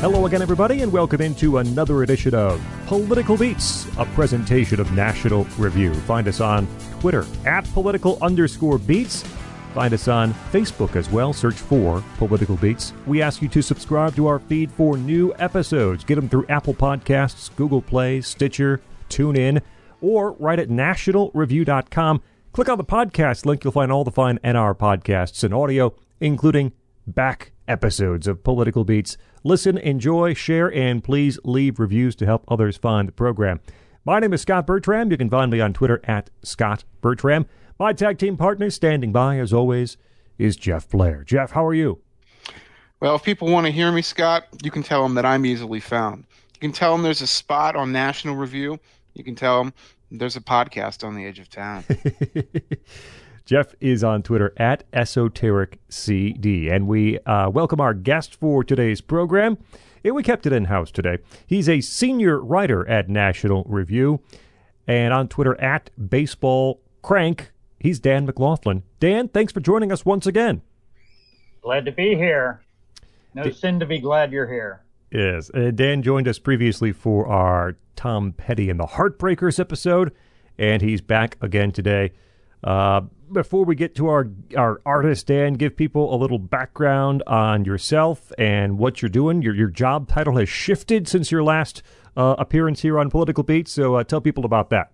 Hello again, everybody, and welcome into another edition of Political Beats, a presentation of National Review. Find us on Twitter at political underscore beats. Find us on Facebook as well. Search for Political Beats. We ask you to subscribe to our feed for new episodes. Get them through Apple Podcasts, Google Play, Stitcher, TuneIn, or right at nationalreview.com. Click on the podcast link. You'll find all the fine NR podcasts and audio, including back episodes of Political Beats. Listen, enjoy, share, and please leave reviews to help others find the program. My name is Scot Bertram. You can find me on Twitter at Scot Bertram. My tag team partner standing by, as always, is Jeff Blehar. Jeff, how are you? Well, if people want to hear me, Scot, you can tell them that I'm easily found. You can tell them there's a spot on National Review. You can tell them there's a podcast on the edge of town. Jeff is on Twitter at esotericcd, and we uh, welcome our guest for today's program. And we kept it in house today. He's a senior writer at National Review, and on Twitter at baseball crank. He's Dan McLaughlin. Dan, thanks for joining us once again. Glad to be here. No D- sin to be glad you're here. Yes, uh, Dan joined us previously for our Tom Petty and the Heartbreakers episode, and he's back again today. Uh, before we get to our our artist, Dan, give people a little background on yourself and what you're doing. Your your job title has shifted since your last uh, appearance here on Political Beats, so uh, tell people about that.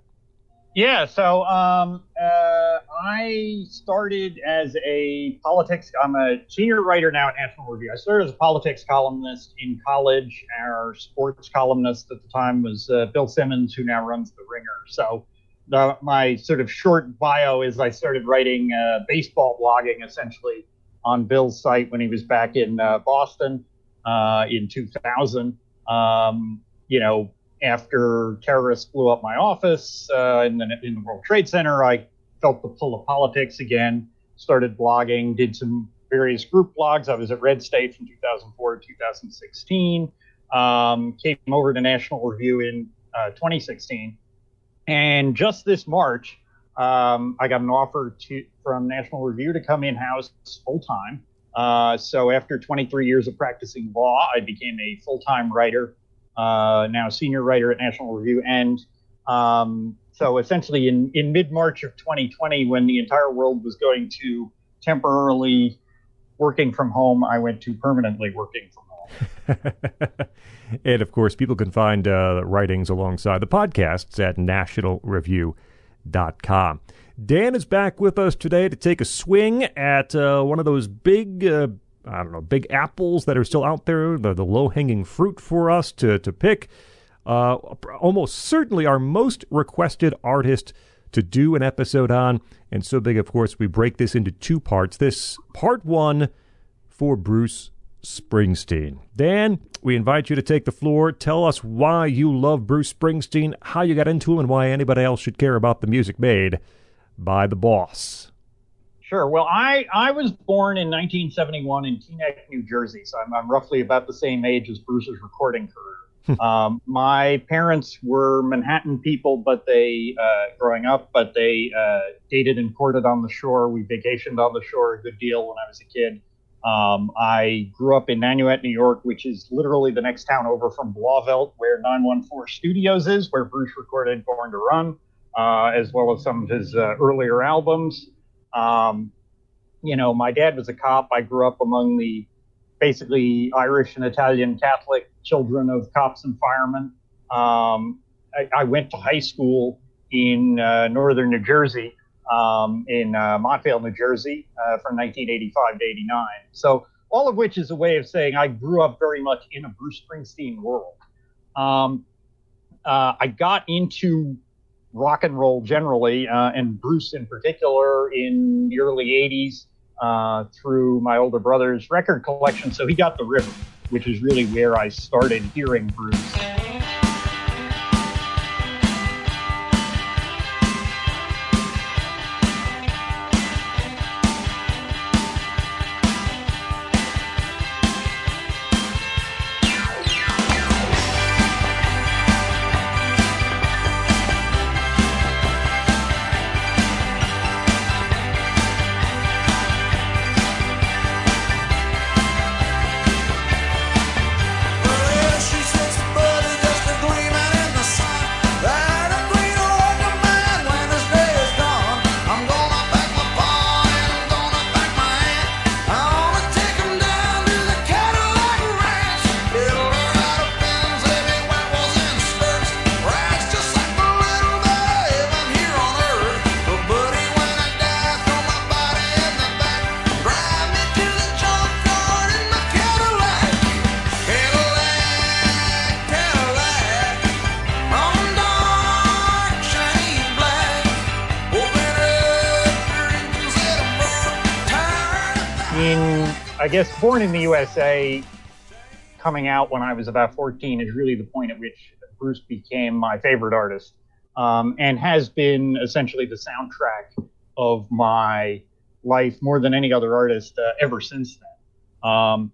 Yeah, so um, uh, I started as a politics. I'm a senior writer now at National Review. I started as a politics columnist in college. Our sports columnist at the time was uh, Bill Simmons, who now runs The Ringer. So the, my sort of short bio is I started writing uh, baseball blogging essentially on Bill's site when he was back in uh, Boston uh, in 2000. Um, you know, after terrorists blew up my office uh, in, the, in the World Trade Center, I felt the pull of politics again, started blogging, did some various group blogs. I was at Red State from 2004 to 2016. Um, came over to National Review in uh, 2016 and just this March, um, I got an offer to, from National Review to come in house full time. Uh, so after 23 years of practicing law, I became a full time writer, uh, now senior writer at National Review. And um, so essentially, in, in mid March of 2020, when the entire world was going to temporarily working from home, I went to permanently working from home. and of course, people can find uh, writings alongside the podcasts at nationalreview.com. Dan is back with us today to take a swing at uh, one of those big, uh, I don't know, big apples that are still out there, the, the low hanging fruit for us to, to pick. Uh, almost certainly our most requested artist to do an episode on. And so big, of course, we break this into two parts. This part one for Bruce Springsteen. Dan, we invite you to take the floor. Tell us why you love Bruce Springsteen, how you got into him, and why anybody else should care about the music made by the boss. Sure. Well, I, I was born in 1971 in Teaneck, New Jersey, so I'm, I'm roughly about the same age as Bruce's recording career. Um, my parents were Manhattan people, but they, uh, growing up, but they uh, dated and courted on the shore. We vacationed on the shore a good deal when I was a kid. Um, I grew up in Nanuet, New York, which is literally the next town over from Blauvelt, where 914 Studios is, where Bruce recorded Born to Run, uh, as well as some of his uh, earlier albums. Um, you know, my dad was a cop. I grew up among the basically Irish and Italian Catholic children of cops and firemen. Um, I, I, went to high school in uh, northern New Jersey um, in uh, Montvale, New Jersey, uh, from 1985 to 89. So all of which is a way of saying I grew up very much in a Bruce Springsteen world. Um, uh, I got into rock and roll generally, uh, and Bruce in particular, in the early 80s uh, through my older brother's record collection. So he got the river, which is really where I started hearing Bruce. Guess, born in the USA, coming out when I was about 14 is really the point at which Bruce became my favorite artist um, and has been essentially the soundtrack of my life more than any other artist uh, ever since then. Um,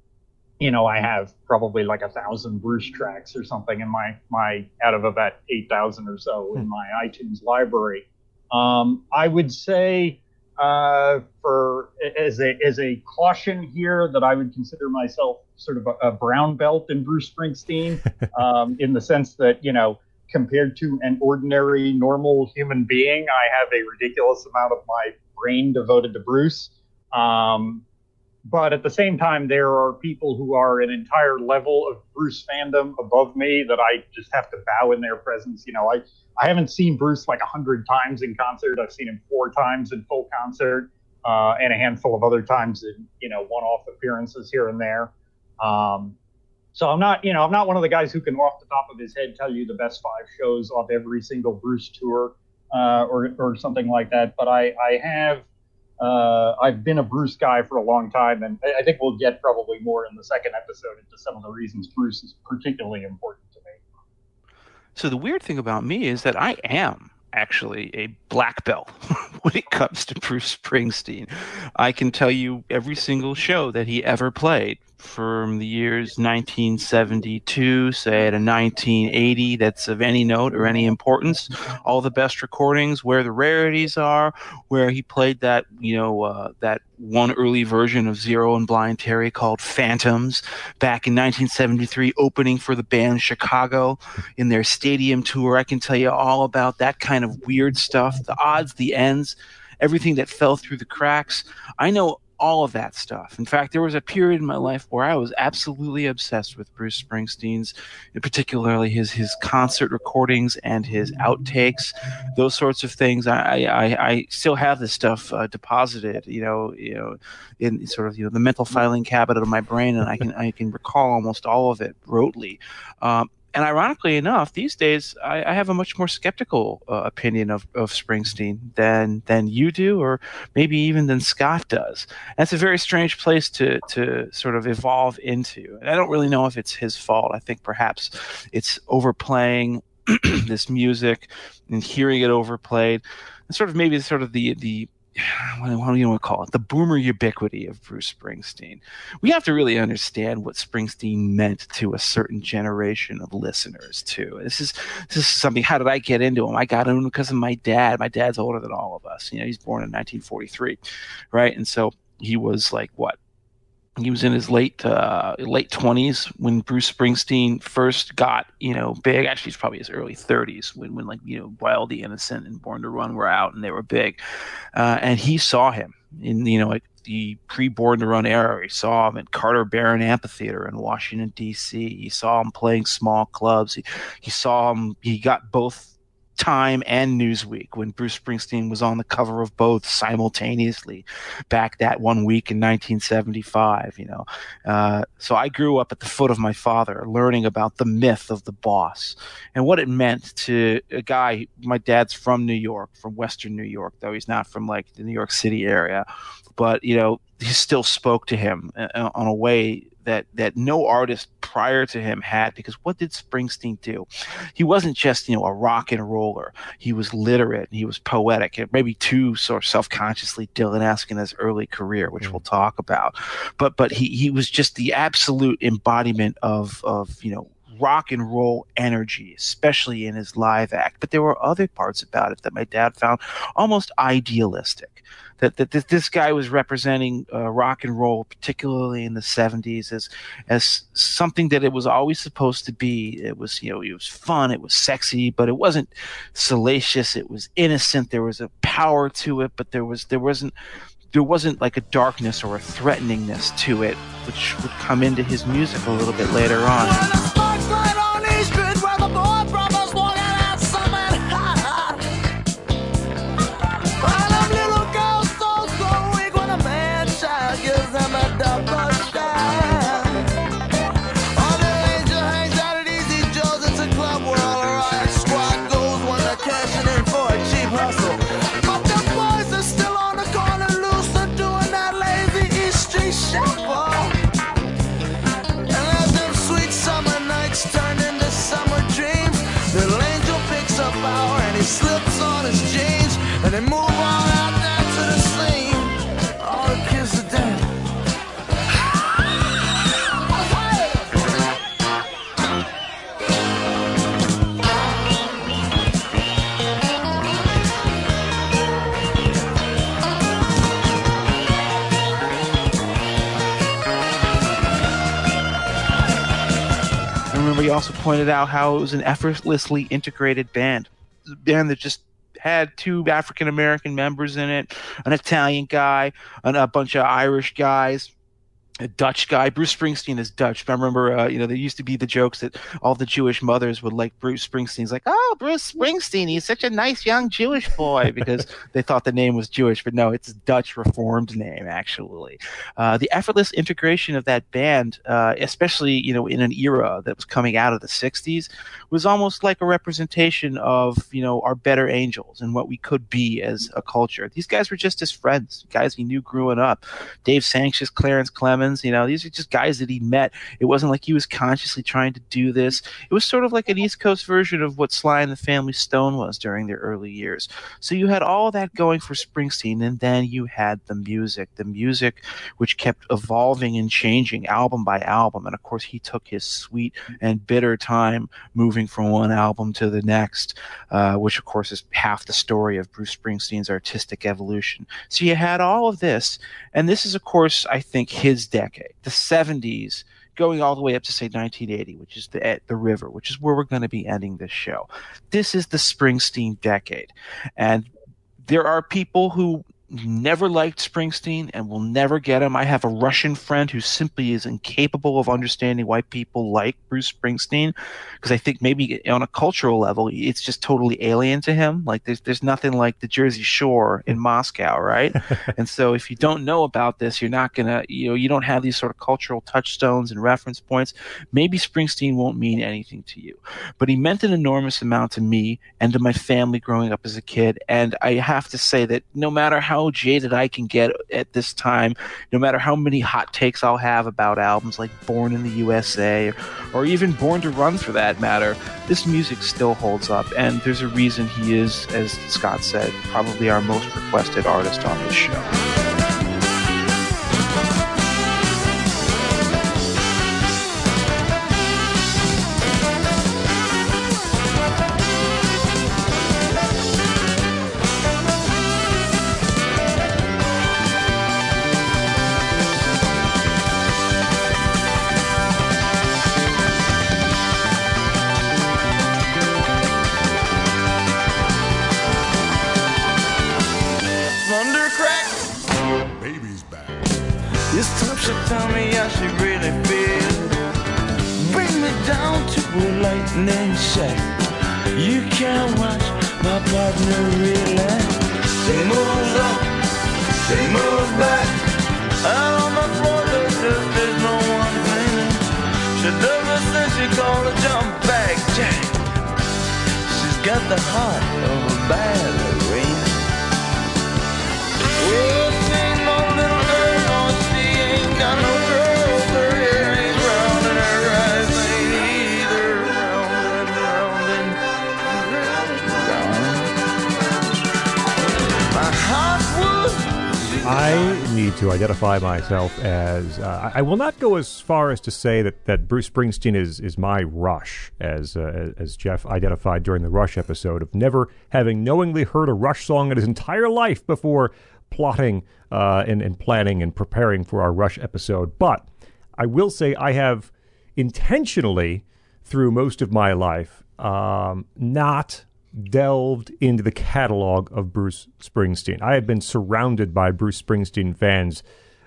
you know, I have probably like a thousand Bruce tracks or something in my my out of about eight thousand or so in my iTunes library. Um, I would say uh, for as a as a caution here that I would consider myself sort of a, a brown belt in Bruce Springsteen, um, in the sense that you know compared to an ordinary normal human being, I have a ridiculous amount of my brain devoted to Bruce. Um, but at the same time, there are people who are an entire level of Bruce fandom above me that I just have to bow in their presence. You know, I, I haven't seen Bruce like a hundred times in concert. I've seen him four times in full concert, uh, and a handful of other times in you know one-off appearances here and there. Um, so I'm not, you know, I'm not one of the guys who can off the top of his head tell you the best five shows off every single Bruce tour uh, or or something like that. But I I have uh, I've been a Bruce guy for a long time, and I think we'll get probably more in the second episode into some of the reasons Bruce is particularly important to me. So the weird thing about me is that I am actually a black belt when it comes to Bruce Springsteen. I can tell you every single show that he ever played from the years 1972, say to 1980, that's of any note or any importance. All the best recordings, where the rarities are, where he played that, you know, uh, that one early version of Zero and Blind Terry called Phantoms back in 1973, opening for the band Chicago in their stadium tour. I can tell you all about that kind of weird stuff, the odds, the ends, everything that fell through the cracks. I know all of that stuff. In fact, there was a period in my life where I was absolutely obsessed with Bruce Springsteen's, particularly his his concert recordings and his outtakes, those sorts of things. I I, I still have this stuff uh, deposited, you know, you know, in sort of you know the mental filing cabinet of my brain, and I can I can recall almost all of it rotely. Um, and ironically enough, these days I, I have a much more skeptical uh, opinion of, of Springsteen than than you do, or maybe even than Scot does. That's a very strange place to to sort of evolve into. And I don't really know if it's his fault. I think perhaps it's overplaying this music and hearing it overplayed, and sort of maybe sort of the the what do you want to call it? The boomer ubiquity of Bruce Springsteen. We have to really understand what Springsteen meant to a certain generation of listeners too. This is this is something. How did I get into him? I got into him because of my dad. My dad's older than all of us. You know, he's born in 1943, right? And so he was like what he was in his late uh, late twenties when Bruce Springsteen first got you know big. Actually, he's probably his early thirties when when like you know Wild the Innocent and Born to Run were out and they were big, uh, and he saw him in you know like the pre Born to Run era. He saw him at Carter Barron Amphitheater in Washington D.C. He saw him playing small clubs. He he saw him. He got both Time and Newsweek when Bruce Springsteen was on the cover of both simultaneously back that one week in 1975. You know, uh, so I grew up at the foot of my father, learning about the myth of the boss and what it meant to a guy. My dad's from New York, from Western New York, though he's not from like the New York City area, but you know, he still spoke to him uh, on a way that that no artist prior to him had because what did Springsteen do? He wasn't just, you know, a rock and roller. He was literate and he was poetic, and maybe too sort of self-consciously Dylan-esque in his early career, which mm. we'll talk about. But but he he was just the absolute embodiment of of, you know, rock and roll energy, especially in his live act. But there were other parts about it that my dad found almost idealistic that, that this guy was representing uh, rock and roll, particularly in the 70s, as as something that it was always supposed to be. It was you know it was fun, it was sexy, but it wasn't salacious. It was innocent. There was a power to it, but there was there wasn't there wasn't like a darkness or a threateningness to it, which would come into his music a little bit later on. Somebody also pointed out how it was an effortlessly integrated band, a band that just had two African American members in it, an Italian guy, and a bunch of Irish guys a Dutch guy. Bruce Springsteen is Dutch. I remember, uh, you know, there used to be the jokes that all the Jewish mothers would like Bruce Springsteen's like, oh, Bruce Springsteen, he's such a nice young Jewish boy because they thought the name was Jewish, but no, it's Dutch Reformed name actually. Uh, the effortless integration of that band, uh, especially you know in an era that was coming out of the '60s, was almost like a representation of you know our better angels and what we could be as a culture. These guys were just his friends, guys he knew growing up. Dave Sancious, Clarence Clemons you know, these are just guys that he met. It wasn't like he was consciously trying to do this. It was sort of like an East Coast version of what Sly and the Family Stone was during their early years. So you had all that going for Springsteen, and then you had the music, the music which kept evolving and changing album by album. And of course, he took his sweet and bitter time moving from one album to the next, uh, which of course is half the story of Bruce Springsteen's artistic evolution. So you had all of this, and this is, of course, I think his decade, the 70s, going all the way up to say 1980, which is the the river, which is where we're going to be ending this show. This is the Springsteen decade, and there are people who never liked Springsteen and will never get him. I have a Russian friend who simply is incapable of understanding why people like Bruce Springsteen because I think maybe on a cultural level it's just totally alien to him. Like there's there's nothing like the Jersey Shore in Moscow, right? and so if you don't know about this, you're not gonna you know you don't have these sort of cultural touchstones and reference points. Maybe Springsteen won't mean anything to you, but he meant an enormous amount to me and to my family growing up as a kid. And I have to say that no matter how how jaded I can get at this time, no matter how many hot takes I'll have about albums like Born in the USA or even Born to Run for that matter, this music still holds up. And there's a reason he is, as Scot said, probably our most requested artist on this show. She moves up, she moves back. On the floor, just, no one. She does this and she calls jump back jack. She's got the heart. Identify myself as. Uh, I will not go as far as to say that, that Bruce Springsteen is is my Rush, as uh, as Jeff identified during the Rush episode of never having knowingly heard a Rush song in his entire life before plotting uh, and, and planning and preparing for our Rush episode. But I will say I have intentionally, through most of my life, um, not delved into the catalog of Bruce Springsteen. I have been surrounded by Bruce Springsteen fans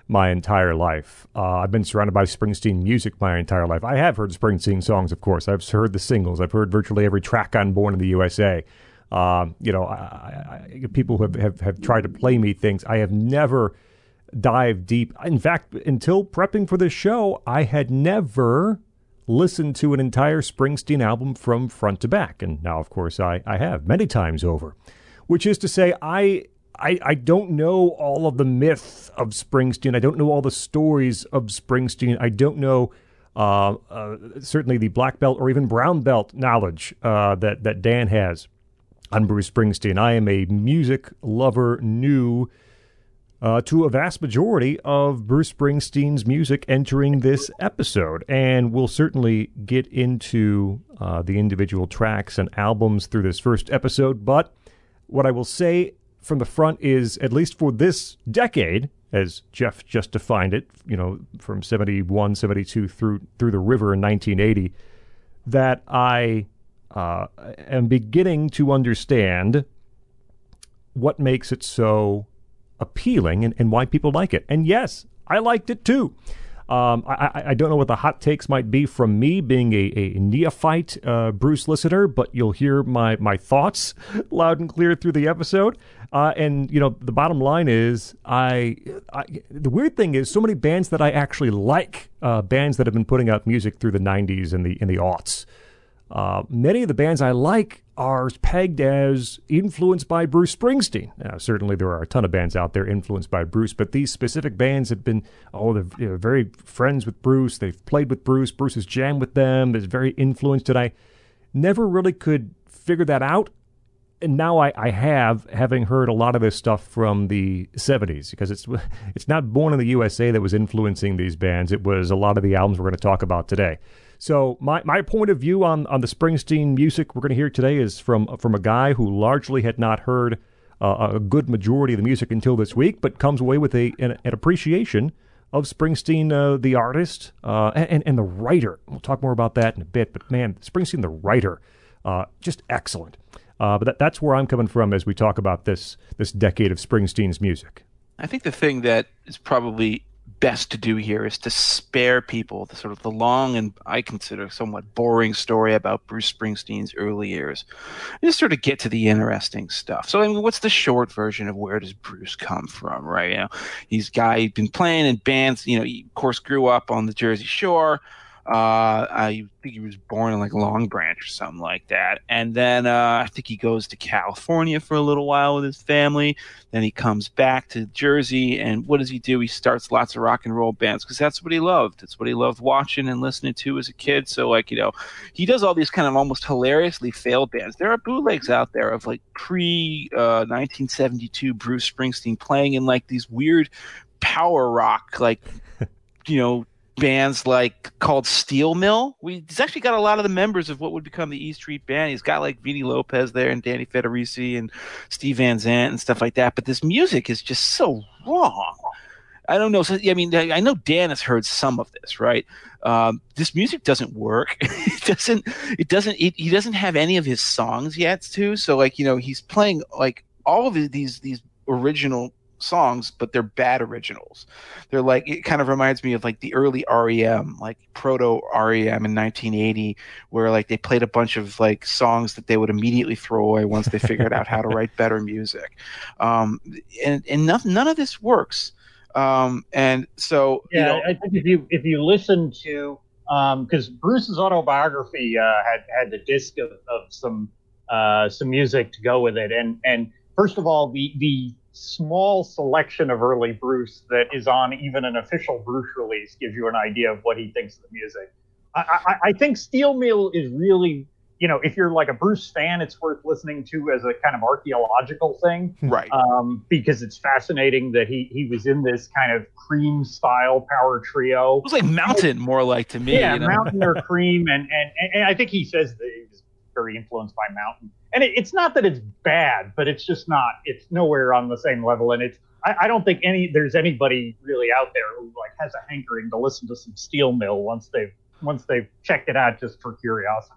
my entire life. Uh, I've been surrounded by Springsteen music my entire life. I have heard Springsteen songs, of course. I've heard the singles. I've heard virtually every track on Born in the USA. Um, you know, I, I, people have, have, have tried to play me things. I have never dived deep. In fact, until prepping for this show, I had never listened to an entire Springsteen album from front to back. And now, of course, I, I have many times over. Which is to say, I, I, I don't know all of the myth of Springsteen. I don't know all the stories of Springsteen. I don't know uh, uh, certainly the black belt or even brown belt knowledge uh, that, that Dan has on Bruce Springsteen. I am a music lover, new uh, to a vast majority of Bruce Springsteen's music entering this episode. And we'll certainly get into uh, the individual tracks and albums through this first episode. But what I will say from the front is, at least for this decade, as Jeff just defined it, you know, from 71, 72 through, through the river in 1980, that I uh, am beginning to understand what makes it so appealing and, and why people like it. And yes, I liked it too. Um, I, I, don't know what the hot takes might be from me being a, a neophyte uh, Bruce listener, but you'll hear my, my thoughts loud and clear through the episode. Uh, and you know, the bottom line is, I, I, the weird thing is, so many bands that I actually like, uh, bands that have been putting out music through the '90s and the in the aughts. Uh, many of the bands I like are pegged as influenced by Bruce Springsteen. Now, certainly, there are a ton of bands out there influenced by Bruce, but these specific bands have been, oh, they're you know, very friends with Bruce. They've played with Bruce. Bruce has jammed with them. Is very influenced. And I never really could figure that out. And now I, I have, having heard a lot of this stuff from the 70s, because it's it's not Born in the USA that was influencing these bands. It was a lot of the albums we're going to talk about today. So my, my point of view on, on the Springsteen music we're going to hear today is from from a guy who largely had not heard uh, a good majority of the music until this week, but comes away with a an, an appreciation of Springsteen, uh, the artist, uh, and, and the writer. We'll talk more about that in a bit. But man, Springsteen, the writer, uh, just excellent. Uh, but that, that's where I'm coming from as we talk about this this decade of Springsteen's music. I think the thing that is probably best to do here is to spare people the sort of the long and I consider somewhat boring story about Bruce Springsteen's early years. And just sort of get to the interesting stuff. So I mean, what's the short version of where does Bruce come from, right? You know, he's guy been playing in bands. You know, he of course grew up on the Jersey Shore. Uh, I think he was born in like Long Branch or something like that. And then uh, I think he goes to California for a little while with his family. Then he comes back to Jersey. And what does he do? He starts lots of rock and roll bands because that's what he loved. It's what he loved watching and listening to as a kid. So, like, you know, he does all these kind of almost hilariously failed bands. There are bootlegs out there of like pre uh, 1972 Bruce Springsteen playing in like these weird power rock, like, you know, bands like called Steel Mill. We, he's actually got a lot of the members of what would become the E Street Band. He's got like Vini Lopez there and Danny Federici and Steve Van Zandt and stuff like that. But this music is just so wrong. I don't know. So, I mean, I know Dan has heard some of this, right? Um, this music doesn't work. it doesn't. It doesn't. It, he doesn't have any of his songs yet, too. So, like, you know, he's playing like all of these these original songs, but they're bad originals. They're like it kind of reminds me of like the early REM, like proto REM in 1980, where like they played a bunch of like songs that they would immediately throw away once they figured out how to write better music. Um, and and none, none of this works. Um, and so yeah, you know, I think if you if you listen to because um, Bruce's autobiography uh, had had the disc of, of some uh, some music to go with it, and and first of all, the the small selection of early Bruce that is on even an official Bruce release gives you an idea of what he thinks of the music. I, I, I think Steel Mill is really, you know, if you're like a Bruce fan, it's worth listening to as a kind of archaeological thing, right? Um, because it's fascinating that he he was in this kind of Cream style power trio. It was like Mountain, more like to me. Yeah, you know? Mountain or Cream, and, and and I think he says that he was very influenced by Mountain and it, it's not that it's bad, but it's just not. It's nowhere on the same level, and it's. I, I, don't think any there's anybody really out there who like has a hankering to listen to some Steel Mill once they've once they've checked it out just for curiosity.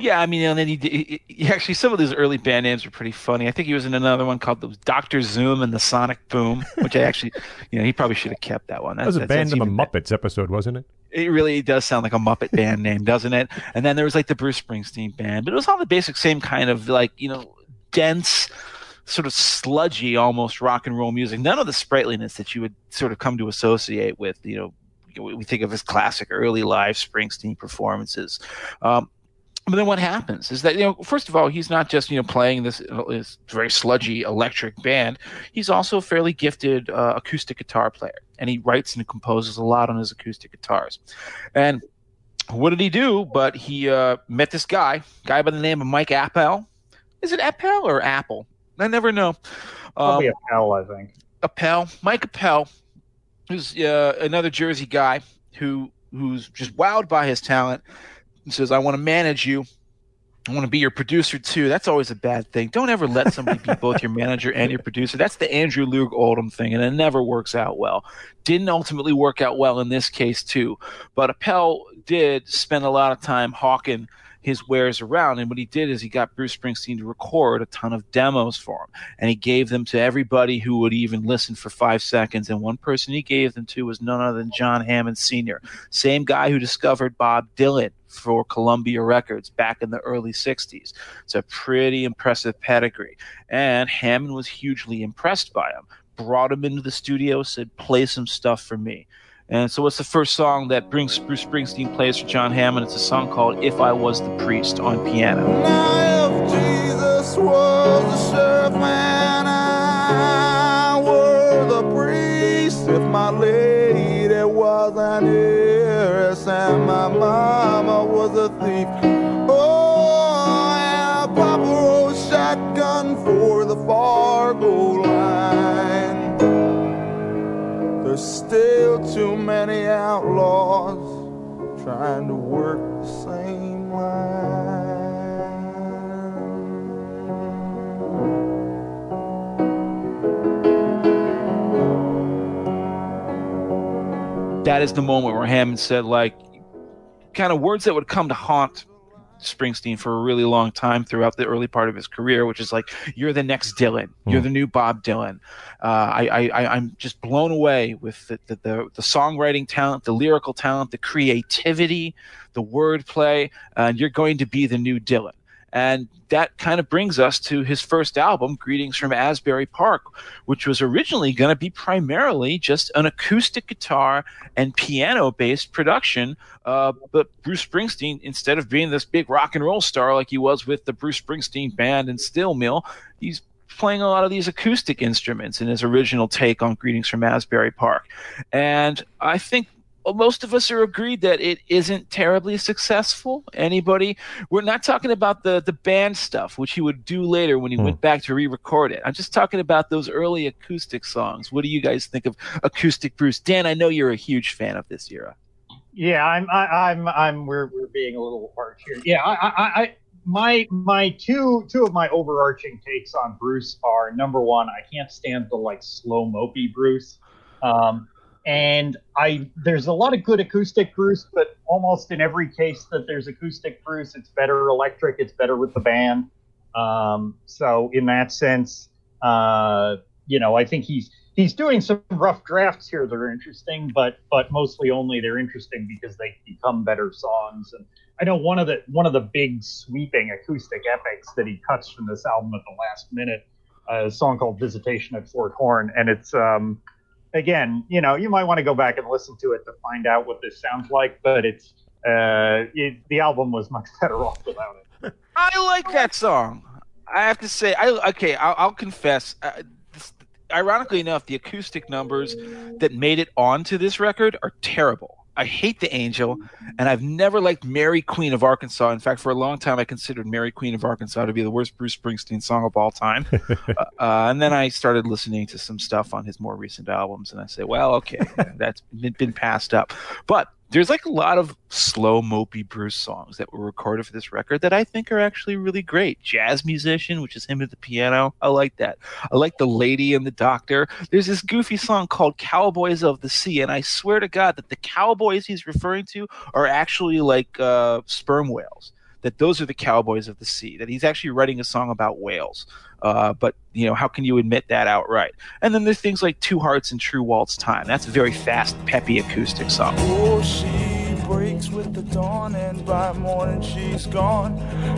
Yeah, I mean, and then he, he, he, actually some of those early band names were pretty funny. I think he was in another one called the Doctor Zoom and the Sonic Boom, which I actually, you know, he probably should have kept that one. That, that was a band in the Muppets episode, wasn't it? It really does sound like a Muppet band name, doesn't it? And then there was like the Bruce Springsteen band, but it was all the basic same kind of like you know dense, sort of sludgy, almost rock and roll music. None of the sprightliness that you would sort of come to associate with you know we think of as classic early live Springsteen performances. Um, but then what happens is that you know first of all he's not just you know playing this, this very sludgy electric band. He's also a fairly gifted uh, acoustic guitar player. And he writes and composes a lot on his acoustic guitars. And what did he do? But he uh, met this guy guy by the name of mike appel. Is it appel or apple? I never know. Um, appel i think. Appel mike appel who's uh, another jersey guy who who's just wowed by his talent and says, I want to manage you. I want to be your producer too. That's always a bad thing. Don't ever let somebody be both your manager and your producer. That's the Andrew Loog Oldham thing, and it never works out well. Didn't ultimately work out well in this case too. But Appel did spend a lot of time hawking his wares around. And what he did is he got Bruce Springsteen to record a ton of demos for him. And he gave them to everybody who would even listen for five seconds. And one person he gave them to was none other than John Hammond Sr., same guy who discovered Bob Dylan for Columbia Records back in the early 60s. It's a pretty impressive pedigree. And Hammond was hugely impressed by him. Brought him into the studio, said, play some stuff for me. And so, what's the first song that Bruce Springsteen plays for John Hammond? It's a song called "If I Was the Priest" on piano. Now, if Jesus was the sheriff and I were the priest, if my lady was an heiress and my mama There's still too many outlaws trying to work the same line. That is the moment where Hammond said, like, kind of words that would come to haunt Springsteen for a really long time throughout the early part of his career, which is like, you're the next Dylan, you're mm. the new Bob Dylan. Uh, I, I, I'm just blown away with the, the, the, the, songwriting talent, the lyrical talent, the creativity, the wordplay, and you're going to be the new Dylan. And that kind of brings us to his first album, Greetings from Asbury Park, which was originally going to be primarily just an acoustic guitar and piano based production. Uh, but Bruce Springsteen, instead of being this big rock and roll star like he was with the Bruce Springsteen Band and Steel Mill, he's playing a lot of these acoustic instruments in his original take on Greetings from Asbury Park. And I think most of us are agreed that it isn't terribly successful. Anybody? We're not talking about the the band stuff, which he would do later when he hmm. went back to re-record it. I'm just talking about those early acoustic songs. What do you guys think of acoustic Bruce? Dan, I know you're a huge fan of this era. Yeah, I'm. I, am i I'm. We're we're being a little harsh here. Yeah, I, I, I my my two two of my overarching takes on Bruce are number one, I can't stand the like slow mopey Bruce. Um, and I there's a lot of good acoustic Bruce, but almost in every case that there's acoustic Bruce, it's better electric, it's better with the band. Um, so in that sense, uh, you know, I think he's he's doing some rough drafts here that are interesting, but but mostly only they're interesting because they become better songs. And I know one of the one of the big sweeping acoustic epics that he cuts from this album at the last minute, uh, a song called "Visitation at Fort Horn," and it's um, again, you know, you might want to go back and listen to it to find out what this sounds like, but it's uh, it, the album was much better off without it. I like that song. I have to say, I okay. I'll, I'll confess. Uh, ironically enough, the acoustic numbers that made it onto this record are terrible. I hate the angel, and I've never liked Mary Queen of Arkansas. In fact, for a long time, I considered Mary Queen of Arkansas to be the worst Bruce Springsteen song of all time. uh, uh, and then I started listening to some stuff on his more recent albums, and I say, well, okay, that's been, been passed up. But there's like a lot of slow mopey Bruce songs that were recorded for this record that I think are actually really great. Jazz musician, which is him at the piano, I like that. I like the lady and the doctor. There's this goofy song called Cowboys of the Sea, and I swear to God that the cowboys he's referring to are actually like uh, sperm whales. That those are the cowboys of the sea. That he's actually writing a song about whales. Uh, but you know, how can you admit that outright? And then there's things like Two Hearts and True Waltz Time. That's a very fast, peppy acoustic song. Oh, she breaks with the dawn, and by morning she's gone,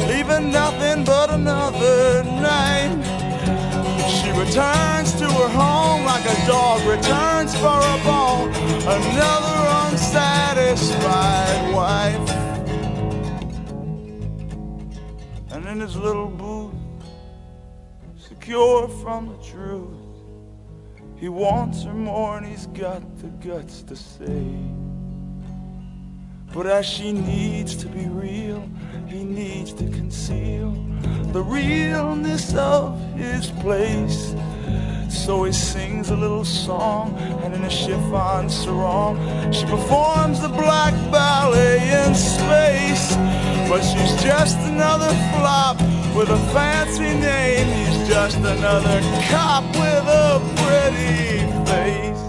leaving nothing but another night. She returns to her home like a dog returns for a bone, another unsatisfied wife. In his little booth secure from the truth. He wants her more and he's got the guts to say. But as she needs to be real, he needs to conceal the realness of his place. So he sings a little song, and in a chiffon sarong, she performs the black ballet in space. But she's just another flop with a fancy name. He's just another cop with a pretty face.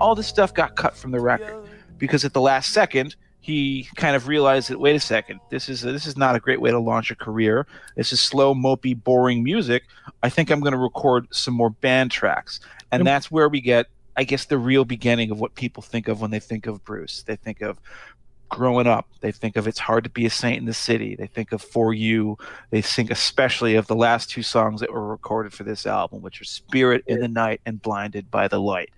all this stuff got cut from the record because at the last second he kind of realized that wait a second this is this is not a great way to launch a career. This is slow mopey boring music. I think i'm going to record some more band tracks. And that's where we get i guess the real beginning of what people think of when they think of bruce. They think of growing up. They think of it's hard to be a saint in the city. They think of for you. They think especially of the last two songs that were recorded for this album which are spirit in the night and blinded by the light.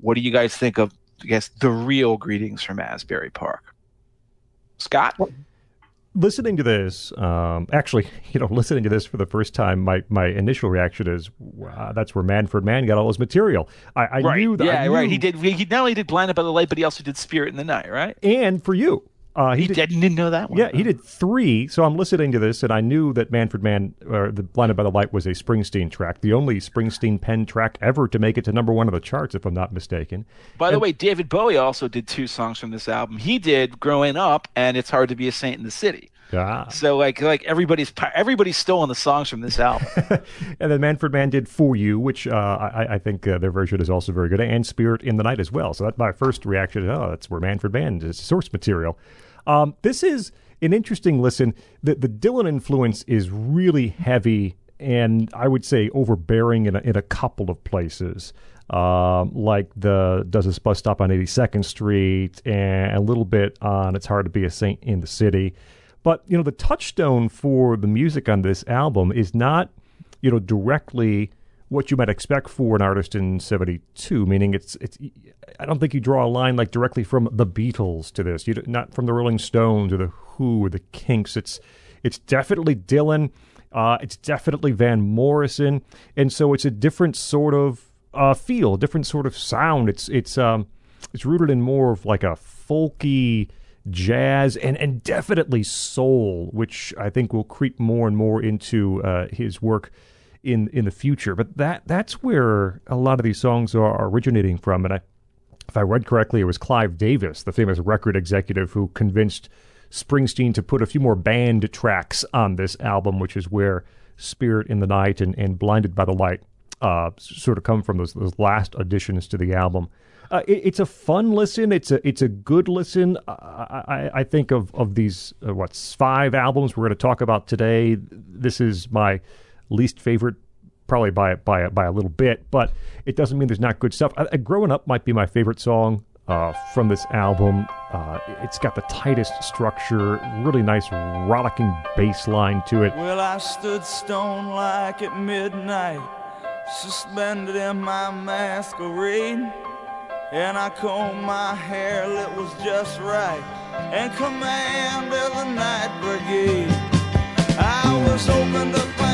What do you guys think of i guess the real greetings from asbury park. Scot? Listening to this, um, actually, you know, listening to this for the first time, my, my initial reaction is, wow, that's where Manfred Mann got all his material. I, I right. knew that. yeah knew, right. He did he not only did blinded by the light but he also did spirit in the night right? And for you, uh, he, he did. did, didn't know that one Yeah, he did three. So I'm listening to this, and I knew that Manfred Mann, or the Blinded by the Light, was a Springsteen track, the only Springsteen pen track ever to make it to number one of the charts, if I'm not mistaken. By the way, David Bowie also did two songs from this album. He did "Growing Up" and "It's Hard to Be a Saint in the City." Ah. So like like everybody's everybody's stolen the songs from this album. and then Manfred Mann did For You, which uh, I, I think uh, their version is also very good, and Spirit in the Night as well. So that's my first reaction. Oh, that's where Manfred Mann is source material. Um, this is an interesting listen. The, the Dylan influence is really heavy and I would say overbearing in a, in a couple of places. Um, like the does this bus stop on 82nd Street and a little bit on It's Hard to Be a Saint in the City. But you know the touchstone for the music on this album is not you know directly what you might expect for an artist in 72 meaning it's it's I don't think you draw a line like directly from the Beatles to this. You not from the Rolling Stones or the Who or the Kinks. It's it's definitely Dylan uh, it's definitely Van Morrison. And so it's a different sort of uh, feel different sort of sound. It's it's um it's rooted in more of like a folky jazz and and definitely soul which I think will creep more and more into uh, his work in in the future. But that that's where a lot of these songs are originating from. And I, if I read correctly, it was Clive Davis, the famous record executive, who convinced Springsteen to put a few more band tracks on this album, which is where Spirit in the Night and, and Blinded by the Light uh, sort of come from those those last additions to the album. Uh, it, it's a fun listen. It's a it's a good listen. I, I, I think of of these uh, what's five albums we're going to talk about today. This is my least favorite, probably by by by a little bit, but it doesn't mean there's not good stuff. Uh, Growing Up might be my favorite song uh, from this album. Uh, it's got the tightest structure, really nice rollicking bass line to it. Well, I stood stone like at midnight, suspended in my masquerade. And I combed my hair, it was just right, and commanded the night brigade. I was open to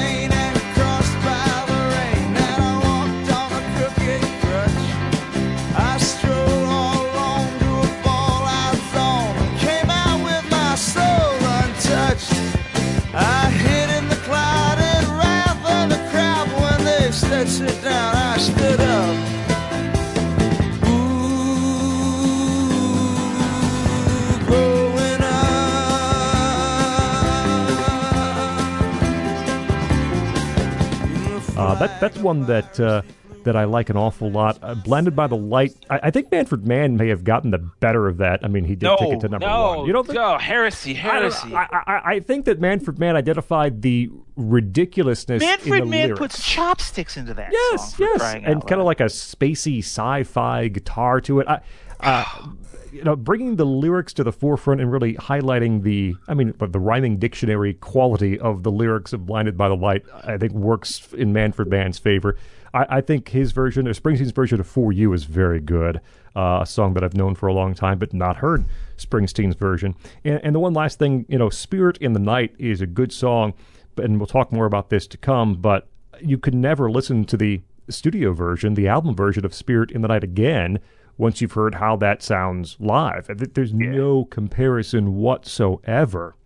that that's one that uh, that I like an awful lot. Uh, Blinded by the Light. I, I think Manfred Mann may have gotten the better of that. I mean, he did no, take it to number no, one. You don't think? no, heresy, heresy. I, I, I think that Manfred Mann identified the ridiculousness in Manfred the Mann lyrics. puts chopsticks into that yes, yes, and kind of like a spacey sci-fi guitar to it. I, uh, you know, bringing the lyrics to the forefront and really highlighting the, I mean, the rhyming dictionary quality of the lyrics of "Blinded by the Light," I think works in Manfred Mann's favor. I, I think his version, or Springsteen's version of "For You," is very good. Uh, a song that I've known for a long time, but not heard Springsteen's version. And, and the one last thing, you know, "Spirit in the Night" is a good song, and we'll talk more about this to come. But you could never listen to the studio version, the album version of Spirit in the Night again once you've heard how that sounds live. Th- There's no comparison whatsoever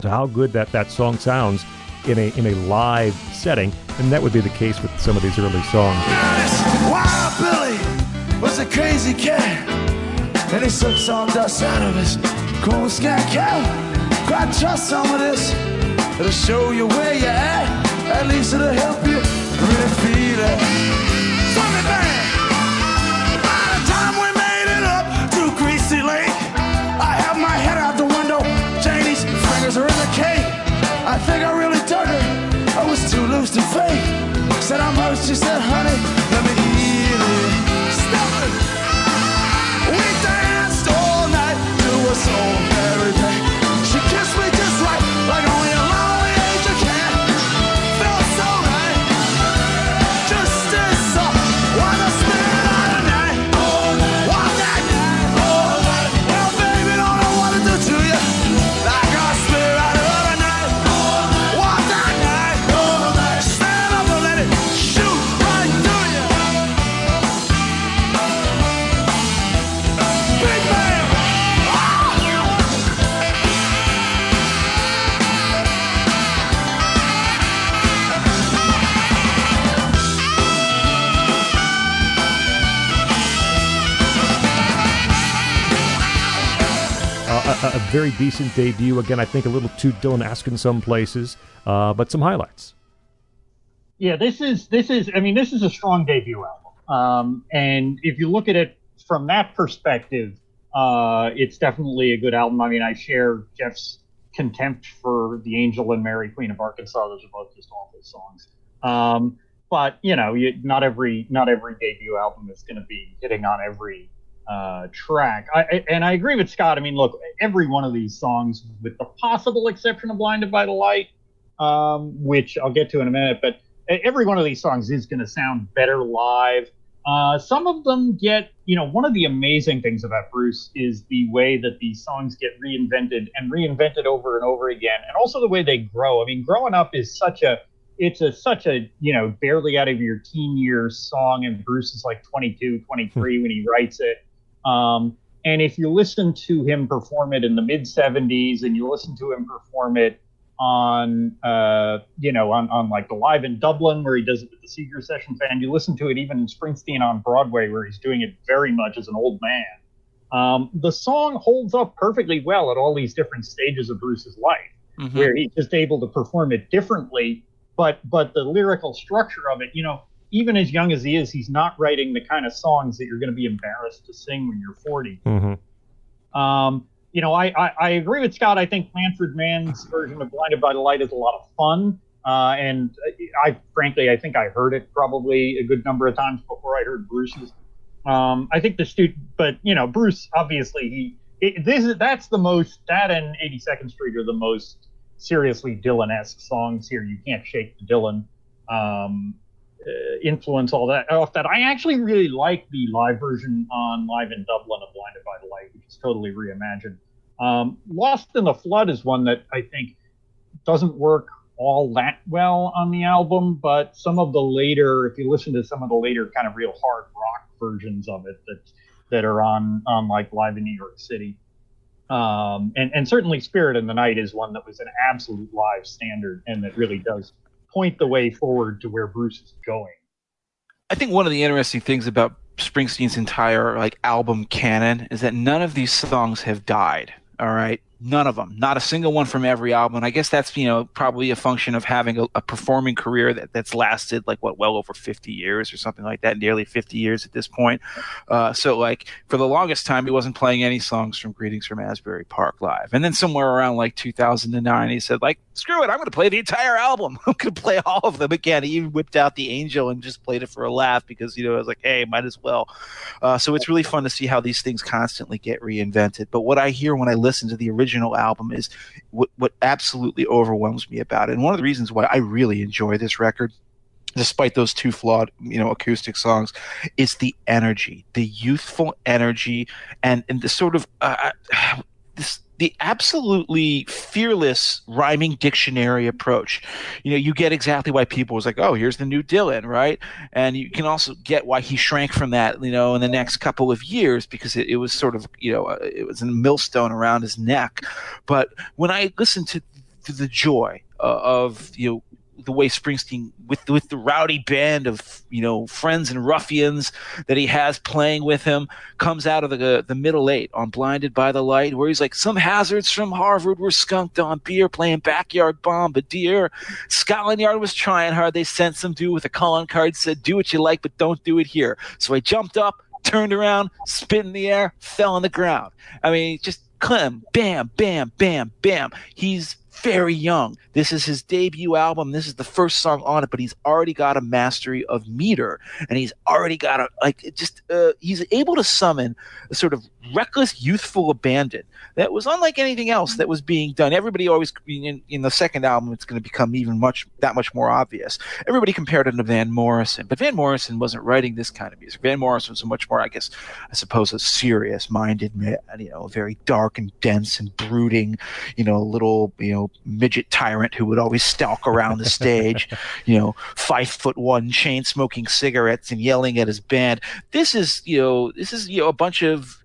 to how good that, that song sounds in a in a live setting, and that would be the case with some of these early songs. Wild Billy was a crazy cat, and he sucked some dust out of his cool scat cow. Quite trust some of this. It'll show you where you're at. At least it'll help you really feel it. Said I'm hurt. She said, honey, let me heal it. Stop. We danced all night to a soul merry very decent debut. Again, I think a little too Dylan-esque in some places, uh, but some highlights. Yeah, this is this is. I mean, this is a strong debut album. Um, and if you look at it from that perspective, uh, it's definitely a good album. I mean, I share Jeff's contempt for the Angel and Mary Queen of Arkansas. Those are both just awful songs. Um, but you know, you, not every not every debut album is going to be hitting on every uh, track. I, and I agree with Scott. I mean, look, every one of these songs, with the possible exception of "Blinded by the Light," um, which I'll get to in a minute, but every one of these songs is going to sound better live. Uh, some of them get, you know, one of the amazing things about Bruce is the way that these songs get reinvented and reinvented over and over again, and also the way they grow. I mean, growing up is such a, it's a such a, you know, barely out of your teen years song, and Bruce is like 22, 23 when he writes it. Um, and if you listen to him perform it in the mid 70s, and you listen to him perform it on uh, you know on, on like the live in Dublin where he does it with the Seeger Session Band. You listen to it even in Springsteen on Broadway where he's doing it very much as an old man. Um, the song holds up perfectly well at all these different stages of Bruce's life, Mhm. where he's just able to perform it differently. But but the lyrical structure of it, you know, even as young as he is, he's not writing the kind of songs that you're going to be embarrassed to sing when you're 40. Mm-hmm. Um, you know, I, I, I agree with Scott. I think Manfred Mann's version of Blinded by the Light is a lot of fun. Uh, and I, frankly, I think I heard it probably a good number of times before I heard Bruce's. Um, I think the student, but you know, Bruce obviously he it, this is that's the most that and 82nd Street are the most seriously Dylan-esque songs here. You can't shake the Dylan um, influence all that off that. I actually really like the live version on Live in Dublin of Blinded by the Light, which is totally reimagined. Um, Lost in the Flood is one that I think doesn't work all that well on the album, but some of the later, if you listen to some of the later kind of real hard rock versions of it that that are on on like Live in New York City, um, and and certainly Spirit in the Night is one that was an absolute live standard and that really does point the way forward to where Bruce is going. I think one of the interesting things about Springsteen's entire like album canon is that none of these songs have died. All right, none of them, not a single one from every album. And I guess that's you know probably a function of having a, a performing career that, that's lasted like what well over 50 years or something like that, nearly 50 years at this point. Uh, so like for the longest time, he wasn't playing any songs from Greetings from Asbury Park live. And then somewhere around like 2009, he said like screw it, I'm going to play the entire album. I'm going to play all of them again. He even whipped out the Angel and just played it for a laugh because you know I was like, hey, might as well. Uh, so it's really fun to see how these things constantly get reinvented. But what I hear when I listen to the original album is what what absolutely overwhelms me about it. And one of the reasons why I really enjoy this record despite those two flawed you know acoustic songs is the energy the youthful energy and and the sort of uh, this the absolutely fearless rhyming dictionary approach. You know you get exactly why people was like oh here's the new dylan right? And you can also get why he shrank from that you know in the next couple of years because it, it was sort of you know uh, it was a millstone around his neck. But when i listen to the joy uh, of you know the way Springsteen with with the rowdy band of you know friends and ruffians that he has playing with him comes out of the the middle eight on Blinded by the Light where he's like some hazards from Harvard were skunked on beer playing backyard bombardier Scotland Yard was trying hard. They sent some dude with a calling card said do what you like but don't do it here. So I jumped up turned around spit in the air fell on the ground. I mean just Clem, bam, bam, bam, bam. He's very young. This is his debut album. This is the first song on it, but he's already got a mastery of meter, and he's already got a like just uh, he's able to summon a sort of reckless, youthful abandon that was unlike anything else that was being done. Everybody always in, in the second album, it's going to become even much that much more obvious. Everybody compared it to Van Morrison, but Van Morrison wasn't writing this kind of music. Van Morrison was a much more, I guess, I suppose, a serious-minded man, you know, very dark and dense and brooding, you know, a little, you know, midget tyrant who would always stalk around the stage, you know, five foot one, chain smoking cigarettes and yelling at his band. This is, you know, this is, you know, a bunch of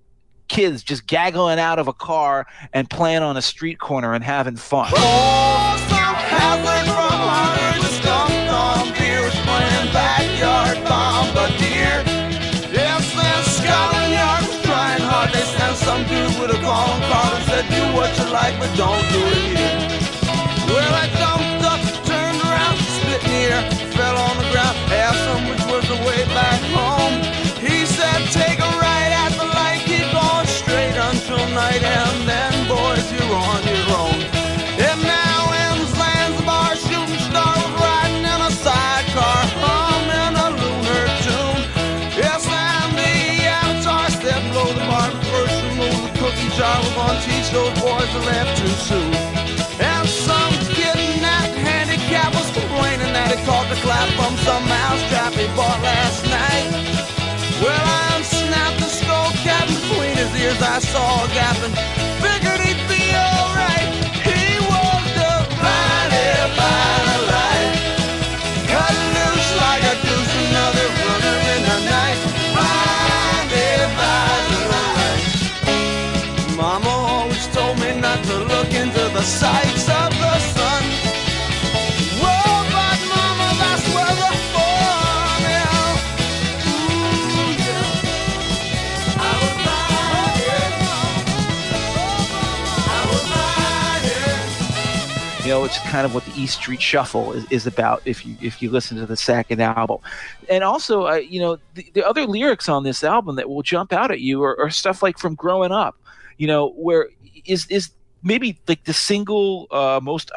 kids just gaggling out of a car and playing on a street corner and having fun. Some dude with jar, we're gonna teach those boys to laugh too soon. And some kid that handicap was complaining that he caught the clap from some mousetrap he bought last night. Well, I unsnapped the skull cap between his ears. I saw a gap and it's kind of what the East Street Shuffle is, is about. If you if you listen to the second album, and also, uh, you know, the, the other lyrics on this album that will jump out at you are, are stuff like from growing up. You know, where is is maybe like the single uh, most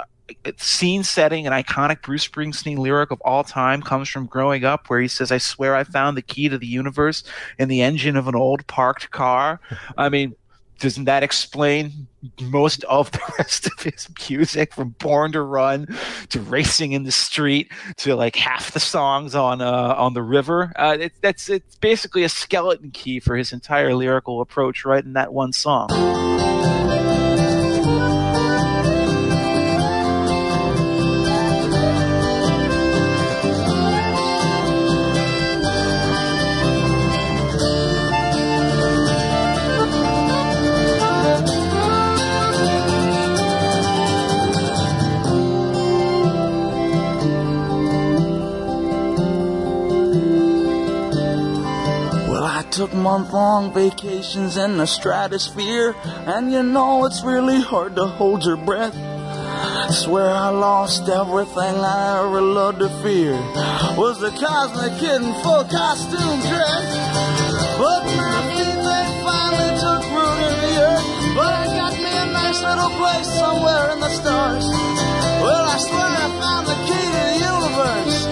scene setting and iconic Bruce Springsteen lyric of all time comes from growing up, where he says, "I swear I found the key to the universe in the engine of an old parked car." I mean, doesn't that explain most of the rest of his music from born to run to racing in the street to like half the songs on uh, on the river? Uh, it, that's it's basically a skeleton key for his entire lyrical approach right in that one song took month long vacations in the stratosphere, and you know it's really hard to hold your breath. Swear I lost everything I ever loved to fear. Was the cosmic kid in full costume dress? But my feet they finally took root in the earth. But I got me a nice little place somewhere in the stars. Well, I swear I found the key to the universe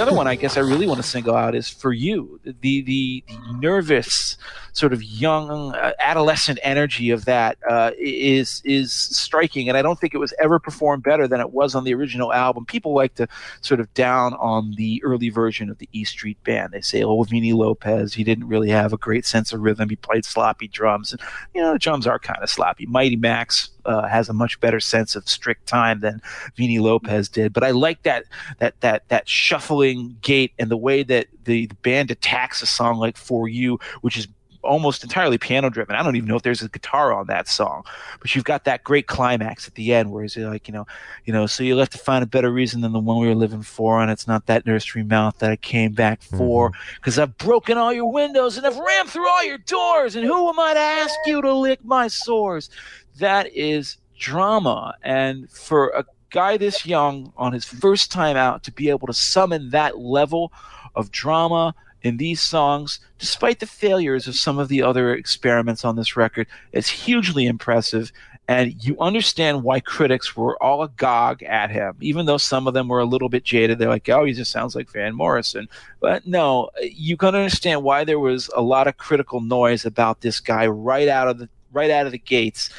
other one I guess I really want to single out is for you. The the, the nervous sort of young uh, adolescent energy of that uh, is is striking, and I don't think it was ever performed better than it was on the original album. People like to sort of down on the early version of the E Street Band. They say, "Oh, Vini Lopez, he didn't really have a great sense of rhythm. He played sloppy drums, and you know the drums are kind of sloppy." Mighty Max uh, has a much better sense of strict time than Vini Lopez did, but I like that that that that shuffling gait and the way that the, the band attacks a song like "For You," which is almost entirely piano driven. I don't even know if there's a guitar on that song, but you've got that great climax at the end where he's like, you know, you know, so you left to find a better reason than the one we were living for, and it's not that nursery mouth that I came back mm-hmm. for, because I've broken all your windows and I've rammed through all your doors, and who am I to ask you to lick my sores? That is drama, and for a guy this young on his first time out to be able to summon that level of drama in these songs, despite the failures of some of the other experiments on this record, is hugely impressive. And you understand why critics were all agog at him, even though some of them were a little bit jaded. They're like, oh, he just sounds like Van Morrison. But no, you can understand why there was a lot of critical noise about this guy right out of the right out of the gates.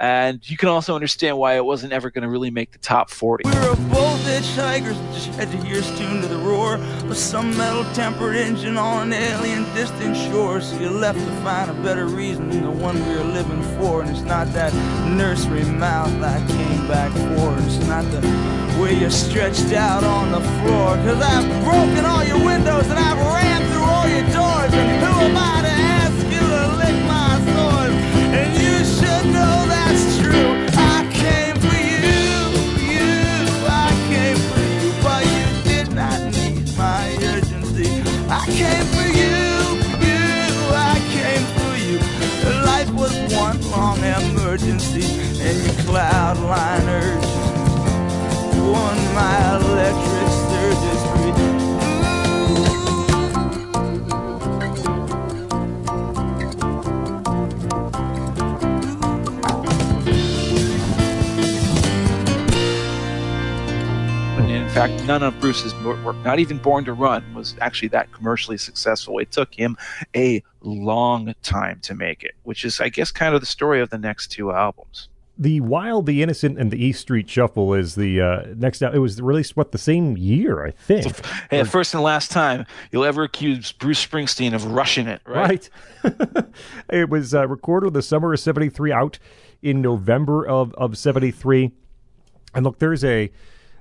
And you can also understand why it wasn't ever going to really make the top 40. We were both hitchhikers, just had to hear us tune to the roar of some metal tempered engine on an alien distant shore. So you left to find a better reason than the one we were living for. And it's not that nursery mouth I came back for. It's not the way you're stretched out on the floor. Cause I've broken all your windows and I've ran through all your doors. And who am I to ask you to lick my sores? And you should know came for you, you. I came for you. Life was one long emergency, and your cloud line urged you on my electric fact, none of Bruce's work, not even Born to Run, was actually that commercially successful. It took him a long time to make it, which is, I guess, kind of the story of the next two albums. The Wild, the Innocent, and the East Street Shuffle is the uh, next. It was released what the same year, I think. Hey, first and last time you'll ever accuse Bruce Springsteen of rushing it, right? Right. it was uh, recorded the summer of '73, out in November of of '73. And look, there's a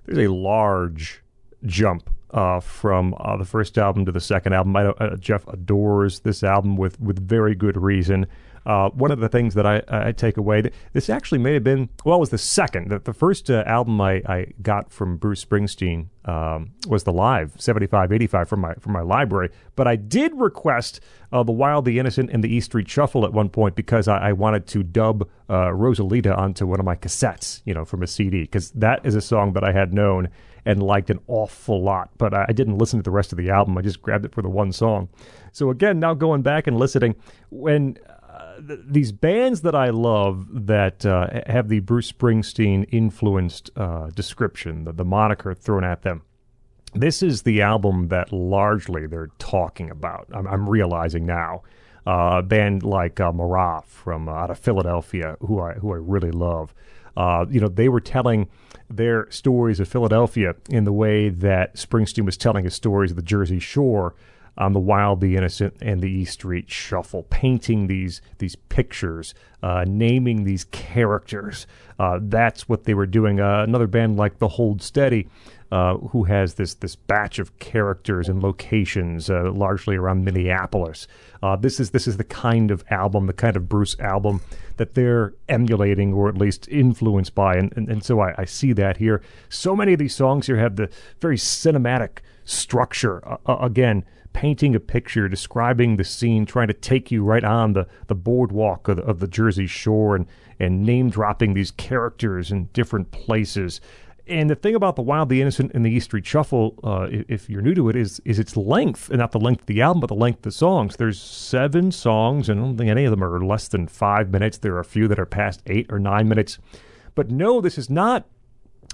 there's a large jump uh, from uh, the first album to the second album. I uh, Jeff adores this album with with very good reason. Uh, one of the things that I, I take away, this actually may have been, well, it was the second. The, the first uh, album I, I got from Bruce Springsteen um, was the live 75, 85 from my, from my library. But I did request uh, The Wild, the Innocent, and the East Street Shuffle at one point because I, I wanted to dub uh, Rosalita onto one of my cassettes, you know, from a CD, because that is a song that I had known and liked an awful lot. But I, I didn't listen to the rest of the album. I just grabbed it for the one song. So again, now going back and listening, when th- these bands that I love that uh, have the Bruce Springsteen influenced uh, description, the, the moniker thrown at them. This is the album that largely they're talking about. I'm, I'm realizing now. Uh, a band like uh, from uh, out of Philadelphia, who I who I really love. Uh, you know, they were telling their stories of Philadelphia in the way that Springsteen was telling his stories of the Jersey Shore on the Wild, the Innocent, and the East Street Shuffle, painting these these pictures, uh, naming these characters. Uh, that's what they were doing. Uh, another band like the Hold Steady. Uh, who has this this batch of characters and locations, uh, largely around Minneapolis? Uh, this is this is the kind of album, the kind of Bruce album that they're emulating or at least influenced by, and and, and so I, I see that here. So many of these songs here have the very cinematic structure. Again, painting a picture, describing the scene, trying to take you right on the, the boardwalk of the, of the Jersey Shore and, and name dropping these characters in different places. And the thing about the Wild, the Innocent, and the East Street Shuffle, uh, if you're new to it, is is its length, and not the length of the album, but the length of the songs. There's seven songs, and I don't think any of them are less than five minutes. There are a few that are past eight or nine minutes. But no, this is not.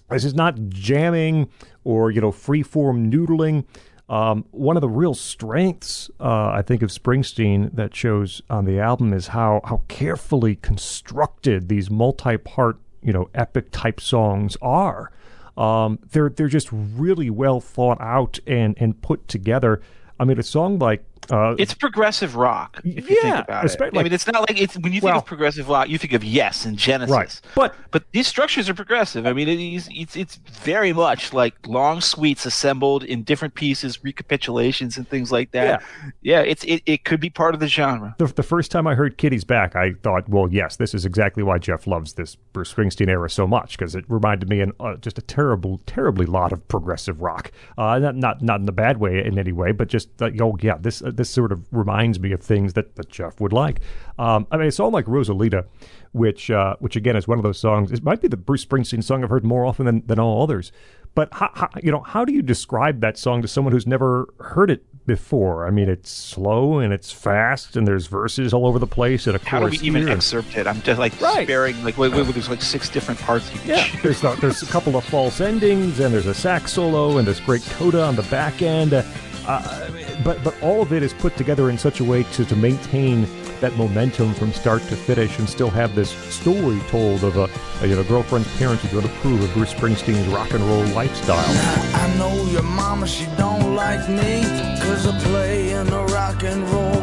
This is not jamming or you know free form noodling. Um, one of the real strengths, uh, I think, of Springsteen that shows on the album is how how carefully constructed these multi-part, you know, epic type songs are. Um, they're they're just really well thought out and and put together. I mean, a song like uh, it's progressive rock. If you yeah, think about it. I mean, it's not like it's when you think Well- of progressive rock, you think of Yes and Genesis. Right. But- but these structures are progressive. I mean, it is, it's it's very much like long suites assembled in different pieces, recapitulations and things like that. Yeah, it's it, it could be part of the genre. the, the first time I heard Kitty's Back, I thought, well, yes, this is exactly why Jeff loves this Bruce Springsteen era so much because it reminded me in uh, just a terrible, terribly lot of progressive rock. Uh, not not not in a bad way in any way, but just uh, oh yeah, this uh, this sort of reminds me of things that, that Jeff would like. Um, I mean, a song like Rosalita, which uh, which again is one of those songs. It might be the Bruce Springsteen song I've heard more often than, than all others. But how, how, you know, how do you describe that song to someone who's never heard it before? I mean, it's slow and it's fast, and there's verses all over the place, and a How do we even excerpt it? I'm just like Right. sparing like wait, wait, wait, there's like six different parts you can Yeah, choose. there's a, there's a couple of false endings, and there's a sax solo, and there's great coda on the back end. Uh, uh, but but all of it is put together in such a way to, to maintain that momentum from start to finish, and still have this story told of a, a you know girlfriend's parents who don't approve of Bruce Springsteen's rock and roll lifestyle. I know your mama, she don't like me Cause I play in a rock and roll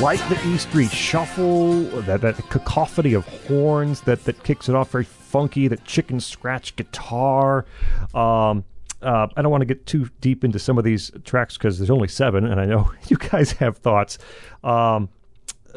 like the E Street Shuffle, that, that cacophony of horns that, that kicks it off very funky, that chicken scratch guitar. Um, uh, I don't want to get too deep into some of these tracks because there's only seven, and I know you guys have thoughts. Um,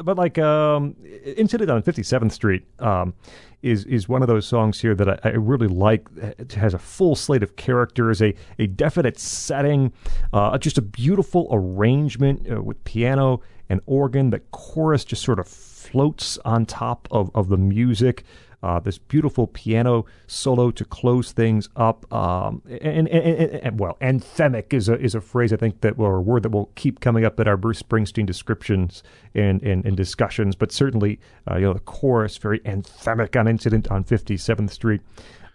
but like um, Incident on 57th Street um, is is one of those songs here that I, I really like. It has a full slate of characters, a a definite setting, uh, just a beautiful arrangement uh, with piano and organ. The chorus just sort of floats on top of, of the music. Uh, this beautiful piano solo to close things up, um, and, and, and, and well, anthemic is a is a phrase I think that or a word that will keep coming up in our Bruce Springsteen descriptions and and, and discussions. But certainly, uh, you know, the chorus very anthemic on "Incident on 57th Street."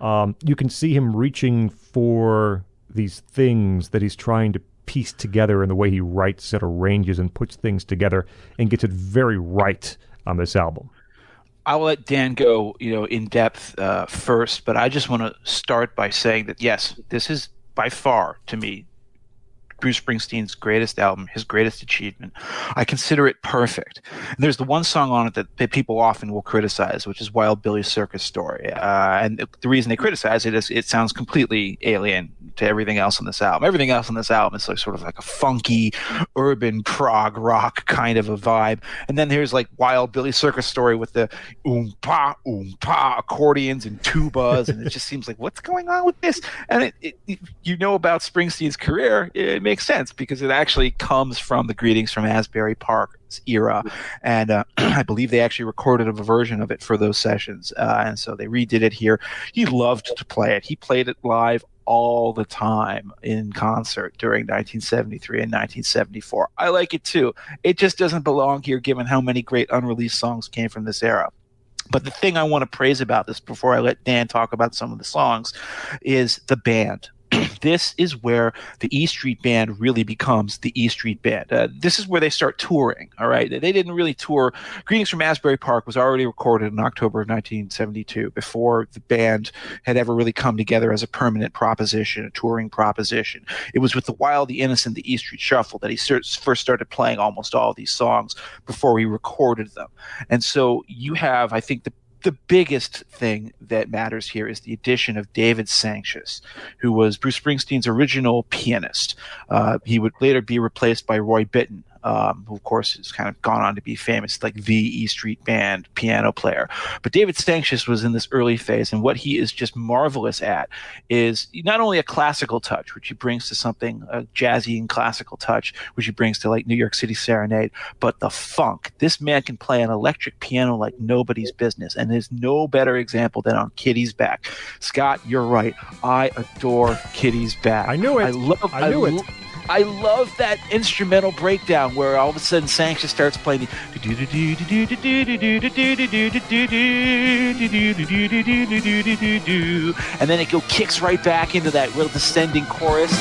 Um, you can see him reaching for these things that he's trying to piece together in the way he writes and arranges and puts things together and gets it very right on this album. I'll let Dan go, you know, in depth uh, first, but I just want to start by saying that yes, this is by far to me Bruce Springsteen's greatest album, his greatest achievement. I consider it perfect. And there's the one song on it that, that people often will criticize, which is Wild Billy's Circus Story. Uh, and the reason they criticize it is it sounds completely alien to everything else on this album. Everything else on this album is like sort of like a funky, urban prog rock kind of a vibe. And then there's like Wild Billy's Circus Story with the oom pa oom pa accordions and tubas, and it just seems like what's going on with this? And it, it, it- you know about Springsteen's career, it makes sense because it actually comes from the Greetings from Asbury Park era, and uh, I believe they actually recorded a version of it for those sessions, uh, and so they redid it here. He loved to play it. He played it live all the time in concert during 1973 and 1974. I like it too. It just doesn't belong here given how many great unreleased songs came from this era. But the thing I want to praise about this before I let Dan talk about some of the songs is the band. this is where the E Street Band really becomes the E Street Band. Uh, this is where they start touring. All right, they didn't really tour. Greetings from Asbury Park was already recorded in October of 1972, before the band had ever really come together as a permanent proposition, a touring proposition. It was with the Wild, the Innocent, the E Street Shuffle that he first started playing almost all these songs before he recorded them. And so you have, I think, the the biggest thing that matters here is the addition of David Sancious, who was Bruce Springsteen's original pianist. Uh, he would later be replaced by Roy Bittan, um, who of course has kind of gone on to be famous, like the E Street Band piano player. But David Sancious was in this early phase, and what he is just marvelous at is not only a classical touch, which he brings to something a jazzy and classical touch, which he brings to like New York City Serenade, but the funk. This man can play an electric piano like nobody's business, and there's no better example than on Kitty's Back. Scott, you're right. I adore Kitty's Back. I knew it. I love. I knew I it. I love that instrumental breakdown where all of a sudden Sanchez starts playing the and then it go kicks right back into that real descending chorus.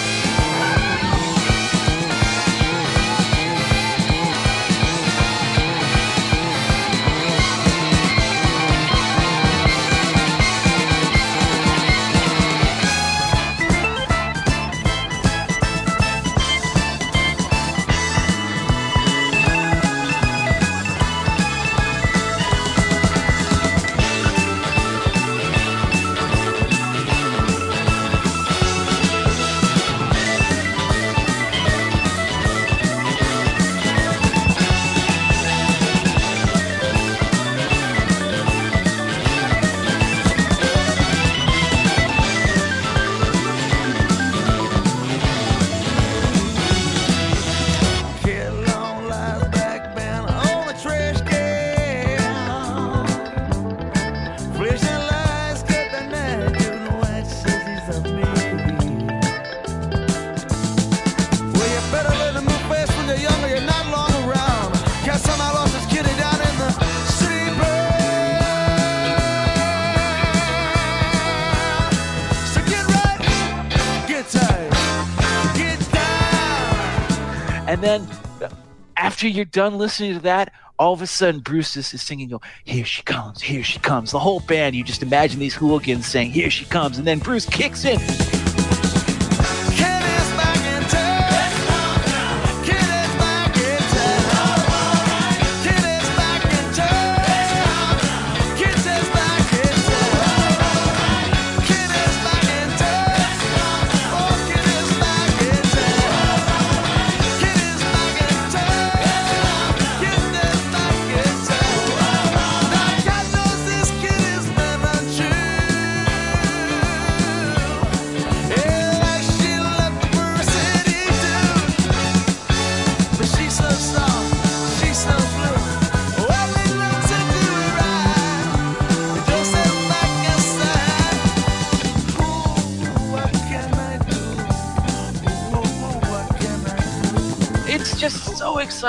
After you're done listening to that, all of a sudden Bruce is, is singing, "Go here she comes, here she comes." The whole band, you just imagine these hooligans saying, "Here she comes," and then Bruce kicks in.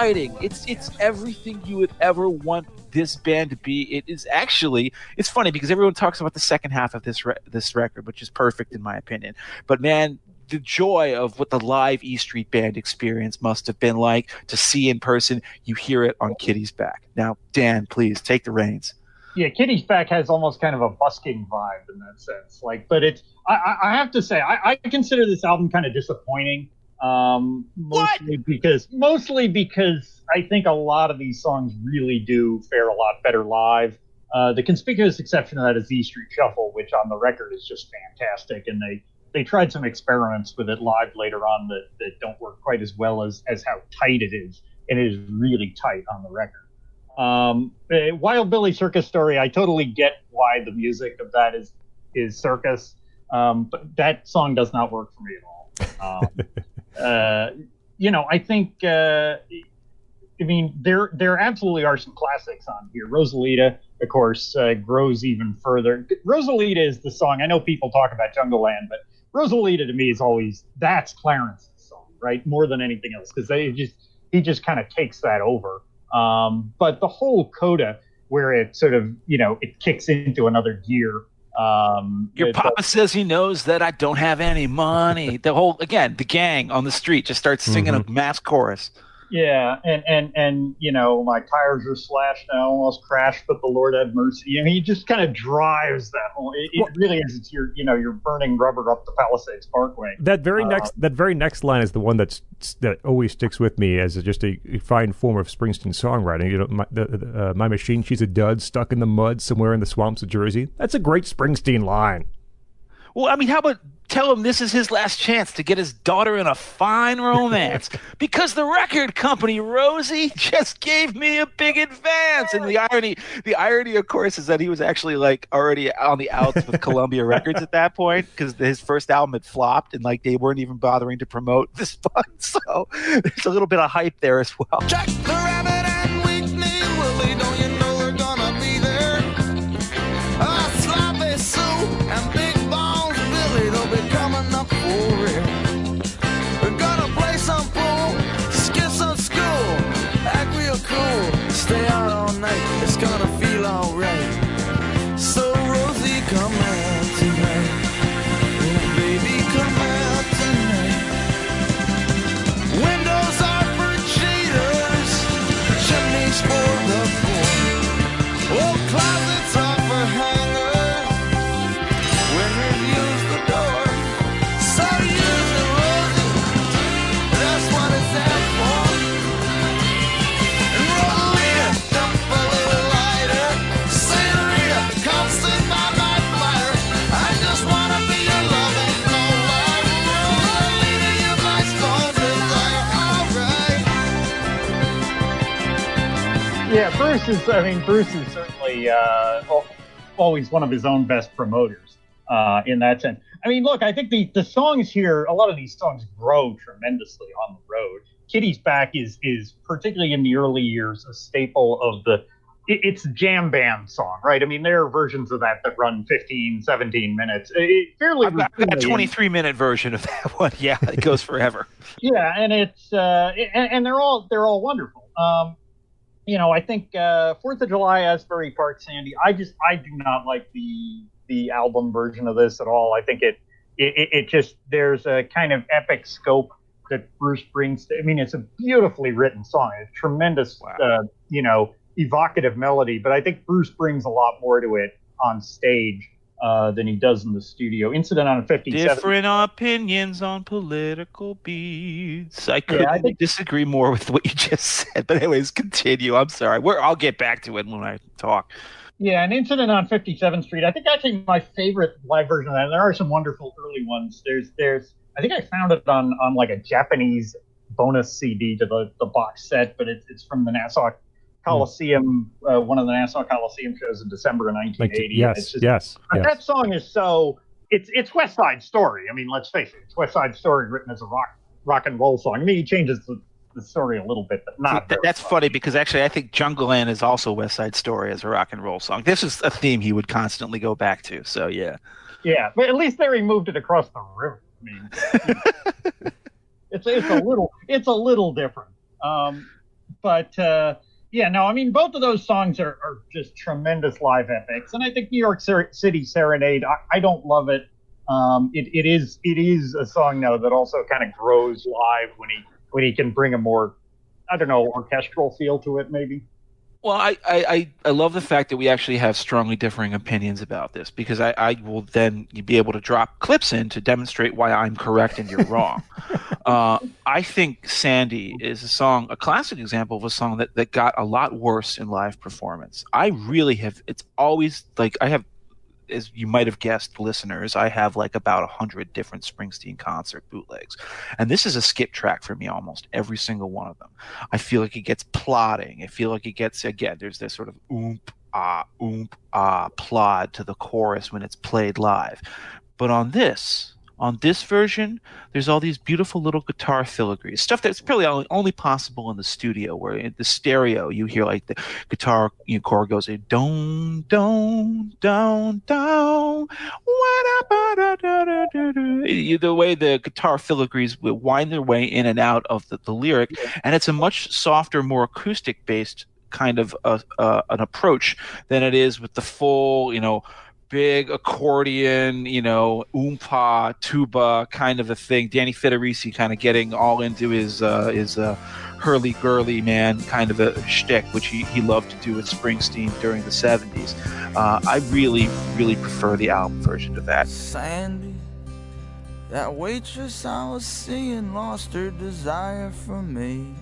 Exciting. It's it's everything you would ever want this band to be. It is actually it's funny because everyone talks about the second half of this re- this record, which is perfect in my opinion. But man, the joy of what the live E Street Band experience must have been like to see in person. You hear it on Kitty's back. Now, Dan, please take the reins. Yeah, Kitty's back has almost kind of a busking vibe in that sense. Like, but it's I, I- have to say I, I consider this album kind of disappointing. Um, mostly because mostly because I think a lot of these songs really do fare a lot better live. Uh, the conspicuous exception of that is the E Street Shuffle, which on the record is just fantastic, and they they tried some experiments with it live later on that, that don't work quite as well as as how tight it is, and it is really tight on the record. Um, uh, Wild Billy Circus Story, I totally get why the music of that is is circus, um, but that song does not work for me at all. Um, uh, you know, I think. Uh, I mean, there there absolutely are some classics on here. Rosalita, of course, uh, grows even further. Rosalita is the song. I know people talk about Jungle Land, but Rosalita to me is always that's Clarence's song, right? More than anything else, because they just he just kind of takes that over. Um, but the whole coda, where it sort of you know it kicks into another gear, Um, Your papa says he knows that I don't have any money. the whole again, the gang on the street just starts singing a mass chorus. Yeah, and and and you know, my tires are slashed. And I almost crashed, but the Lord had mercy. I mean, he just kind of drives that whole. It, it really is. It's your, you know, you're burning rubber up the Palisades Parkway. That very Uh, next that very next line is the one that's that always sticks with me as just a, a fine form of Springsteen songwriting. You know, my, the, the, uh, my machine, she's a dud stuck in the mud somewhere in the swamps of Jersey. That's a great Springsteen line. Well, I mean, how about tell him this is his last chance to get his daughter in a fine romance because the record company Rosie just gave me a big advance. And the irony, the irony, of course, is that he was actually like already on the outs with Columbia Records at that point because his first album had flopped and like they weren't even bothering to promote this one So there's a little bit of hype there as well. Jack the Rabbit Bruce is. I mean, Bruce is certainly uh, always one of his own best promoters uh, in that sense. I mean, look, I think the the songs here, a lot of these songs grow tremendously on the road. Kitty's Back is is particularly in the early years a staple of the. it- It's jam band song, right? I mean, there are versions of that that run 15, 17 minutes. It- fairly I've got a 23 minute version of that one. Yeah, it goes forever. Yeah, and it's uh, and, and they're all they're all wonderful. Um, you know, I think uh, Fourth of July, Asbury Park, Sandy. I just I do not like the the album version of this at all. I think it it, it- it just there's a kind of epic scope that Bruce brings. To, I mean, it's a beautifully written song, a tremendous Wow. uh, you know evocative melody. But I think Bruce brings a lot more to it on stage uh, than he does in the studio. Incident on 57. Different opinions on political beats. I couldn't I think- disagree more with what you just said. But anyways, continue. I'm sorry. We're, I'll get back to it when I talk. Yeah, an incident on 57th Street. I think actually my favorite live version of that. There are some wonderful early ones. There's, there's. I think I found it on on like a Japanese bonus CD to the, the box set, but it's it's from the Nassau Coliseum, uh, one of the Nassau Coliseum shows in December of Like 1980. It's yes, just- yes, yes. That song is so. It's it's West Side Story. I mean, let's face it. It's West Side Story written as a rock rock and roll song. I mean, he changes the, the story a little bit, but not. Th- that's funny because actually I think Jungle Land is also West Side Story as a rock and roll song. This is a theme he would constantly go back to. So yeah. Yeah, but at least there he moved it across the river. I mean, it's it's a little it's a little different. Um, but uh, yeah, no, I mean both of those songs are, are just tremendous live epics, and I think New York Ser- City Serenade. I, I don't love it. Um, it it is it is a song though that also kind of grows live when he when he can bring a more I don't know orchestral feel to it maybe. Well, I, I, I, I love the fact that we actually have strongly differing opinions about this because I, I will then be able to drop clips in to demonstrate why I'm correct and you're wrong. uh, I think Sandy is a song, a classic example of a song that, that got a lot worse in live performance. I really have, it's always like, I have, as you might have guessed, listeners, I have like about a hundred different Springsteen concert bootlegs. And this is a skip track for me almost every single one of them. I feel like it gets plotting. I feel like it gets again. There's this sort of oomp ah oomp ah plod to the chorus when it's played live. But on this, on this version, there's all these beautiful little guitar filigrees, stuff that's probably only, possible in the studio, where in the stereo you hear like the guitar you know, chord goes in don don don don. The way the guitar filigrees wind their way in and out of the, the lyric, and it's a much softer, more acoustic based kind of uh, uh, an approach than it is with the full, you know, big accordion, you know, oompa, tuba kind of a thing. Danny Federici kind of getting all into his uh, his uh, hurdy gurdy man kind of a shtick, which he, he loved to do with Springsteen during the 70s. Uh, I really, really prefer the album version of that. Sandy, that waitress I was seeing lost her desire for me.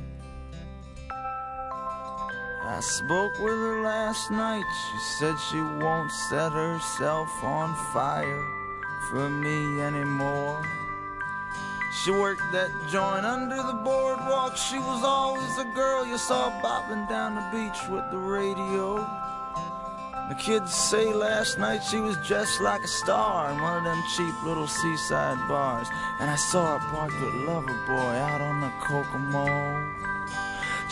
I spoke with her last night. She said she won't set herself on fire for me anymore. She worked that joint under the boardwalk. She was always a girl you saw bobbing down the beach with the radio. The kids say last night she was dressed like a star in one of them cheap little seaside bars. And I saw her parked with Loverboy out on the Kokomo.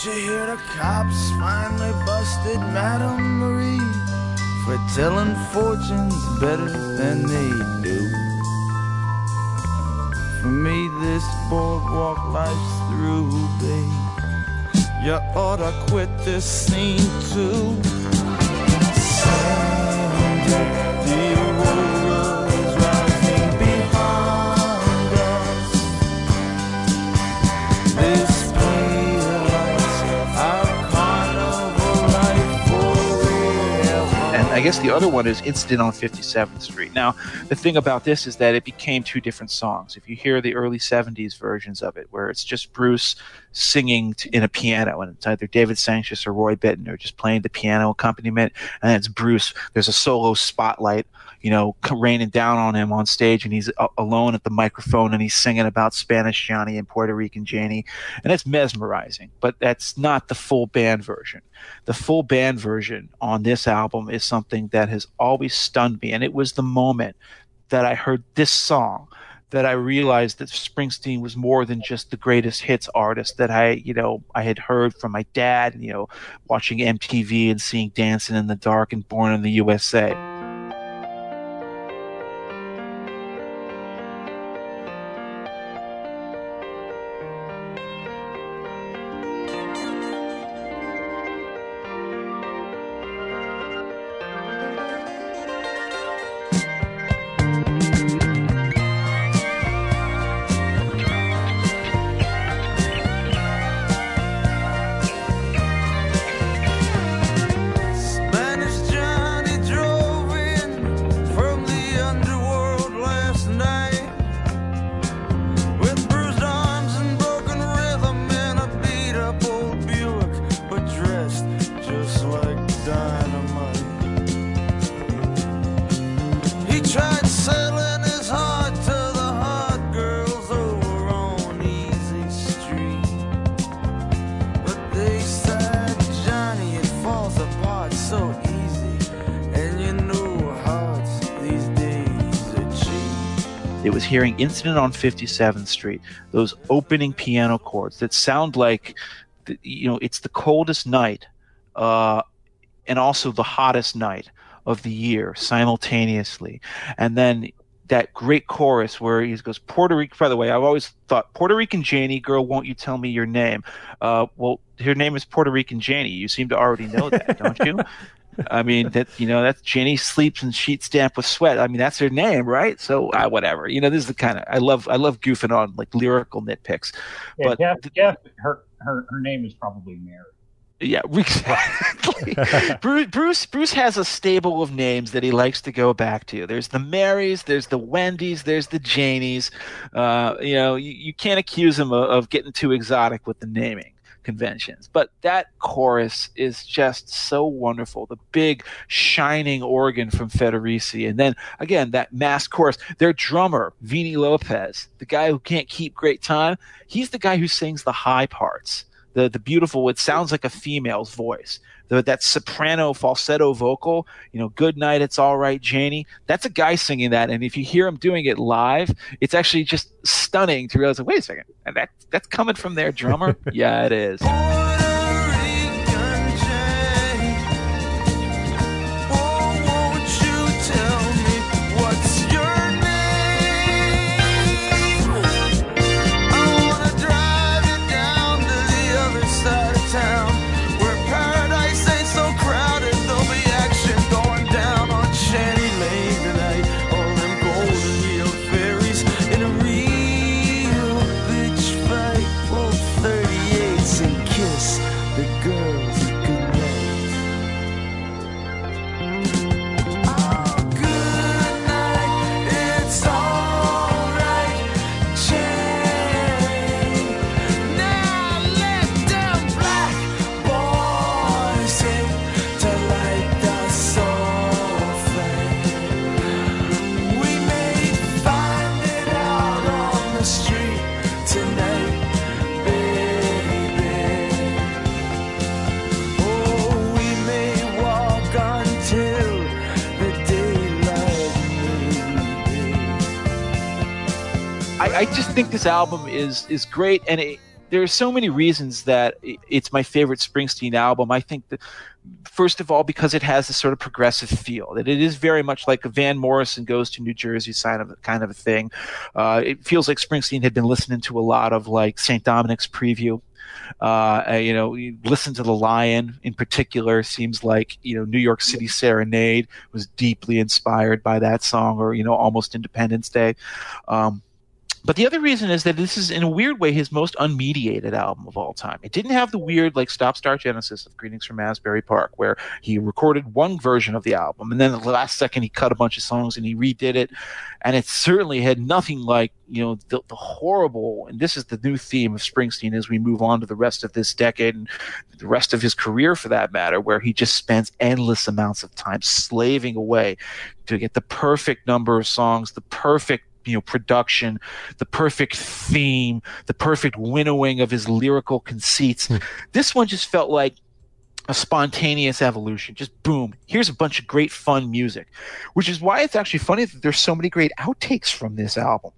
Did you hear the cops finally busted Madame Marie for telling fortunes better than they do? For me, this boardwalk life's through, babe. You oughta quit this scene too. Sandy, I guess the other one is Incident on 57th Street. Now, the thing about this is that it became two different songs. If you hear the early 70s versions of it, where it's just Bruce singing to, in a piano, and it's either David Sancious or Roy Bittan, or just playing the piano accompaniment, and it's Bruce. There's a solo spotlight, you know, raining down on him on stage, and he's a- alone at the microphone, and he's singing about Spanish Johnny and Puerto Rican Janie, and it's mesmerizing. But that's not the full band version the full band version on this album is something that has always stunned me. And it was the moment that I heard this song that I realized that Springsteen was more than just the greatest hits artist that I, you know, I had heard from my dad, you know, watching MTV and seeing Dancing in the Dark and Born in the USA. Hearing Incident on 57th Street, those opening piano chords that sound like, you know, it's the coldest night uh, and also the hottest night of the year simultaneously. And then that great chorus where he goes, Puerto Rico, by the way, I've always thought, Puerto Rican Janie, girl, won't you tell me your name? Uh, well, her name is Puerto Rican Janie. You seem to already know that, don't you? I mean that you know that's Jenny sleeps in sheets damp with sweat. I mean that's her name, right? So uh, whatever. You know this is the kind of I love I love goofing on like lyrical nitpicks. Yeah, But Jeff, th- Jeff her, her, her name is probably Mary. Yeah, exactly. Bruce, Bruce Bruce has a stable of names that he likes to go back to. There's the Marys, there's the Wendy's, there's the Janies. Uh, you know, you, you can't accuse him of, of getting too exotic with the naming conventions. But that chorus is just so wonderful. The big shining organ from Federici, and then again that mass chorus. Their drummer Vini Lopez, the guy who can't keep great time, he's the guy who sings the high parts the the beautiful it sounds like a female's voice the, that soprano falsetto vocal you know good night it's all right janie. That's a guy singing that and if you hear him doing it live it's actually just stunning to realize like, wait a second that that's coming from their drummer? Yeah it is I, just think this album is is great, and it, there are so many reasons that it's my favorite Springsteen album. I think that first of all because it has this sort of progressive feel that it is very much like a Van Morrison goes to New Jersey kind of kind of a thing. Uh, it feels like Springsteen had been listening to a lot of like St. Dominic's Preview. Uh, you know, listen to the Lion in particular. Seems like you know New York City Serenade was deeply inspired by that song, or you know, almost Independence Day. Um, but the other reason is that this is, in a weird way, his most unmediated album of all time. It didn't have the weird, like, stop start genesis of Greetings from Asbury Park, where he recorded one version of the album, and then at the last second he cut a bunch of songs and he redid it. And it certainly had nothing like, you know, the, the horrible, and this is the new theme of Springsteen as we move on to the rest of this decade and the rest of his career for that matter, where he just spends endless amounts of time slaving away to get the perfect number of songs, the perfect you know production the perfect theme the perfect winnowing of his lyrical conceits. Hmm. this one just felt like a spontaneous evolution. Just boom here's a bunch of great fun music. Which is why it's actually funny that there's so many great outtakes from this album.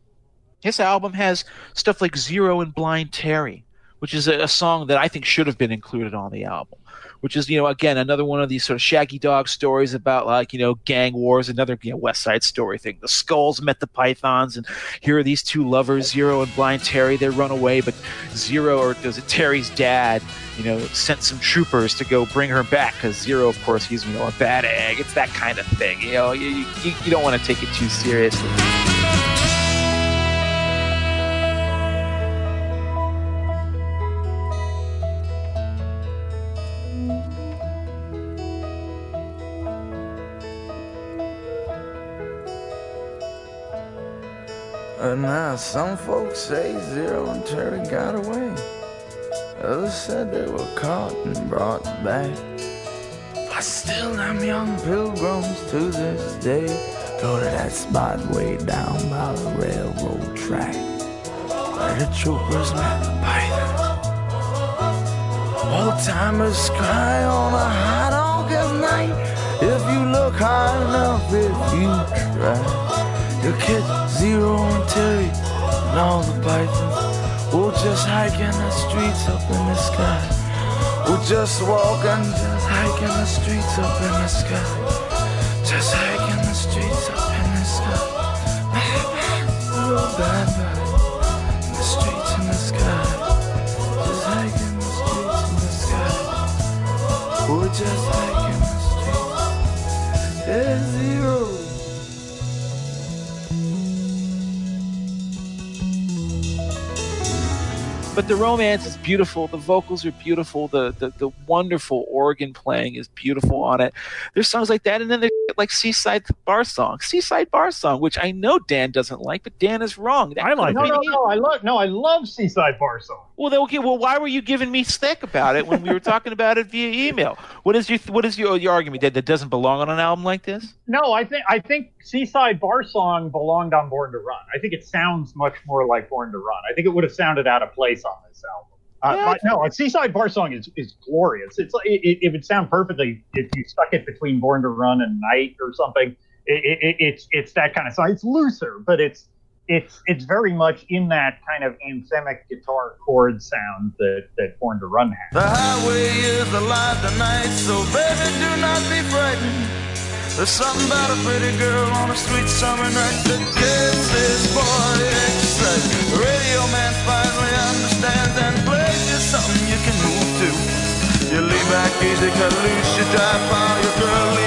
This album has stuff like zero and blind terry which is a, a song that i think should have been included on the album which is you know again another one of these sort of shaggy dog stories about like you know gang wars another you know west side story thing. The skulls met the pythons and here are these two lovers zero and blind terry. They run away but zero or does it terry's dad you know sent some troopers to go bring her back because zero of course he's you know a bad egg. It's that kind of thing you know you, you, you don't want to take it too seriously Uh, but now some folks say Zero and Terry got away. Others said they were caught and brought back. But still, them young pilgrims to this day go to that spot way down by the railroad track where the troopers met the pythons. Old timers cry on a hot August night. If you look high enough, if you try. Your kids, Zero and Terry, and all the pythons. We'll just hike in the streets up in the sky. We'll just walk and just hike in the streets up in the sky. Just hike in the streets up in the sky. Oh. In the streets in the sky. Just hike in the streets in the sky. We'll just hike in the streets. There's zero. But the romance is beautiful. The vocals are beautiful. The, the the wonderful organ playing is beautiful on it. There's songs like that, and then there's like Seaside Bar Song, Seaside Bar Song, which I know Dan doesn't like, but Dan is wrong. That I like. No, no, no. I love. No, I love Seaside Bar Song. Well, then, okay. Well, why were you giving me stick about it when we were talking about it via email? What is your What is your, your argument that that doesn't belong on an album like this? No, I think I think Seaside Bar Song belonged on Born to Run. I think it sounds much more like Born to Run. I think it would have sounded out of place on this album. Uh, yeah. no, a Seaside Bar Song is, is glorious. It's it, it, it would sound perfectly if you stuck it between Born to Run and Night or something. It, it, it's it's that kind of song. It's looser, but it's it's it's very much in that kind of anthemic guitar chord sound that that Born to Run has. The highway is alive tonight, so baby, do not be frightened. There's something about a pretty girl on a sweet summer night that gets this boy excited. Radio man finally understands and something You lean back? Easy, cut loose, you drive by, your girl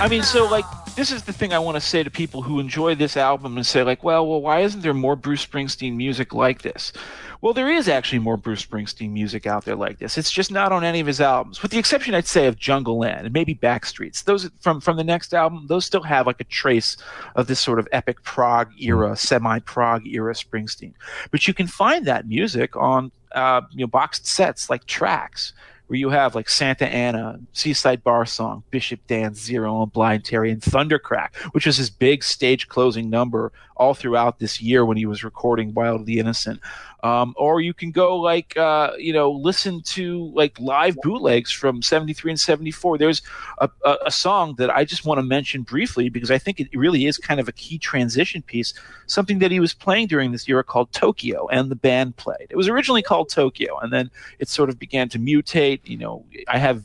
I mean, so like this is the thing I want to say to people who enjoy this album and say like, well, well, why isn't there more Bruce Springsteen music like this? Well, there is actually more Bruce Springsteen music out there like this. It's just not on any of his albums, with the exception, I'd say, of Jungle Land and maybe Backstreets. Those from from the next album, those still have like a trace of this sort of epic prog era, semi prog era Springsteen. But you can find that music on uh, you know boxed sets like tracks where you have like Santa Ana, Seaside Bar Song, Bishop Dance, Zero, and Blind Terry, and Thundercrack, which was his big stage closing number all throughout this year when he was recording Wild the Innocent. Um, or you can go like uh, you know listen to like live bootlegs from 73 and 74 there's a, a, a song that i just want to mention briefly because i think it really is kind of a key transition piece something that he was playing during this era called tokyo and the band played. It was originally called tokyo and then it sort of began to mutate. You know i have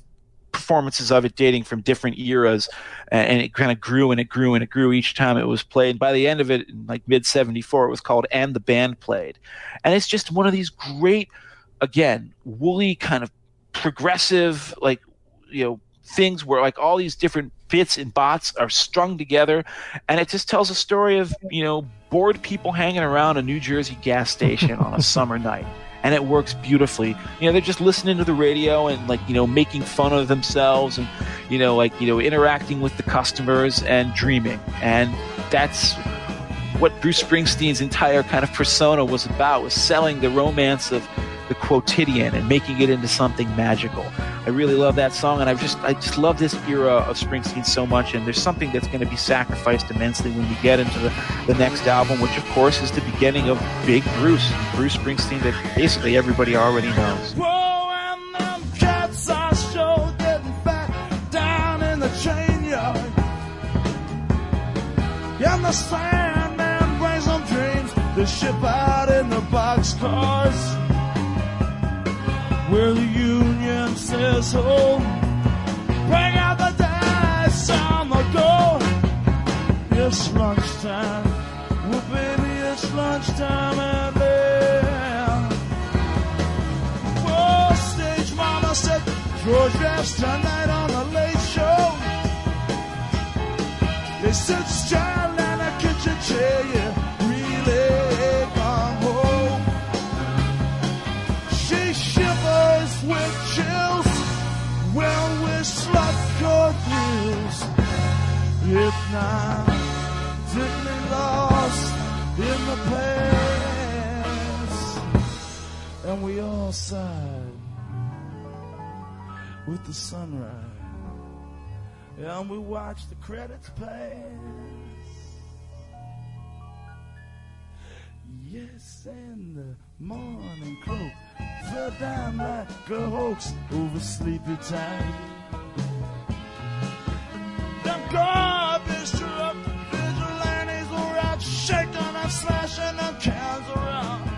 performances of it dating from different eras and it kind of grew and it grew and it grew each time it was played. By the end of it in like mid 74 it was called and the band played. And it's just one of these great again woolly kind of progressive like you know things where like all these different bits and bots are strung together. And it just tells a story of you know bored people hanging around a new jersey gas station on a summer night and it works beautifully. You know, they're just listening to the radio and like, you know, making fun of themselves and, you know, like, you know, interacting with the customers and dreaming. And that's what Bruce Springsteen's entire kind of persona was about, was selling the romance of the quotidian and making it into something magical. I really love that song, and I just I just love this era of Springsteen so much. And there's something that's going to be sacrificed immensely when we get into the, the next album, which of course is the beginning of Big Bruce, Bruce Springsteen, that basically everybody already knows. And the the Sandman brings them dreams to ship out in the boxcars. Where the union says, oh, bring out the dice on the go. It's lunchtime. Well, baby, it's lunchtime and there. Whoa, stage mama said, George Raps tonight on the late show. They sit If not, deeply lost in the past. And we all sighed with the sunrise. And we watched the credits pass. Yes, and the morning cloak fell down like a hoax over sleepy time. Them garbage truck vigilantes were out shaking and slashing them cans around.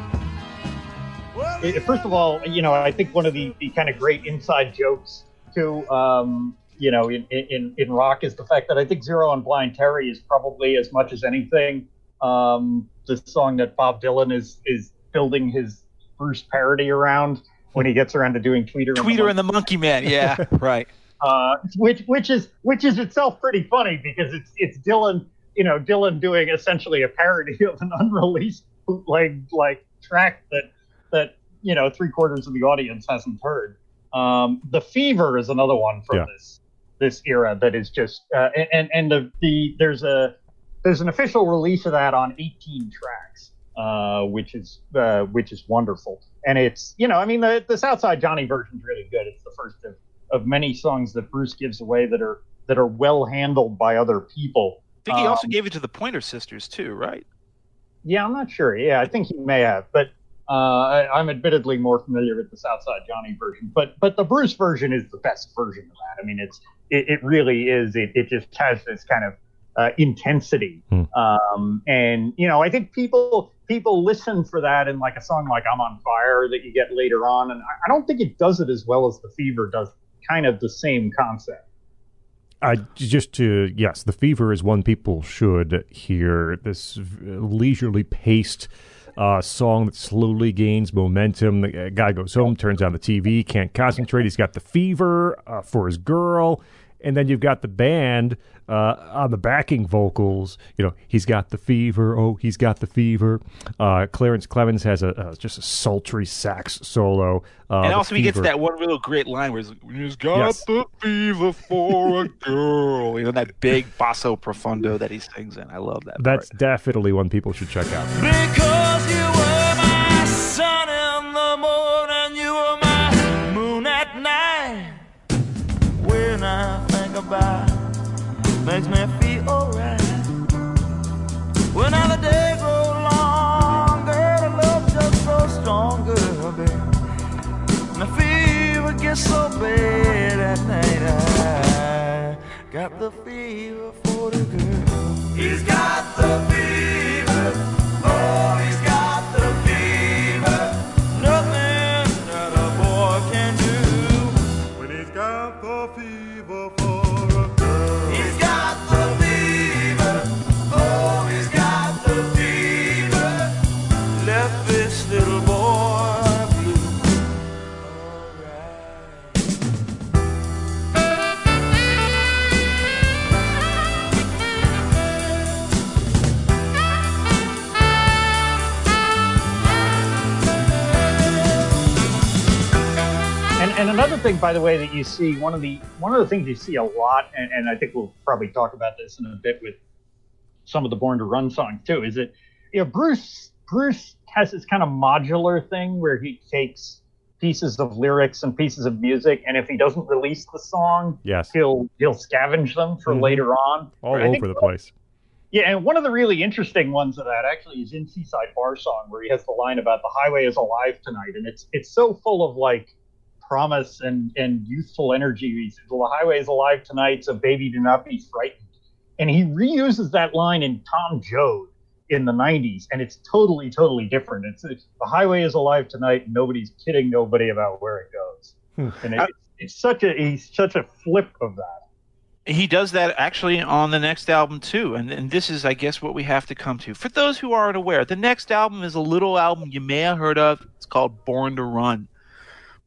Well, First of all, you know, I think one of the, the kind of great inside jokes to, um, you know, in, in in rock is the fact that I think Zero and Blind Terry is probably as much as anything um, the song that Bob Dylan is is building his Bruce parody around when he gets around to doing Tweeter. and the Tweeter and the Monkey Man, yeah, right. Uh, which which is which is itself pretty funny because it's it's Dylan, you know, Dylan doing essentially a parody of an unreleased bootleg like track that that you know three quarters of the audience hasn't heard. Um, the Fever is another one from Yeah. this this era that is just uh, and and the, the there's a there's an official release of that on 18 tracks, uh, which is uh, which is wonderful. And it's you know I mean the the Southside Johnny version's really good. It's the first of of many songs that Bruce gives away that are that are well handled by other people. I think he also Um, gave it to the Pointer Sisters too, right? Yeah, I'm not sure. Yeah, I think he may have, but uh, I, I'm admittedly more familiar with the Southside Johnny version. But but the Bruce version is the best version of that. I mean, it's it, it really is. It it just has this kind of uh, intensity, Hmm. um, and you know, I think people people listen for that in like a song like "I'm on Fire" that you get later on, and I, I don't think it does it as well as the Fever does. Kind of the same concept. Just to yes, the fever is one people should hear. This leisurely paced uh, song that slowly gains momentum. The guy goes home, turns on the TV, can't concentrate. He's got the fever uh, for his girl, and then you've got the band uh, on the backing vocals. You know, he's got the fever. Oh, he's got the fever. Uh, Clarence Clemons has a, a just a sultry sax solo. Uh, and also, he gets that one real great line where he's, he's got Yes. the fever for a girl. You know, that big basso profundo that he sings in. I love that. That's part. definitely one people should check out. Because so bad at night. I got the fever for the girl. He's got the And thing, by the way, that you see one of the one of the things you see a lot, and, and I think we'll probably talk about this in a bit with some of the Born to Run songs too, is that you know Bruce Bruce has this kind of modular thing where he takes pieces of lyrics and pieces of music, and if he doesn't release the song, Yes, he'll he'll scavenge them for Mhm. later on. all I over the place. Yeah, and one of the really interesting ones of that actually is in Seaside Bar Song, where he has the line about the highway is alive tonight, and it's it's so full of like promise and and youthful energy. He says, "Well, the highway is alive tonight, so baby, do not be frightened." And he reuses that line in Tom Joad in the '90s, and it's totally totally different. It's, it's the highway is alive tonight, and nobody's kidding nobody about where it goes. Hmm. And it, it's such a he's such a flip of that. he does that actually on the next album too and, and this is i guess what we have to come to for those who aren't aware the next album is a little album you may have heard of it's called born to run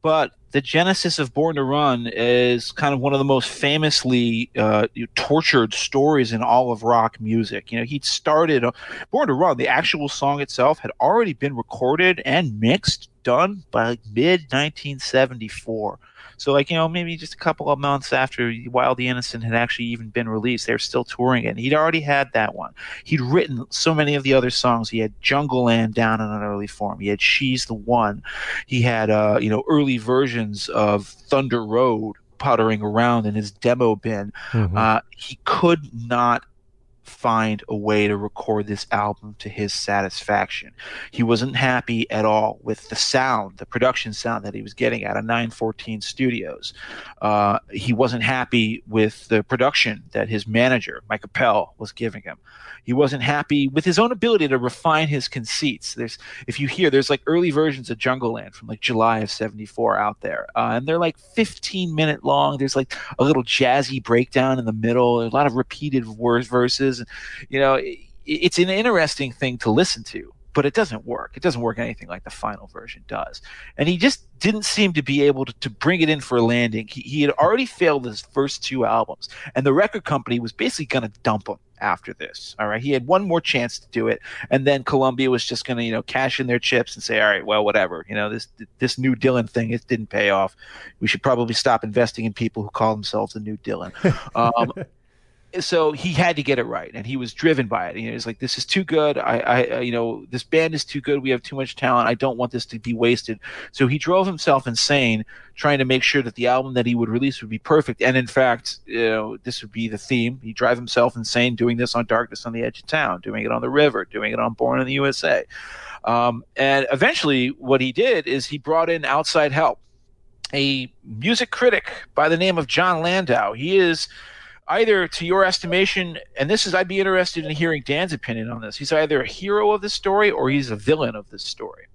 but the genesis of born to run is kind of one of the most famously uh, tortured stories in all of rock music. You know he'd started uh, born to run the actual song itself had already been recorded and mixed done by mid 1974 so, like, you know, maybe just a couple of months after Wild the Innocent had actually even been released, they were still touring it. And he'd already had that one. He'd written so many of the other songs. He had Jungle Land down in an early form. He had She's the One. He had, uh, you know, early versions of Thunder Road puttering around in his demo bin. Mhm. Uh, he could not find a way to record this album to his satisfaction. He wasn't happy at all with the sound, the production sound that he was getting out of 914 Studios. Uh, he wasn't happy with the production that his manager, Mike Appel, was giving him. He wasn't happy with his own ability to refine his conceits. There's, if you hear, there's like early versions of Jungle Land from like July of '74 out there, uh, and they're like 15 minute long. There's like a little jazzy breakdown in the middle, a lot of repeated words, verses. You know, it, it's an interesting thing to listen to, but it doesn't work. It doesn't work anything like the final version does. And he just didn't seem to be able to, to bring it in for a landing. He, he had already failed his first two albums, and the record company was basically going to dump him after this. All right. He had one more chance to do it. And then Columbia was just going to, you know, cash in their chips and say, all right, well, whatever. You know, this, this new Dylan thing, it didn't pay off. We should probably stop investing in people who call themselves the new Dylan. Um, so he had to get it right and he was driven by it. You know he's like this is too good. I, I you know this band is too good. We have too much talent. I don't want this to be wasted. So he drove himself insane trying to make sure that the album that he would release would be perfect. And in fact you know this would be the theme. He drive himself insane doing this on darkness on the edge of town doing it on the river doing it on born in the usa um, and eventually what he did is he brought in outside help a music critic by the name of jon landau. He is either to your estimation, and this is I'd be interested in hearing Dan's opinion on this. He's either a hero of this story or he's a villain of this story.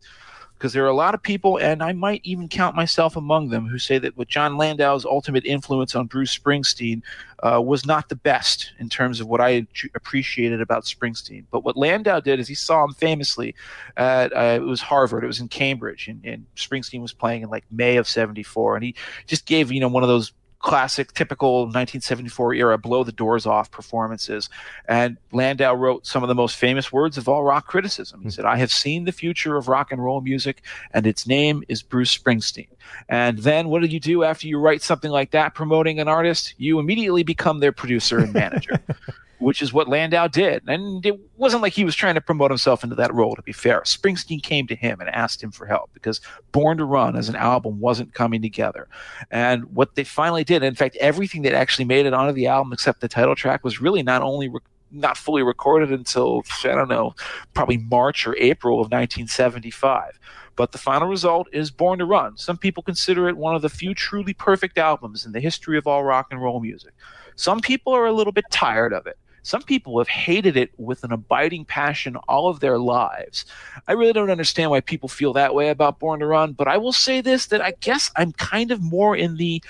Because there are a lot of people, and I might even count myself among them, who say that what Jon Landau's ultimate influence on Bruce Springsteen uh, was not the best in terms of what I appreciated about Springsteen. But what Landau did is he saw him famously at uh, it was Harvard, it was in Cambridge, and, and Springsteen was playing in like May of '74, and he just gave you know one of those classic, typical 1974 era blow the doors off performances. And Landau wrote some of the most famous words of all rock criticism. He hmm. said, I have seen the future of rock and roll music, and its name is Bruce Springsteen. And then what do you do after you write something like that promoting an artist? You immediately become their producer and manager. which is what Landau did. And it wasn't like he was trying to promote himself into that role, to be fair. Springsteen came to him and asked him for help because Born to Run as an album wasn't coming together. And what they finally did, in fact, everything that actually made it onto the album except the title track was really not only. Re- not fully recorded until I don't know, probably March or April of 1975. But the final result is Born to Run. Some people consider it one of the few truly perfect albums in the history of all rock and roll music. Some people are a little bit tired of it. Some people have hated it with an abiding passion all of their lives. I really don't understand why people feel that way about Born to Run, but I will say this that I guess I'm kind of more in the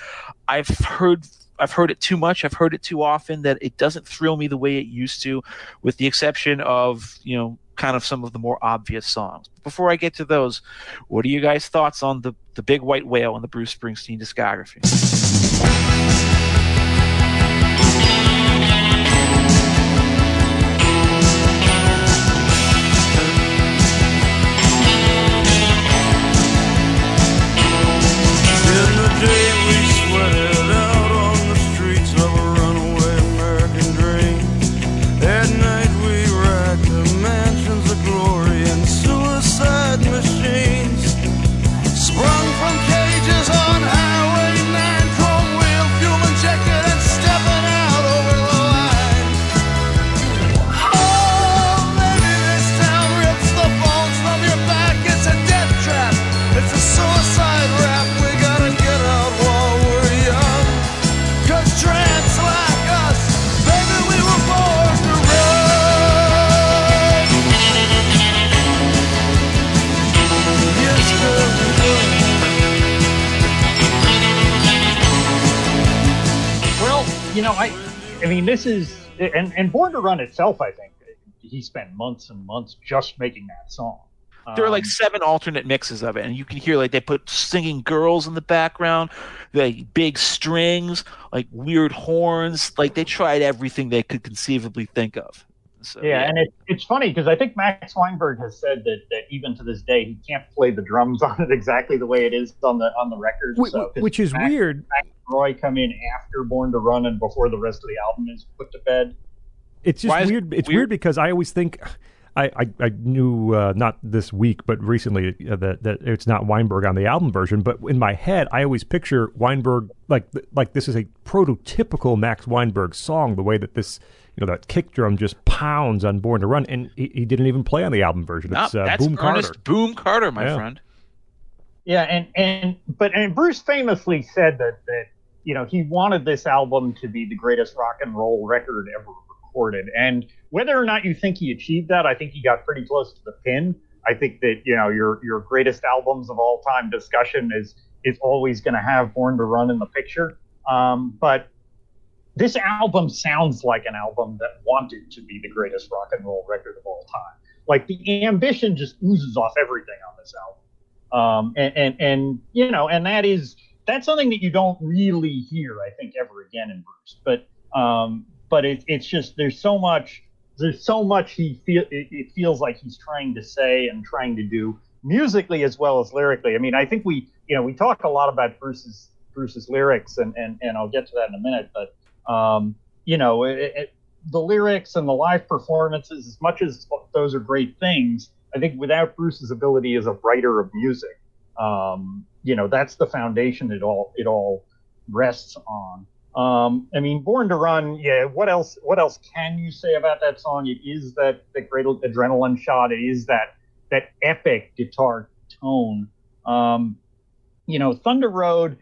I've heard I've heard it too much. I've heard it too often that it doesn't thrill me the way it used to, with the exception of, you know, kind of some of the more obvious songs. Before I get to those, what are you guys' thoughts on the, the big white whale in the Bruce Springsteen discography? I mean, this is and and Born to Run itself. I think he spent months and months just making that song. There are like um, seven alternate mixes of it, and you can hear like they put singing girls in the background, like big strings, like weird horns. Like they tried everything they could conceivably think of. So, yeah, yeah, and it, it's funny because I think Max Weinberg has said that, that even to this day he can't play the drums on it exactly the way it is on the on the record. Which, so, which is Max, weird. Max Roy come in after Born to Run and before the rest of the album is put to bed. It's just weird. It's weird? weird? because I always think. I, I, I knew uh, not this week, but recently uh, that that it's not Weinberg on the album version. But in my head, I always picture Weinberg like like this is a prototypical Max Weinberg song. The way that this you know that kick drum just pounds on Born to Run, and he, he didn't even play on the album version. It's uh, that's Boom Ernest Carter. Boom Carter, my yeah. friend. Yeah, and and but and Bruce famously said that that you know, he wanted this album to be the greatest rock and roll record ever recorded. And whether or not you think he achieved that, I think he got pretty close to the pin. I think that, you know, your your greatest albums of all time discussion is is always going to have Born to Run in the picture. Um, but this album sounds like an album that wanted to be the greatest rock and roll record of all time. Like the ambition just oozes off everything on this album. Um, and, and, and, you know, and that is, that's something that you don't really hear, I think, ever again in Bruce. But um, but it, it's just there's so much there's so much he feel it, it, feels like he's trying to say and trying to do musically as well as lyrically. I mean, I think we you know we talk a lot about Bruce's Bruce's lyrics and and and I'll get to that in a minute, but um, you know it, the lyrics and the live performances, as much as those are great things, I think without Bruce's ability as a writer of music, um, you know that's the foundation it all it all rests on. Um, I mean, Born to Run. Yeah. What else? What else can you say about that song? It is that the great adrenaline shot. It is that that epic guitar tone. Um, you know, Thunder Road.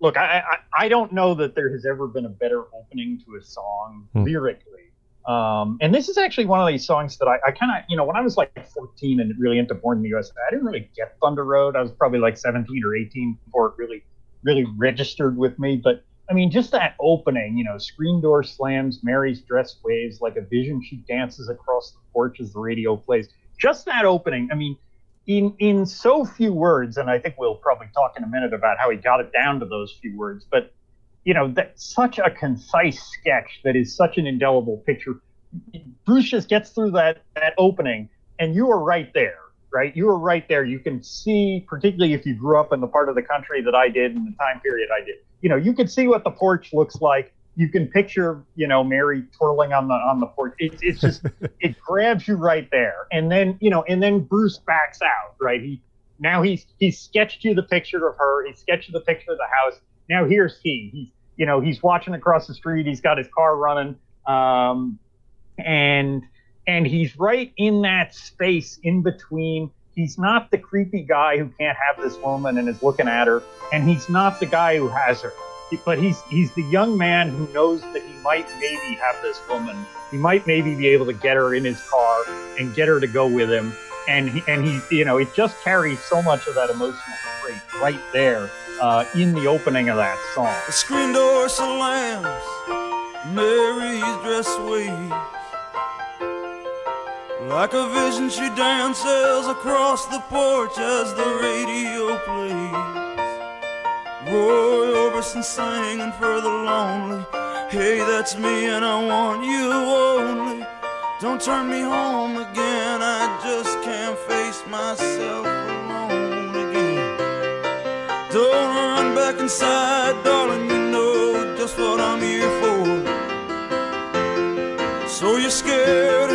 Look, I, I I don't know that there has ever been a better opening to a song hmm. lyrically um, and this is actually one of these songs that I, I kind of, you know, when I was like 14 and really into Born in the USA, I didn't really get Thunder Road. I was probably like 17 or 18 before it really, really registered with me. But I mean, just that opening, you know, screen door slams, Mary's dress waves like a vision. She dances across the porch as the radio plays. Just that opening. I mean, in in so few words, and I think we'll probably talk in a minute about how he got it down to those few words. But you know, that such a concise sketch that is such an indelible picture. Bruce just gets through that that opening, and you are right there, right? You are right there. You can see, particularly if you grew up in the part of the country that I did in the time period I did. You know, you can see what the porch looks like. You can picture, you know, Mary twirling on the on the porch. It's it's just it grabs you right there, and then you know, and then Bruce backs out, right? He now he's he's sketched you the picture of her. He sketched you the picture of the house. Now here's he. He's you know he's watching across the street. He's got his car running, um, and and he's right in that space in between. He's not the creepy guy who can't have this woman and is looking at her, and he's not the guy who has her. But he's he's the young man who knows that he might maybe have this woman. He might maybe be able to get her in his car and get her to go with him and he, and he, you know, it just carries so much of that emotional weight right there uh, in the opening of that song. The screen door slams, Mary's dress waves. Like a vision, she dances across the porch as the radio plays. Roy Orbison singing for the lonely. Hey, that's me, and I want you only. Don't turn me home again, I just can't face myself alone again. Don't run back inside, darling, you know just what I'm here for. So you're scared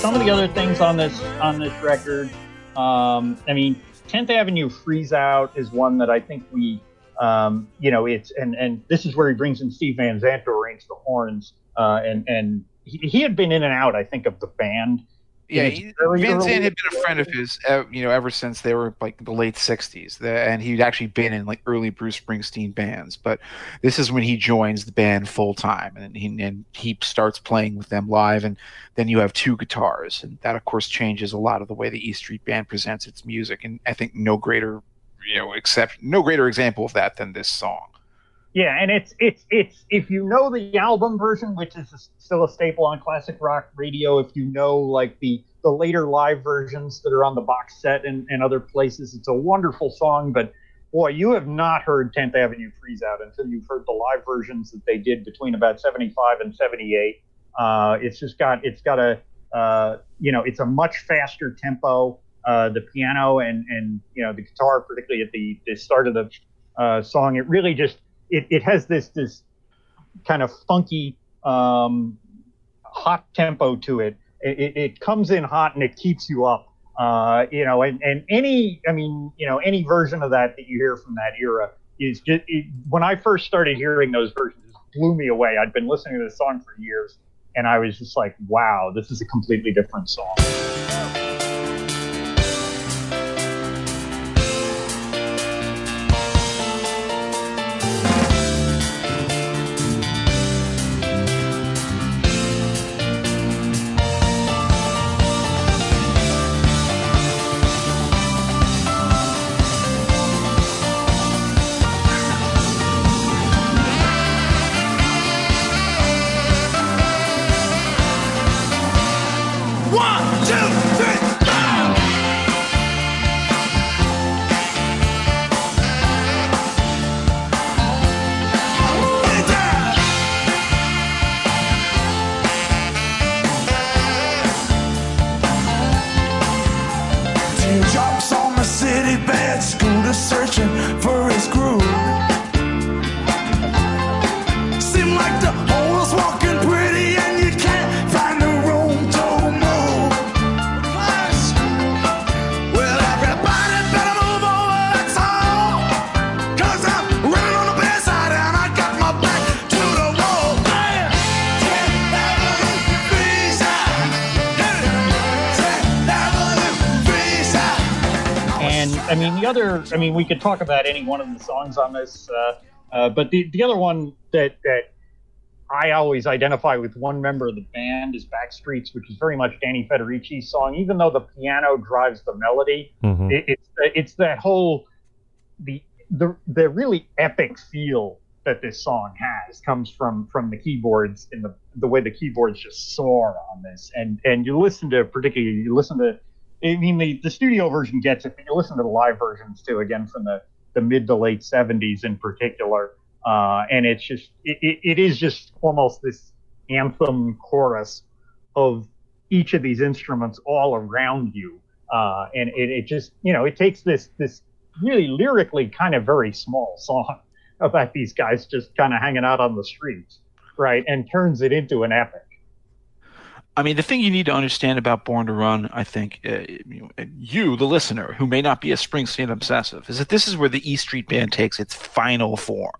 some of the other things on this on this record um, i mean 10th avenue freeze out is one that i think we um, you know it's and and this is where he brings in steve van zandt to arrange the horns uh, and and he, he had been in and out i think of the band Yeah, he, Van Zandt had been a friend of his, you know, ever since they were like the late '60s, and he'd actually been in like early Bruce Springsteen bands. But this is when he joins the band full time, and he and he starts playing with them live. And then you have two guitars, and that of course changes a lot of the way the E Street Band presents its music. And I think no greater, you know, except no greater example of that than this song. Yeah, and it's it's it's if you know the album version, which is still a staple on classic rock radio. If you know like the the later live versions that are on the box set and, and other places, it's a wonderful song. But boy, you have not heard 10th Avenue Freeze Out until you've heard the live versions that they did between about 75 and 78. Uh, it's just got it's got a uh, you know it's a much faster tempo. Uh, the piano and and you know the guitar, particularly at the the start of the uh, song, it really just it, it has this this kind of funky um, hot tempo to it. It, it. comes in hot and it keeps you up. Uh, you know, and, and any I mean, you know, any version of that that you hear from that era is just it, when I first started hearing those versions, it blew me away. I'd been listening to the song for years, and I was just like, wow, this is a completely different song. Other, I mean, we could talk about any one of the songs on this, uh, uh, but the, the other one that, that I always identify with one member of the band is Backstreets, which is very much Danny Federici's song. Even though the piano drives the melody, Mhm. it, it's it's that whole the the the really epic feel that this song has comes from from the keyboards and the the way the keyboards just soar on this. And and you listen to particularly you listen to I mean the the studio version gets it, but you listen to the live versions too. Again from the the mid to late 70s in particular uh, and it's just it, it, it is just almost this anthem chorus of each of these instruments all around you uh, and it, it just you know it takes this this really lyrically kind of very small song about these guys just kind of hanging out on the streets right and turns it into an epic I mean, the thing you need to understand about Born to Run, I think, uh, you, you, the listener, who may not be a Springsteen obsessive, is that this is where the E Street Band takes its final form.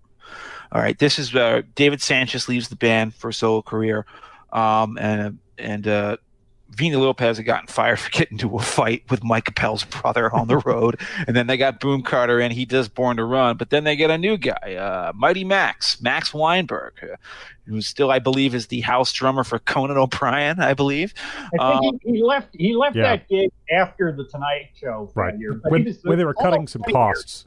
All right, this is uh, David Sancious leaves the band for a solo career, um, and and uh, Vini Lopez had gotten fired for getting into a fight with Mike Appel's brother on the road, and then they got Boom Carter, and he does Born to Run, but then they get a new guy, uh, Mighty Max, Max Weinberg, uh, who still, I believe, is the house drummer for Conan O'Brien, I believe. I think he, he left he left yeah. that gig after the Tonight Show Right. a year. When, was when they were cutting some twenty costs.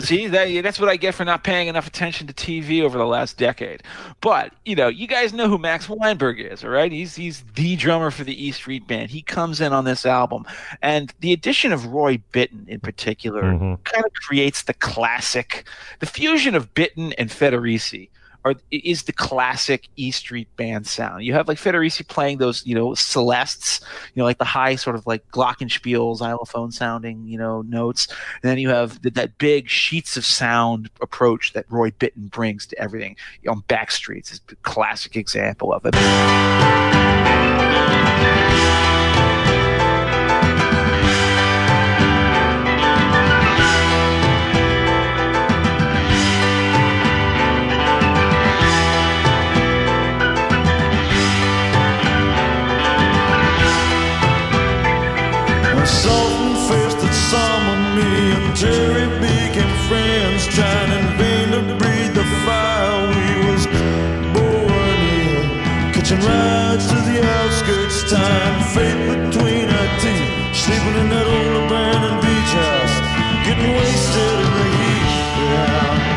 See, that, that's what I get for not paying enough attention to TV over the last decade. But you know, you guys know who Max Weinberg is, all right? He's he's the drummer for the E Street Band. He comes in on this album, and the addition of Roy Bittan in particular Mhm. kind of creates the classic, the fusion of Bittan and Federici. Are, is the classic E Street Band sound. You have like Federici playing those, you know, celestes, you know, like the high sort of like glockenspiel, xylophone sounding, you know, notes. And then you have th- that big sheets of sound approach that Roy Bittan brings to everything. On Backstreets is a classic example of it. Rides to the outskirts, time between our teeth. Sleeping in that old abandoned beach house, getting wasted in the heat. Yeah.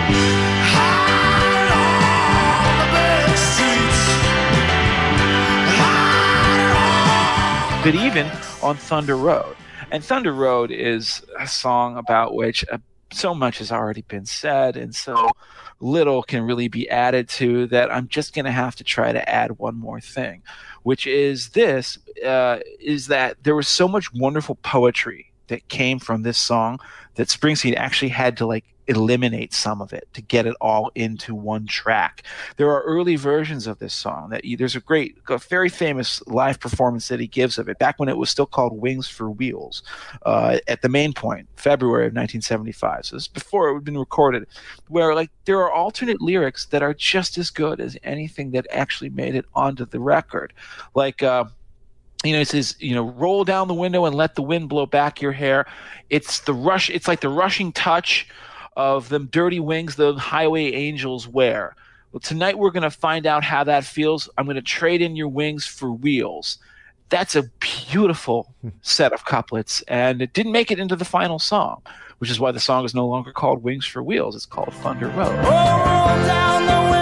But even on Thunder Road. And Thunder Road is a song about which uh, so much has already been said and so little can really be added to that. I'm just going to have to try to add one more thing, which is this uh, is that there was so much wonderful poetry that came from this song that Springsteen actually had to like eliminate some of it to get it all into one track. There are early versions of this song that you, there's a great, a very famous live performance that he gives of it back when it was still called Wings for Wheels uh, at the Main Point, February of 1975. So this is before it had been recorded, where like there are alternate lyrics that are just as good as anything that actually made it onto the record, like. Uh, you know, it says, you know, roll down the window and let the wind blow back your hair. It's the rush. It's like the rushing touch of them dirty wings the highway angels wear. Well, tonight we're going to find out how that feels. I'm going to trade in your wings for wheels. That's a beautiful set of couplets, and it didn't make it into the final song, which is why the song is no longer called Wings for Wheels. It's called Thunder Road. Oh,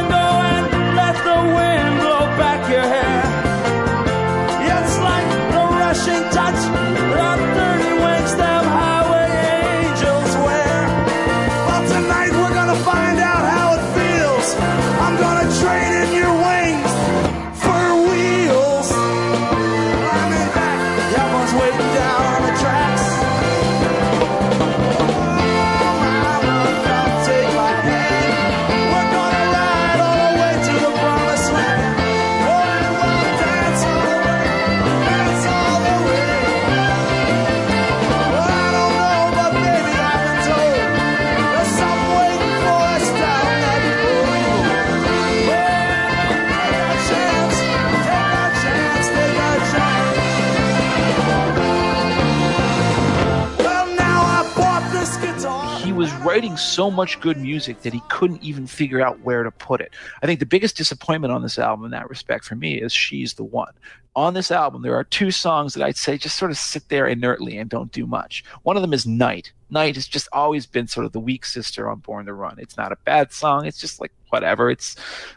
writing so much good music that he couldn't even figure out where to put it. I think the biggest disappointment on this album in that respect for me is She's the One on this album, there are two songs that I'd say just sort of sit there inertly and don't do much. One of them is Night. Night has just always been sort of the weak sister on Born to Run. It's not a bad song. It's just like whatever. It's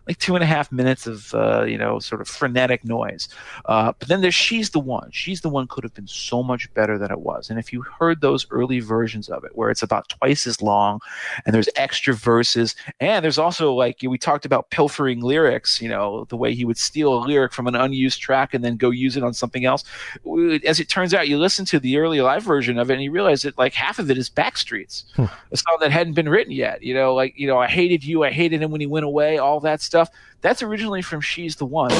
like two and a half minutes of uh, you know sort of frenetic noise. Uh, but then there's She's the One. She's the One could have been so much better than it was. And if you heard those early versions of it, where it's about twice as long, and there's extra verses, and there's also like we talked about pilfering lyrics. You know the way he would steal a lyric from an unused track and then go use it on something else. As it turns out, you listen to the early live version of it, and you realize that like half of it is Backstreets, hmm. a song that hadn't been written yet. You know, like you know, I hated you, I hated him when he he went away, all that stuff. That's originally from She's the One.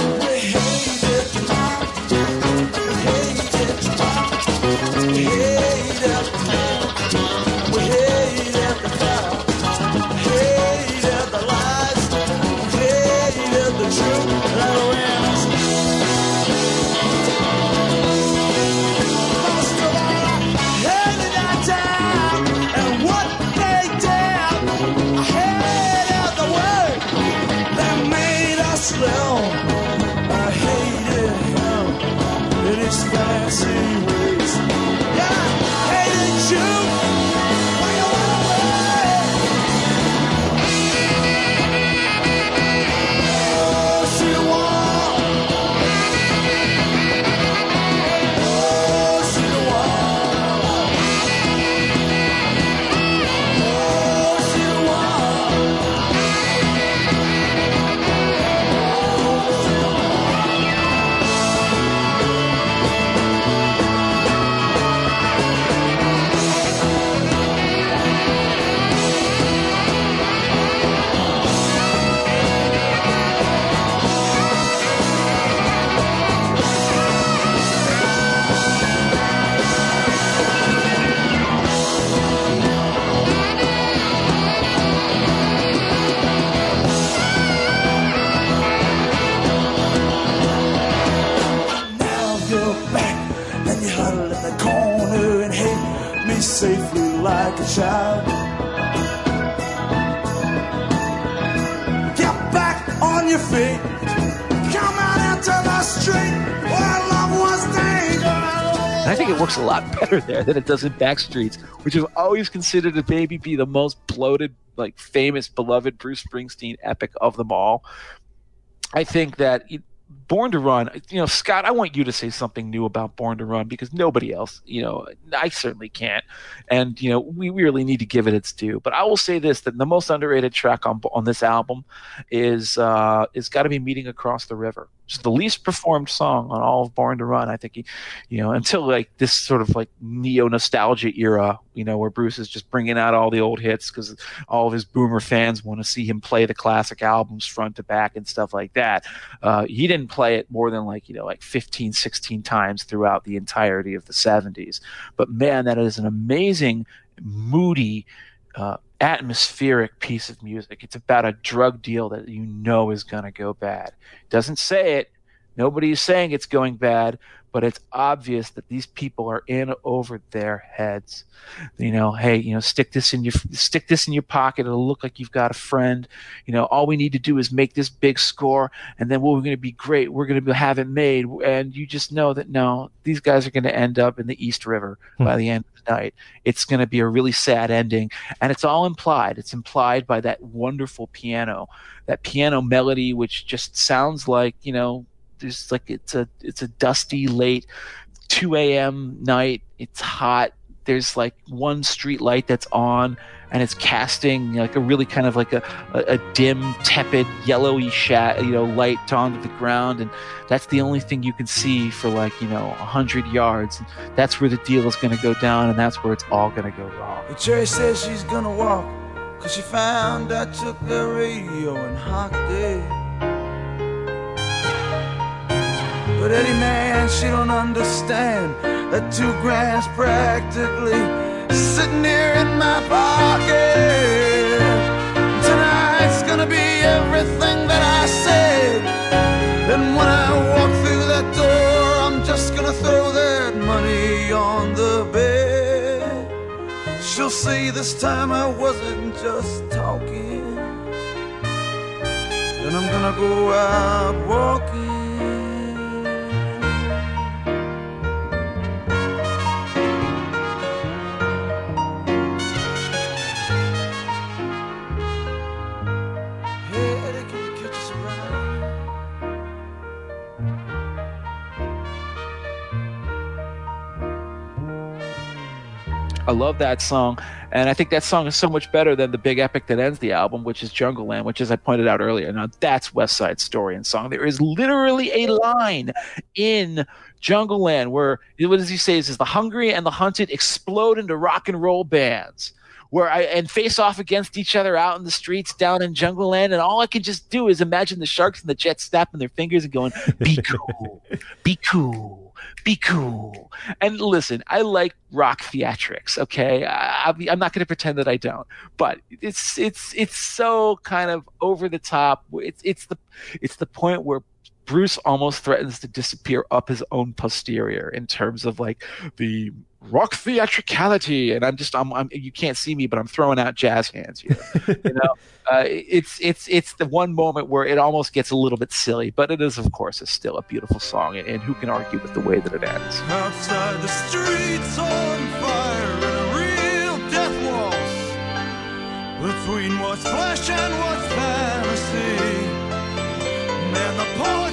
Child. Get back on your feet. Come out into the street where love was dangerous. I think it works a lot better there than it does in Backstreets, which is always considered a baby be the most bloated, like famous, beloved Bruce Springsteen epic of them all. I think that Born to Run, you know, Scot, I want you to say something new about Born to Run because nobody else, you know, I certainly can't. And, you know, we really need to give it its due. But I will say this that the most underrated track on on this album is uh is gotta be Meeting Across the River. It's the least performed song on all of Born to Run. I think he, you know, until like this sort of like neo nostalgia era, you know, where Bruce is just bringing out all the old hits because all of his boomer fans want to see him play the classic albums front to back and stuff like that. Uh, he didn't play it more than like, you know, like 15, 16 times throughout the entirety of the 70s. But man, that is an amazing, moody, uh, atmospheric piece of music. It's about a drug deal that you know is going to go bad. Doesn't say it. Nobody is saying it's going bad, but it's obvious that these people are in over their heads. You know, hey, you know, stick this in your stick this in your pocket. It'll look like you've got a friend. You know, all we need to do is make this big score, and then we're going to be great. We're going to have it made, and you just know that no, these guys are going to end up in the East River hmm. by the end of night. It's going to be a really sad ending, and it's all implied. It's implied by that wonderful piano, that piano melody, which just sounds like you know there's like it's a it's a dusty late 2 a.m. night. It's hot. There's like one street light that's on, and it's casting like a really kind of like a, a, a dim, tepid, yellowy shat, you know, light onto the ground, and that's the only thing you can see for like you know a hundred yards. and That's where the deal is going to go down, and that's where it's all going to go wrong. Cherry says she's gonna walk, cause she found I took the radio and hocked it. But Eddie, man, she don't understand that two grand's practically sitting here in my pocket. Tonight's gonna be everything that I said. And when I walk through that door, I'm just gonna throw that money on the bed. She'll see this time I wasn't just talking. Then I'm gonna go out walking. I love that song, and I think that song is so much better than the big epic that ends the album, which is Jungleland, which, as I pointed out earlier, now that's West Side Story and song. There is literally a line in Jungleland where what does he say? Is the hungry and the hunted explode into rock and roll bands. Where I and face off against each other out in the streets down in Jungleland, and all I can just do is imagine the sharks and the jets snapping their fingers and going, "Be cool, be cool, be cool." And listen, I like rock theatrics. Okay, I, I- I'm not going to pretend that I don't, but it's it's it's so kind of over the top. It's it's the it's the point where Bruce almost threatens to disappear up his own posterior in terms of like the rock theatricality. And I'm just I'm, I'm you can't see me, but I'm throwing out jazz hands here. you know, uh, it's it's it's the one moment where it almost gets a little bit silly, but it is of course is still a beautiful song, and, and who can argue with the way that it ends? Outside the streets on fire and a real death waltz between what's flesh and what's fantasy. Man, the poets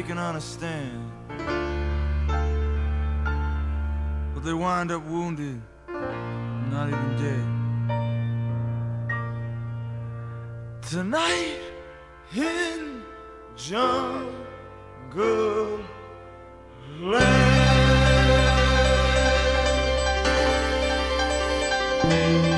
make an honest stand. But they wind up wounded, not even dead. Tonight in jungle Uh,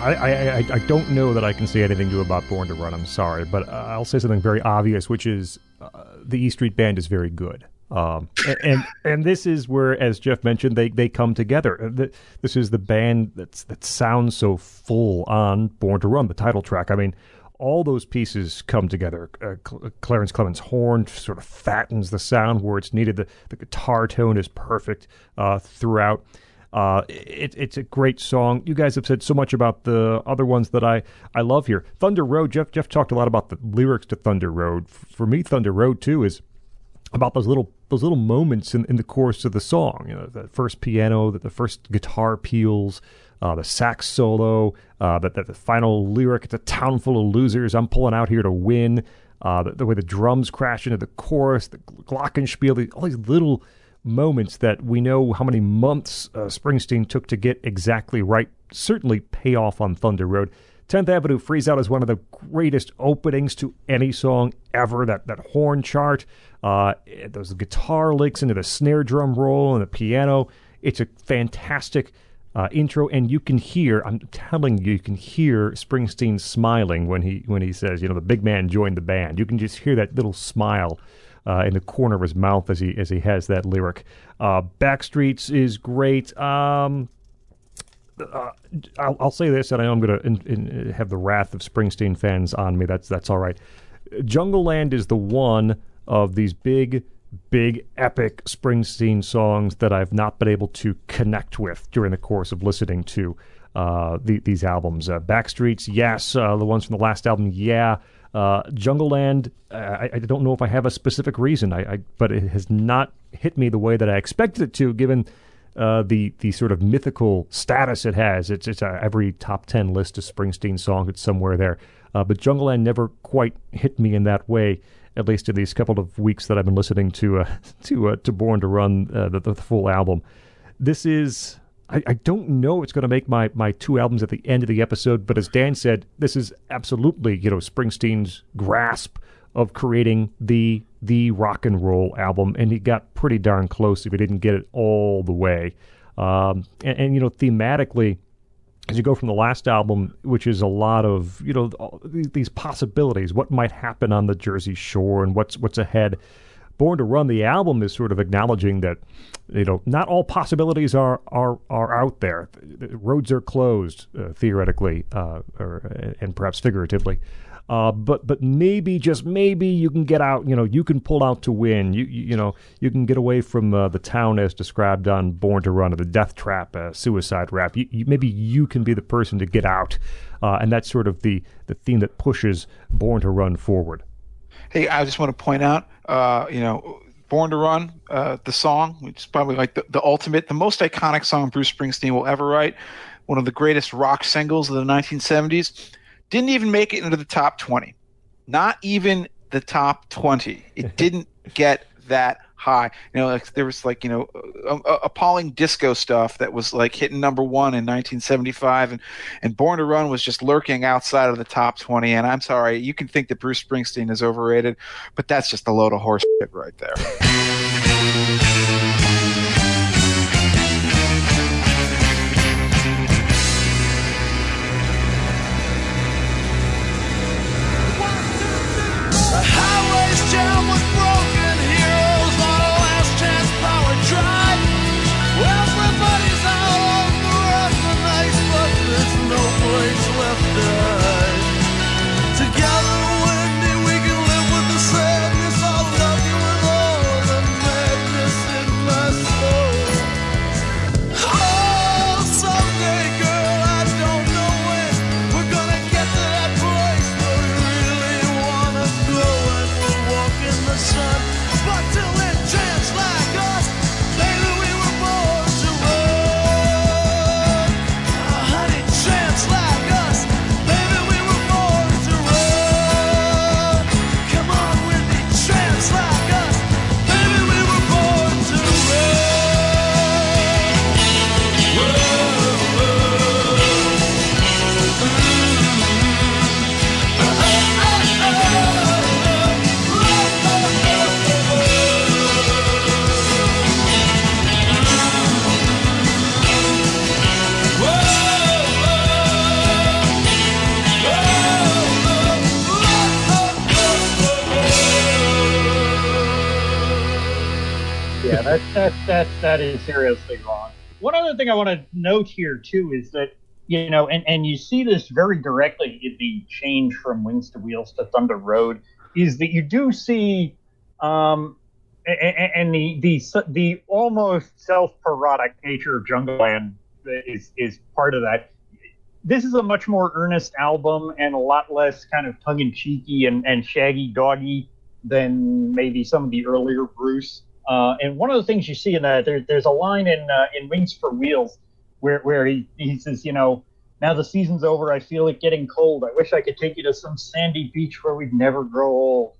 I, I, I, don't know that I can say anything new about Born to Run. I'm sorry, but uh, I'll say something very obvious, which is uh, the E Street Band is very good. Um, and, and and this is where, as Jeff mentioned, they, they come together. Uh, This is the band that's that sounds so full on Born to Run, the title track. I mean, all those pieces come together. Uh, Cl- Clarence Clemons' horn sort of fattens the sound where it's needed. The the guitar tone is perfect uh, throughout. Uh, it, it's a great song. You guys have said so much about the other ones that I, I love here. Thunder Road. Jeff Jeff talked a lot about the lyrics to Thunder Road. For me, Thunder Road too is about those little those little moments in, in the course of the song. You know, the first piano, that the first guitar peals, uh, the sax solo, uh, that that the final lyric. It's a town full of losers. I'm pulling out here to win. Uh, the, the way the drums crash into the chorus, the glockenspiel, the, all these little moments that we know how many months uh, Springsteen took to get exactly right certainly pay off on Thunder Road. 10th Avenue Freeze Out is one of the greatest openings to any song ever. That that horn chart, uh, those guitar licks into the snare drum roll and the piano. It's a fantastic uh, intro, and you can hear. I'm telling you, you can hear Springsteen smiling when he when he says, you know, the big man joined the band. You can just hear that little smile uh, in the corner of his mouth as he as he has that lyric. Uh, Backstreets is great. Um, uh, I'll, I'll say this, and I know I'm going to have the wrath of Springsteen fans on me. That's that's all right. Jungleland is the one of these big, big, epic Springsteen songs that I've not been able to connect with during the course of listening to uh, the, these albums. Uh, Backstreets, yes. Uh, the ones from the last album, yeah. Uh, Jungleland, I, I don't know if I have a specific reason, I, I, but it has not hit me the way that I expected it to, given uh, the the sort of mythical status it has. It's it's uh, every top ten list of Springsteen songs. It's somewhere there. Uh, but Jungleland never quite hit me in that way. at least in these couple of weeks that I've been listening to uh, to uh, to Born to Run uh, the, the full album. This is I, I don't know it's going to make my my two albums at the end of the episode, but as Dan said, this is absolutely you know Springsteen's grasp of creating the the rock and roll album, and he got pretty darn close if he didn't get it all the way. Um, and, and you know thematically as you go from the last album, which is a lot of you know these possibilities, what might happen on the Jersey Shore and what's what's ahead. Born to Run, the album is sort of acknowledging that you know not all possibilities are are are out there. Roads are closed uh, theoretically, uh, or and perhaps figuratively. Uh, but but maybe just maybe you can get out. You know, you can pull out to win. You you, you know you can get away from uh, the town as described on Born to Run or the Death Trap, uh, Suicide Rap. You, you, maybe you can be the person to get out, uh, and that's sort of the the theme that pushes Born to Run forward. Hey, I just want to point out, uh, you know, Born to Run, uh, the song, which is probably like the, the ultimate, the most iconic song Bruce Springsteen will ever write, one of the greatest rock singles of the 1970s didn't even make it into the top 20. Not even the top 20. It didn't get that high. You know, like, there was like, you know, uh, appalling disco stuff that was like hitting number one in 1975. And, and Born to Run was just lurking outside of the top 20. And I'm sorry, you can think that Bruce Springsteen is overrated, but that's just a load of horse shit right there. that that that is seriously wrong. One other thing I want to note here too is that you know, and and you see this very directly in the change from Wings to Wheels to Thunder Road, is that you do see, um, and, and the the the almost self-parodic nature of Jungleland is is part of that. This is a much more earnest album and a lot less kind of tongue in cheeky and, and shaggy doggy than maybe some of the earlier Bruce. Uh, and one of the things you see in that, there, there's a line in uh, in Wings for Wheels where, where he, he says, you know, now the season's over. I feel it getting cold. I wish I could take you to some sandy beach where we'd never grow old.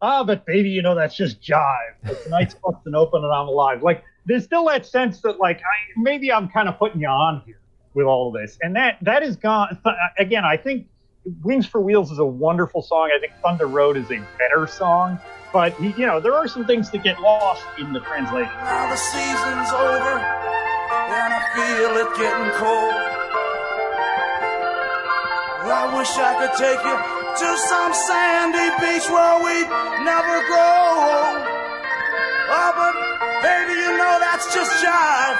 Ah, but baby, you know, that's just jive. But tonight's busting open and I'm alive. Like, there's still that sense that, like, I, maybe I'm kind of putting you on here with all of this. And that that is gone. Again, I think Wings for Wheels is a wonderful song. I think Thunder Road is a better song. But you know, there are some things that get lost in the translation. Now the season's over, and I feel it getting cold. I wish I could take you to some sandy beach where we'd never grow old. Oh, but baby, you know that's just jive.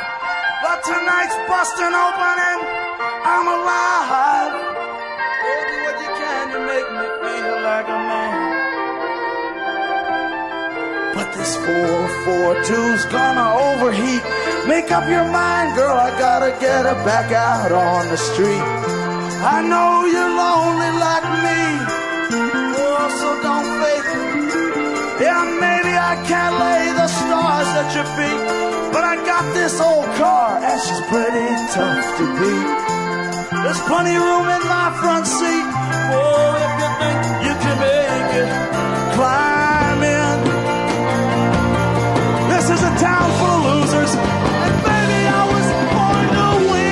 But tonight's busting open and I'm alive. Baby, what you can make me feel like a But this 442's gonna overheat. Make up your mind, girl, I gotta get her back out on the street. I know you're lonely like me, oh, so don't fake it. Yeah, maybe I can't lay the stars at your feet, but I got this old car, and she's pretty tough to beat. There's plenty of room in my front seat. Oh, if you think you can make it, climb. town losers. And I was born to win.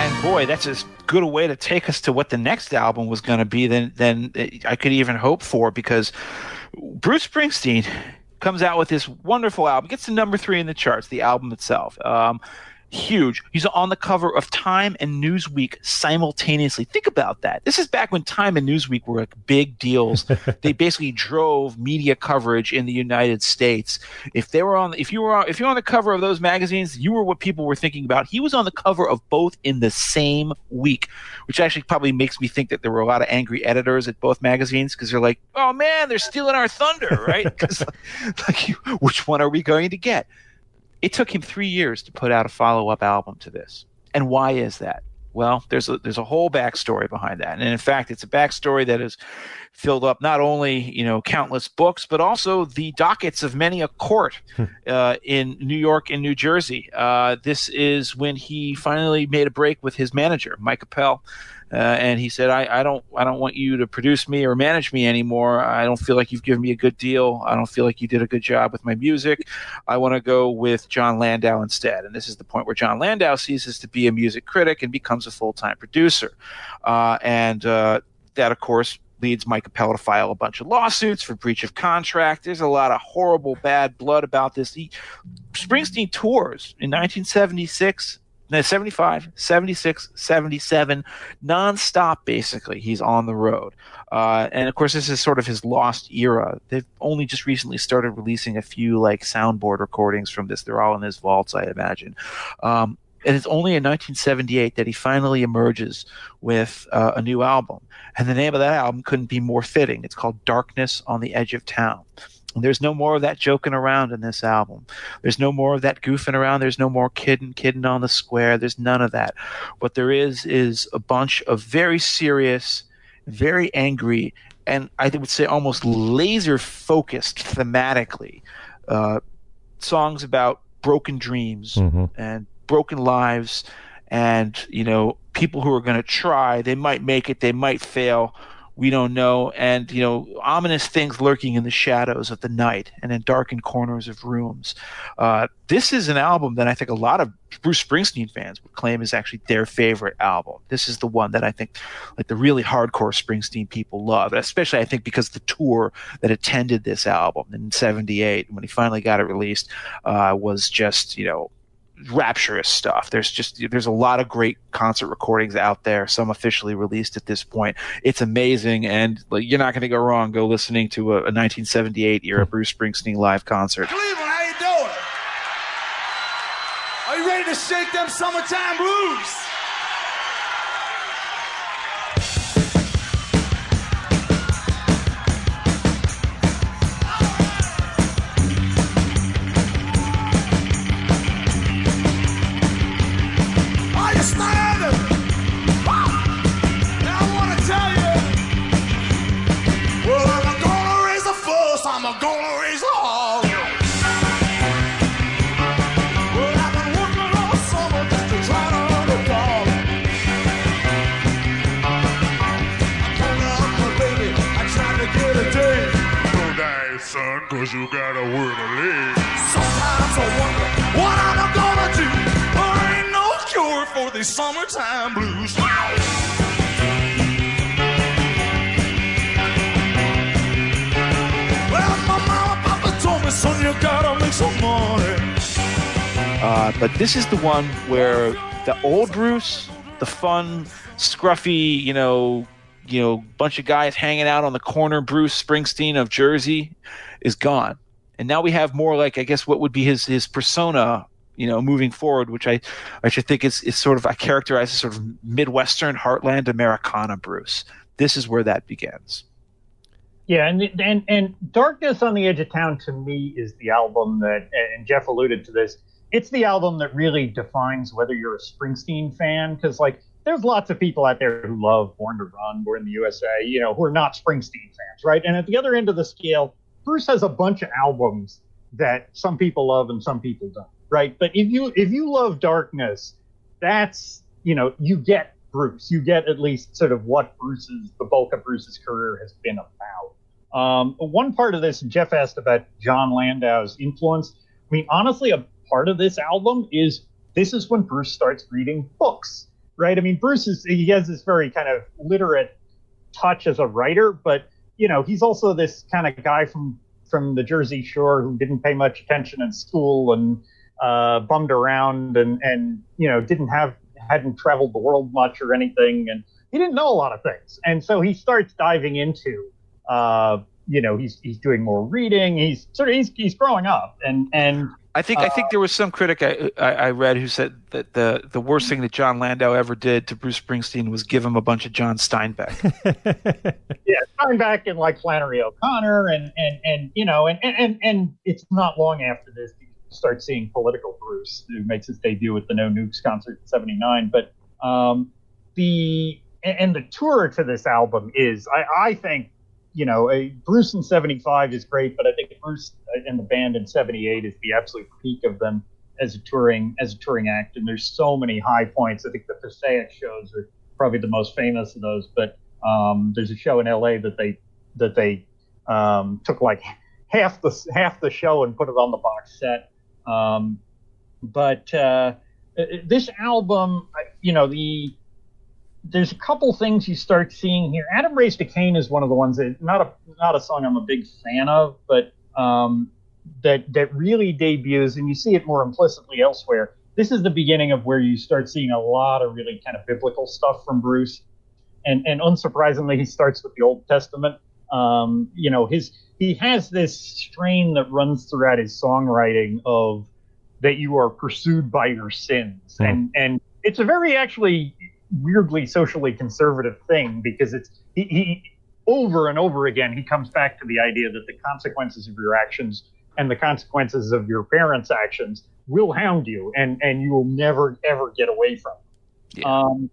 And boy, that's as good a way to take us to what the next album was going to be than than I could even hope for because Bruce Springsteen comes out with this wonderful album, gets to number three in the charts, the album itself. Um, huge. He's on the cover of Time and Newsweek simultaneously. Think about that. This is back when Time and Newsweek were like big deals. they basically drove media coverage in the United States. If they were on, if you were on, if you're on the cover of those magazines, you were what people were thinking about. He was on the cover of both in the same week, which actually probably makes me think that there were a lot of angry editors at both magazines because they're like, "Oh man, they're stealing our thunder," right? Because like, which one are we going to get? It took him three years to put out a follow up album to this. And why is that? Well, there's a there's a whole backstory behind that, and in fact, it's a backstory that has filled up not only you know countless books, but also the dockets of many a court hmm. uh, in New York and New Jersey. Uh, this is when he finally made a break with his manager, Mike Appel, uh, and he said, I, I, don't I don't want you to produce me or manage me anymore. I don't feel like you've given me a good deal. I don't feel like you did a good job with my music. I want to go with Jon Landau instead. And this is the point where Jon Landau ceases to be a music critic and becomes a full time producer. Uh, and uh, that, of course, leads Mike Appel to file a bunch of lawsuits for breach of contract. There's a lot of horrible bad blood about this. He, Springsteen tours in 1976 75, 76, 77, nonstop, basically. He's on the road. Uh, and of course, this is sort of his lost era. They've only just recently started releasing a few like soundboard recordings from this. They're all in his vaults, I imagine. Um, and it's only in 1978 that he finally emerges with uh, a new album. And the name of that album couldn't be more fitting. It's called Darkness on the Edge of Town. There's no more of that joking around in this album. There's no more of that goofing around. There's no more kidding, kidding on the square. There's none of that. What there is is a bunch of very serious, very angry, and I would say almost laser focused thematically uh, songs about broken dreams mm-hmm. and broken lives and you know people who are going to try they might make it they might fail we don't know, and you know, ominous things lurking in the shadows of the night and in darkened corners of rooms. Uh, this is an album that I think a lot of Bruce Springsteen fans would claim is actually their favorite album. This is the one that I think, like the really hardcore Springsteen people love, especially I think because the tour that attended this album in '78 when he finally got it released uh, was just you know rapturous stuff. There's just there's a lot of great concert recordings out there, some officially released at this point. It's amazing, and like, you're not going to go wrong go listening to a, a 1978 era hmm. Bruce Springsteen live concert. Cleveland, how you doing? Are you ready to shake them summertime blues? Cause you gotta work a leg. Sometimes I wonder what I'm gonna do. There ain't no cure for these summertime blues. Well, my mama, papa told me, son, you gotta make some money. Uh, but this is the one where the old Bruce, the fun, scruffy, you know, you know, bunch of guys hanging out on the corner, Bruce Springsteen of Jersey, is gone. And now we have more like I guess what would be his his persona, you know, moving forward, which I I should think is is sort of I characterize as sort of Midwestern heartland Americana Bruce. This is where that begins. Yeah, and and and Darkness on the Edge of Town to me is the album that and Jeff alluded to this. It's the album that really defines whether you're a Springsteen fan because like there's lots of people out there who love Born to Run, Born in the USA, you know, who are not Springsteen fans, right? And at the other end of the scale, Bruce has a bunch of albums that some people love and some people don't, right? But if you if you love Darkness, that's you know you get Bruce, you get at least sort of what Bruce's the bulk of Bruce's career has been about. Um, one part of this, Jeff asked about Jon Landau's influence. I mean, honestly, a part of this album is this is when Bruce starts reading books. right? I mean, Bruce is he has this very kind of literate touch as a writer, but you know, he's also this kind of guy from from the Jersey Shore who didn't pay much attention in school and uh, bummed around and and you know didn't have hadn't traveled the world much or anything, and he didn't know a lot of things, and so he starts diving into. Uh, you know, he's he's doing more reading. He's sort of he's he's growing up, and and I think I think there was some critic I, I, I read who said that the the worst thing that Jon Landau ever did to Bruce Springsteen was give him a bunch of John Steinbeck. yeah, Steinbeck and like Flannery O'Connor and and and you know and and and it's not long after this you start seeing political Bruce who makes his debut with the No Nukes concert in '79. But um, the and the tour to this album is I, I think you know, a, Bruce in '75 is great, but I think Bruce and the band in '78 is the absolute peak of them as a touring as a touring act. And there's so many high points. I think the Passaic shows are probably the most famous of those. But um, there's a show in LA that they that they um, took like half the half the show and put it on the box set. Um, but uh, this album, you know, the there's a couple things you start seeing here. Adam Raised a Cain is one of the ones that not a not a song I'm a big fan of, but um, that that really debuts, and you see it more implicitly elsewhere. This is the beginning of where you start seeing a lot of really kind of biblical stuff from Bruce, and and unsurprisingly, he starts with the Old Testament. Um, you know, his he has this strain that runs throughout his songwriting of that you are pursued by your sins, mm. and and it's a very actually weirdly socially conservative thing because it's he, he over and over again he comes back to the idea that the consequences of your actions and the consequences of your parents' actions will hound you and and you will never ever get away from yeah. um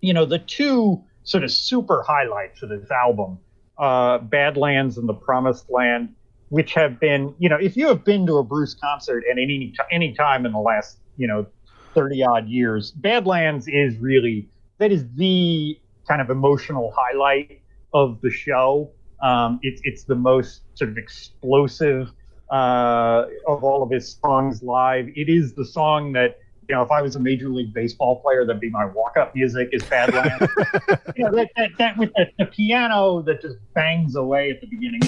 you know the two sort of super highlights of this album uh badlands and the promised land which have been you know if you have been to a bruce concert at any any time in the last you know 30 odd years. Badlands is really, that is the kind of emotional highlight of the show. Um, it's, it's the most sort of explosive uh, of all of his songs live. It is the song that, you know, if I was a major league baseball player, that'd be my walk-up music is Badlands. you know, that, that, that with the, the piano that just bangs away at the beginning.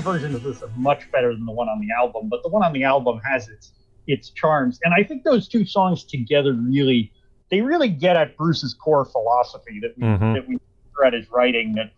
Version of this is much better than the one on the album, but the one on the album has its its charms. And I think those two songs together really they really get at Bruce's core philosophy that we mm-hmm. that we read his writing that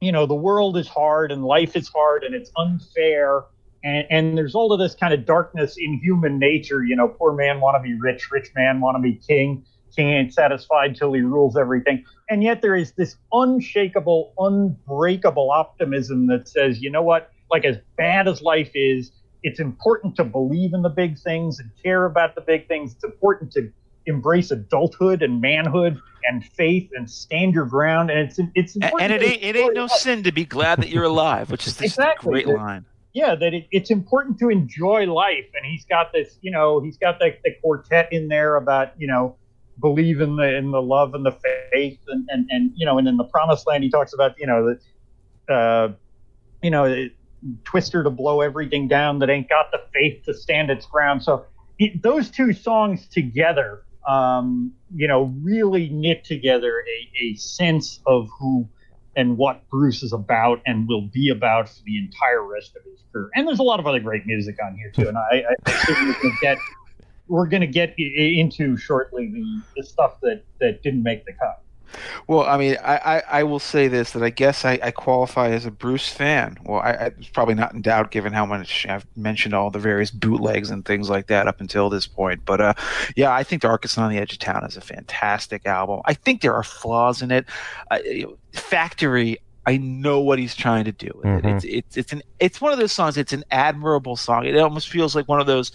you know the world is hard and life is hard and it's unfair and, and there's all of this kind of darkness in human nature. You know, poor man want to be rich, rich man want to be king king ain't satisfied till he rules everything. And yet there is this unshakable, unbreakable optimism that says, you know what, like as bad as life is, it's important to believe in the big things and care about the big things. It's important to embrace adulthood and manhood and faith and stand your ground. And it's it's and it ain't it ain't no sin to be glad that you're alive, which is this exactly. great line. Yeah, that it, it's important to enjoy life. And he's got this, you know, he's got the, the quartet in there about, you know, believe in the in the love and the faith and and, and you know and in the promised land he talks about you know the uh, you know twister to blow everything down that ain't got the faith to stand its ground so it, those two songs together, um, you know, really knit together a, a sense of who and what Bruce is about and will be about for the entire rest of his career. And there's a lot of other great music on here too. And I, I certainly think that we're going to get into shortly the, the stuff that that didn't make the cut. Well, I mean, I, I, I, will say this that I guess I, I qualify as a Bruce fan. Well, I, I it's probably not in doubt given how much I've mentioned all the various bootlegs and things like that up until this point. But uh, yeah, I think Darkness on the Edge of Town is a fantastic album. I think there are flaws in it. Uh, Factory, I know what he's trying to do with mm-hmm. it. It's it's it's an it's one of those songs. It's an admirable song. It almost feels like one of those,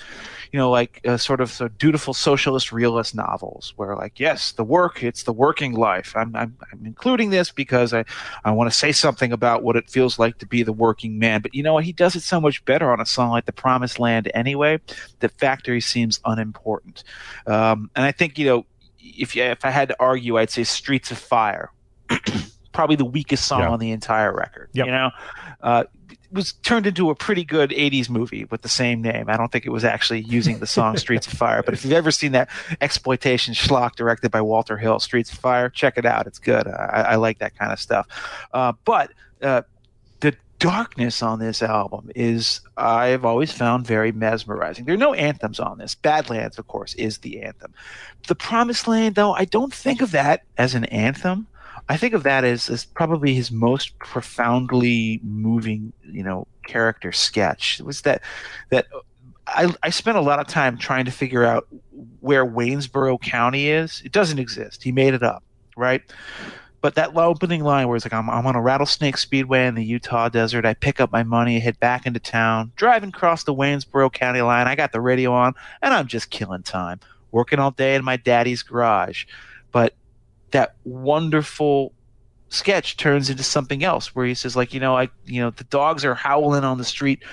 you know, like uh, sort of so dutiful socialist realist novels where like yes, the work, it's the working life. I'm I'm, I'm including this because I I want to say something about what it feels like to be the working man. But you know what? He does it so much better on a song like The Promised Land anyway. The Factory seems unimportant. Um, and I think you know if if I had to argue, I'd say Streets of Fire. probably the weakest song yeah. on the entire record. Yep. You know, uh, it was turned into a pretty good '80s movie with the same name. I don't think it was actually using the song "Streets of Fire," but if you've ever seen that exploitation schlock directed by Walter Hill, "Streets of Fire," check it out. It's good. I, I like that kind of stuff. Uh, but uh, the darkness on this album is I've always found very mesmerizing. There are no anthems on this. Badlands, of course, is the anthem. The Promised Land, though, I don't think of that as an anthem. I think of that as, as probably his most profoundly moving, you know, character sketch. It was that that uh, I, I spent a lot of time trying to figure out where Waynesboro County is. It doesn't exist. He made it up, right? But that opening line where it's like, I'm, I'm on a rattlesnake speedway in the Utah desert. I pick up my money, head back into town, driving across the Waynesboro County line. I got the radio on, and I'm just killing time, working all day in my daddy's garage. But that wonderful sketch turns into something else where he says like you know i you know the dogs are howling on the street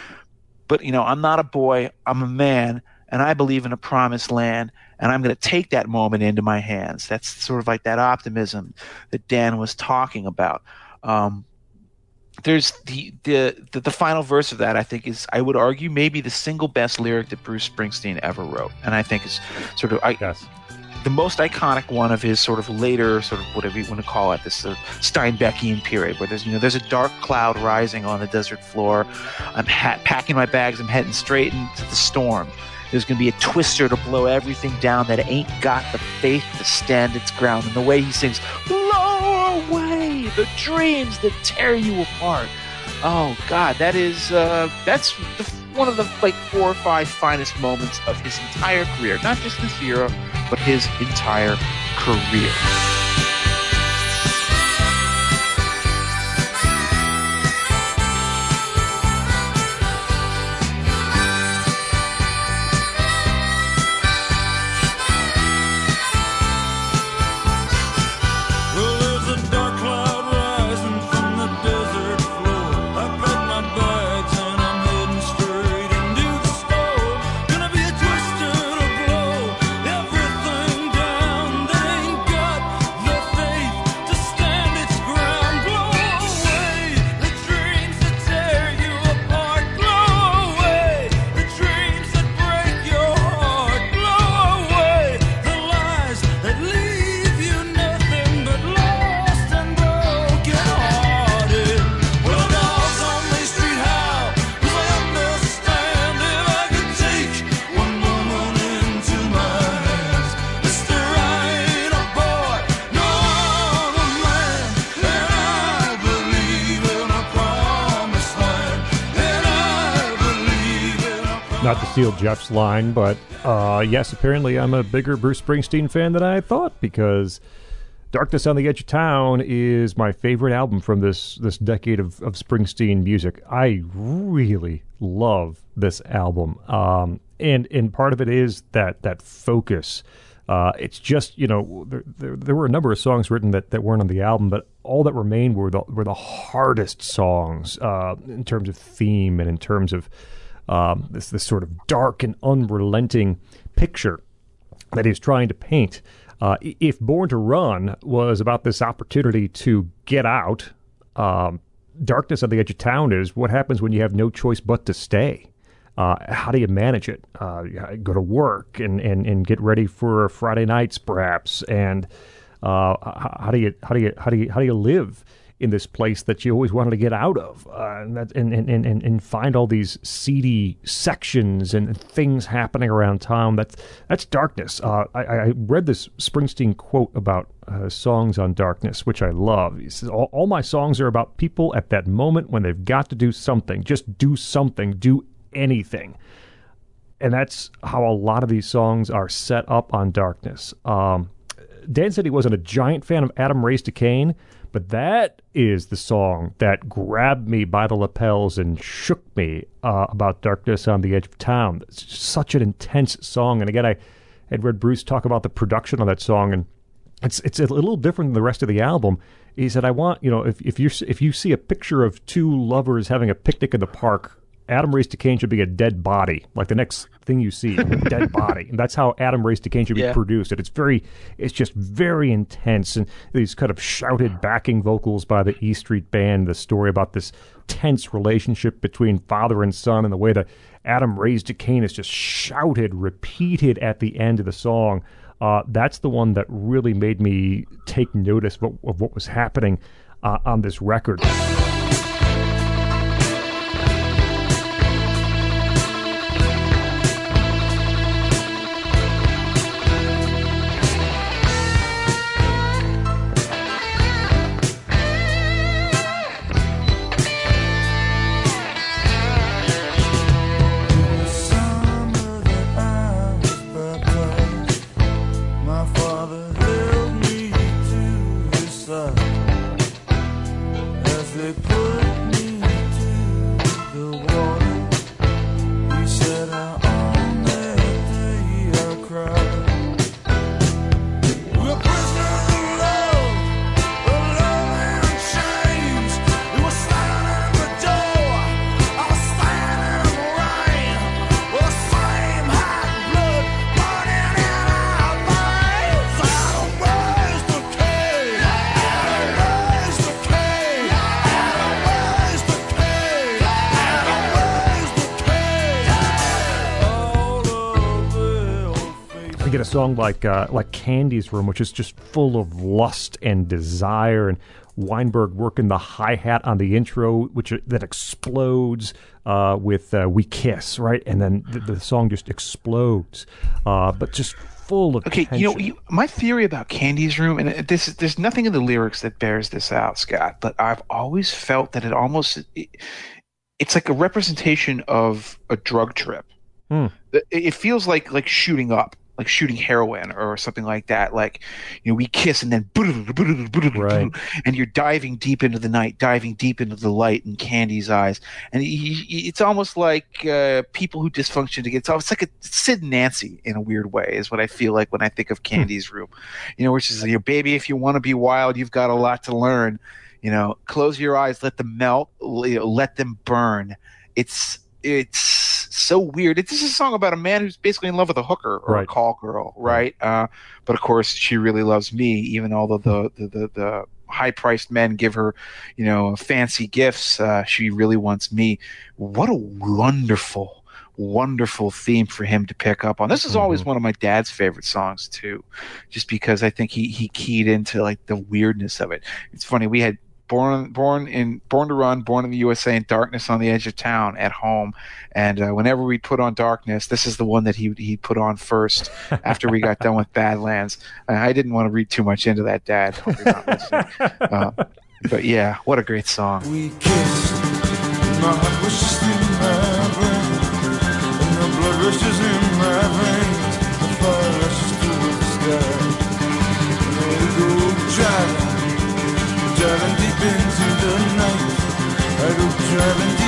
but you know i'm not a boy i'm a man and i believe in a promised land and i'm going to take that moment into my hands. That's sort of like that optimism that dan was talking about. Um, there's the, the, the the final verse of that I think is I would argue maybe the single best lyric that Bruce Springsteen ever wrote, and I think is sort of I yes the most iconic one of his sort of later, sort of whatever you want to call it, this sort of Steinbeckian period, where there's you know there's a dark cloud rising on the desert floor. I'm ha- packing my bags. I'm heading straight into the storm. There's going to be a twister to blow everything down that ain't got the faith to stand its ground. And the way he sings, blow away the dreams that tear you apart. Oh God, that is uh, that's the, one of the like four or five finest moments of his entire career, not just this era but his entire career. Steal Jeff's line, but uh, yes, apparently I'm a bigger Bruce Springsteen fan than I thought because Darkness on the Edge of Town is my favorite album from this this decade of, of Springsteen music. I really love this album, um, and and part of it is that that focus. Uh, it's just you know there, there, there, were a number of songs written that, that weren't on the album, but all that remained were the were the hardest songs uh, in terms of theme and in terms of um, this this sort of dark and unrelenting picture that he's trying to paint. Uh, if Born to Run was about this opportunity to get out, um, Darkness on the Edge of Town is what happens when you have no choice but to stay. Uh, how do you manage it? Uh, go to work and, and, and get ready for Friday nights, perhaps. And uh, how do you how do you how do you how do you live in this place that you always wanted to get out of, uh, and, that, and, and, and and find all these seedy sections and things happening around town? That's that's darkness. Uh, I, I, read this Springsteen quote about uh, songs on darkness, which I love. He says, all, "All my songs are about people at that moment when they've got to do something. Just do something. Do anything." And that's how a lot of these songs are set up on darkness. Um, Dan said he wasn't a giant fan of Adam Raised a Cain, but that is the song that grabbed me by the lapels and shook me uh, about Darkness on the Edge of Town. It's such an intense song. And again, I had read Bruce talk about the production on that song, and it's it's a little different than the rest of the album. He said, "I want you know if if you if you see a picture of two lovers having a picnic in the park, Adam Raised a Cain should be a dead body, like the next thing you see, a dead body. And that's how Adam Raised a Cain should be yeah. produced. And it's very, it's just very intense. And these kind of shouted backing vocals by the E Street Band, the story about this tense relationship between father and son, and the way that Adam Raised a Cain is just shouted, repeated at the end of the song. Uh, that's the one that really made me take notice of, of what was happening uh, on this record. Song like uh, like Candy's Room, which is just full of lust and desire, and Weinberg working the hi hat on the intro, which that explodes uh, with uh, "We Kiss," right, and then the, the song just explodes, uh, but just full of okay. Tension. You know, you, my theory about Candy's Room, and this there's nothing in the lyrics that bears this out, Scot, but I've always felt that it almost it, it's like a representation of a drug trip. Hmm. It feels like like shooting up like shooting heroin or something like that. Like, you know, we kiss and then right. and you're diving deep into the night, diving deep into the light in Candy's eyes, and it's almost like uh, people who dysfunction together. It's like a Sid and Nancy in a weird way is what I feel like when I think of hmm. Candy's room. You know, which is your baby. If you want to be wild, you've got a lot to learn. You know, close your eyes, let them melt, let them burn. It's it's so weird. It's just a song about a man who's basically in love with a hooker or right. a call girl, right? Uh, but of course, she really loves me, even although the the the, the high priced men give her, you know, fancy gifts. Uh, she really wants me. What a wonderful, wonderful theme for him to pick up on. This is always mm-hmm. one of my dad's favorite songs too, just because I think he he keyed into like the weirdness of it. It's funny we had born born in born to run born in the usa in darkness on the edge of town at home. And uh, whenever we put on darkness this is the one that he he put on first after we got done with badlands. I didn't want to read too much into that dad uh, but yeah what a great song. We kissed my heart was just in my brain and the blood rushes in my veins go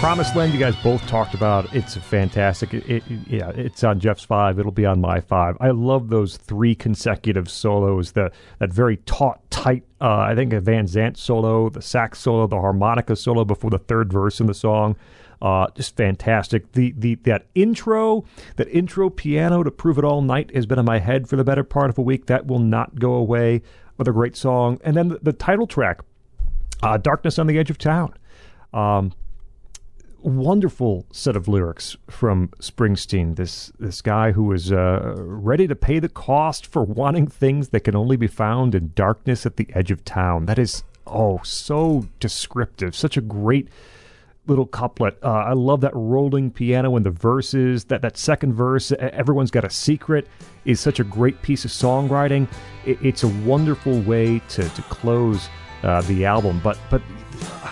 Promised Land, you guys both talked about. It's fantastic. It, it, yeah, it's on Jeff's five. It'll be on my five. I love those three consecutive solos. The that very taut, tight. Uh, I think a Van Zandt solo, the sax solo, the harmonica solo before the third verse in the song. Uh, just fantastic. The the that intro, that intro piano to "Prove It All Night" has been in my head for the better part of a week. That will not go away. Another great song, and then the, the title track, uh, "Darkness on the Edge of Town." Um, wonderful set of lyrics from Springsteen. This this guy who is uh, ready to pay the cost for wanting things that can only be found in darkness at the edge of town. That is oh so descriptive. Such a great little couplet. Uh, I love that rolling piano in the verses. That that second verse, everyone's got a secret, is such a great piece of songwriting. It, it's a wonderful way to to close uh, the album. But but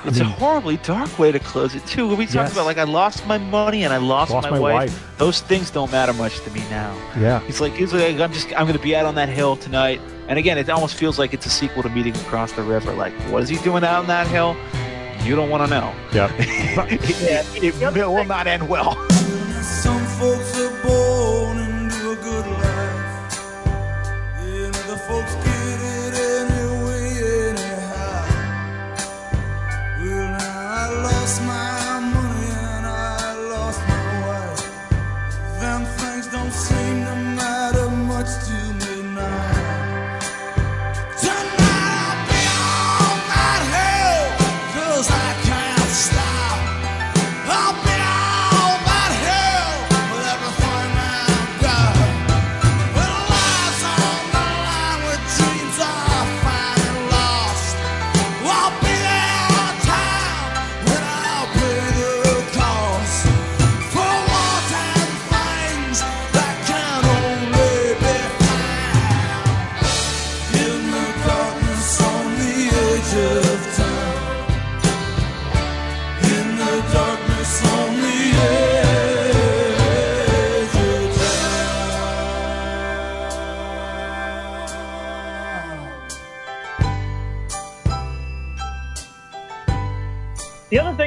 it's mean, a mm-hmm. horribly dark way to close it too. We talked yes. about like I lost my money and I lost, lost my, my wife. wife. Those things don't matter much to me now. Yeah. He's like he's like I'm just I'm going to be out on that hill tonight. And again, it almost feels like it's a sequel to Meeting Across the River. Like, what is he doing out on that hill? You don't want to know. Yeah. it, it, it will not end well.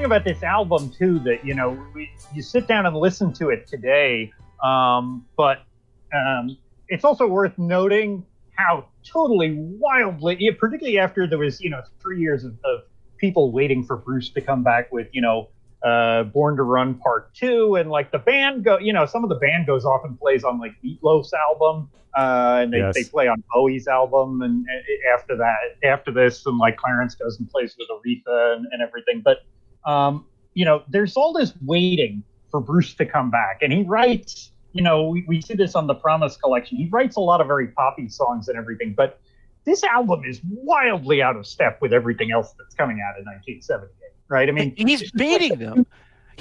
Thing about this album too that you know we, you sit down and listen to it today, um, but um, it's also worth noting how totally wildly, yeah, particularly after there was you know three years of, of people waiting for Bruce to come back with you know uh, Born to Run Part Two, and like the band go, you know, some of the band goes off and plays on like Meat Loaf's album, uh, and they, Yes. they play on Bowie's album, and, and after that, after this, and like Clarence goes and plays with Aretha and, and everything, but um, you know, there's all this waiting for Bruce to come back, and he writes. You know, we, we see this on the Promise collection. He writes a lot of very poppy songs and everything, but this album is wildly out of step with everything else that's coming out in 1978. Right? I mean, he's beating them.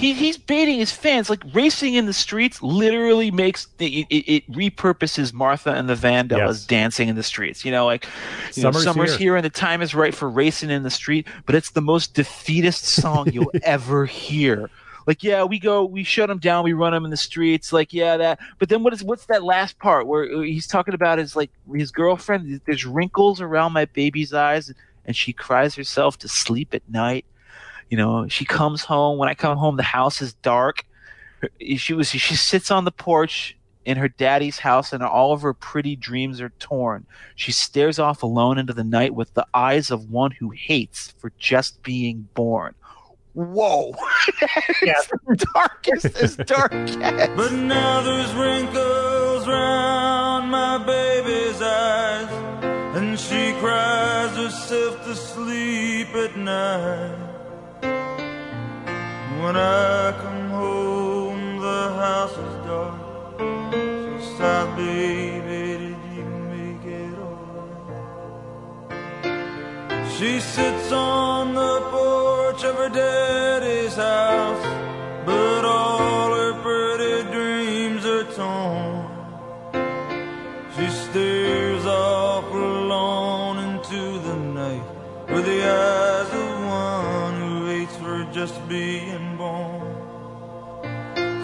He, he's baiting his fans. Like racing in the streets literally makes it, it, it repurposes Martha and the Vandellas Yes. dancing in the streets. You know, like you know, Summer's summer's here. here. and the time is right for racing in the street. But it's the most defeatist song you'll ever hear. Like, yeah, we go, we shut him down, we run him in the streets. Like, yeah, that. But then what is what's that last part where uh, he's talking about his like his girlfriend? There's wrinkles around my baby's eyes, and she cries herself to sleep at night. You know, she comes home. When I come home, the house is dark. She was she sits on the porch in her daddy's house, and all of her pretty dreams are torn. She stares off alone into the night with the eyes of one who hates for just being born. Whoa, Yeah. it's the darkest as dark gets. But now there's wrinkles round my baby's eyes, and she cries herself to sleep at night. When I come home, the house is dark. She sighs, baby, did you make it alright? She sits on the porch of her daddy's house, but all just being born.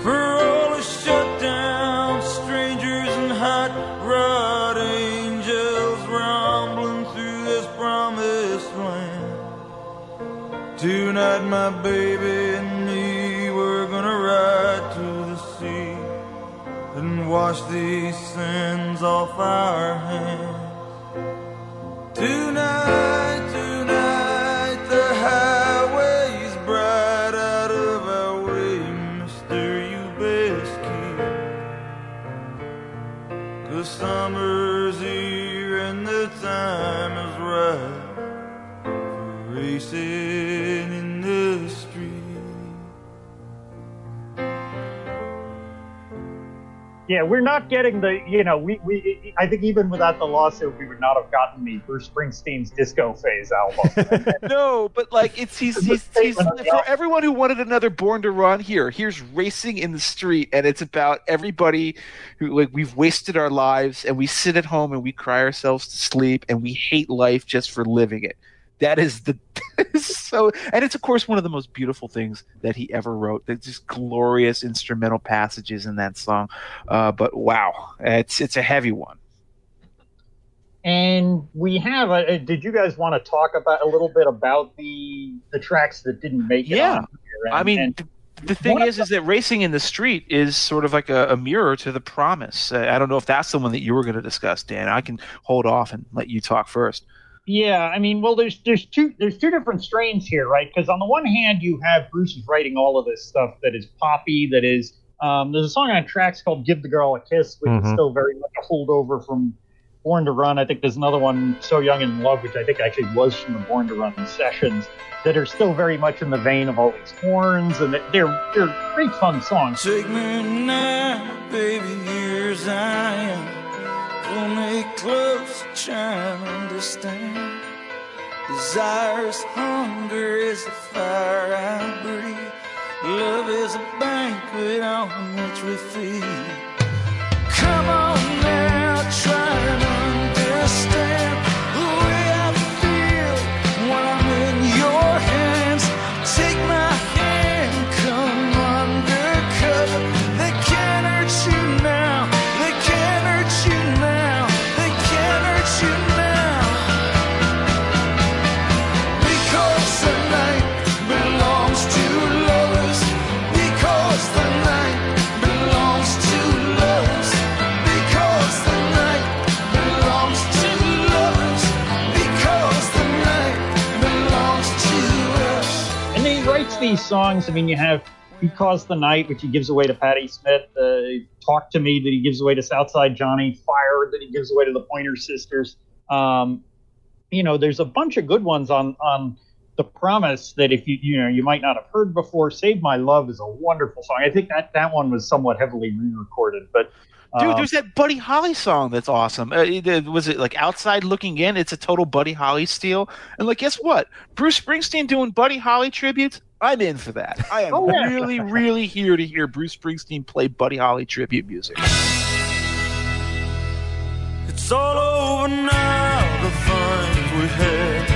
For all the shut down strangers and hot rod angels rumbling through this promised land. Tonight, my baby and me, we're gonna ride to the sea and wash these sins off our hands. Tonight. Summer's here and the time is right. For racing Yeah, we're not getting the, you know, we, we I think even without the lawsuit, we would not have gotten the Bruce Springsteen's Disco Phase album. no, but like it's he's he's, he's for everyone who wanted another Born to Run. Here, here's racing in the street, and it's about everybody who like we've wasted our lives, and we sit at home and we cry ourselves to sleep, and we hate life just for living it. That is the so, and it's of course one of the most beautiful things that he ever wrote. There's just glorious instrumental passages in that song. Uh, but wow, it's it's a heavy one. And we have. A, did you guys want to talk about a little bit about the the tracks that didn't make it? Yeah, and, I mean. and, the thing is, is that racing in the street is sort of like a, a mirror to the promise. Uh, I don't know if that's the one that you were going to discuss, Dan. I can hold off and let you talk first. Yeah, I mean, well, there's there's two there's two different strains here, right? Because on the one hand, you have Bruce is writing all of this stuff that is poppy, that is. Um, there's a song on tracks called "Give the Girl a Kiss," which Mhm. is still very much a holdover from Born to Run. I think there's another one, "So Young in Love," which I think actually was from the Born to Run sessions, that are still very much in the vein of all these horns, and they're they're great fun songs. Take me now, baby, here's I am. Me close, try and understand. Desire's hunger is the fire I breathe. Love is a banquet on which we feed. Songs. I mean, you have Because the Night, which he gives away to Patti Smith, uh, Talk to Me, that he gives away to Southside Johnny, Fire, that he gives away to the Pointer Sisters. Um, you know, there's a bunch of good ones on, on The Promise that if you, you know, you might not have heard before. Save My Love is a wonderful song. I think that, that one was somewhat heavily re recorded, but. Dude, um, there's that Buddy Holly song that's awesome. Uh, was it like Outside Looking In? It's a total Buddy Holly steal. And like, guess what? Bruce Springsteen doing Buddy Holly tributes. I'm in for that. I am Oh, yeah. really, really here to hear Bruce Springsteen play Buddy Holly tribute music. It's all over now, the things we had.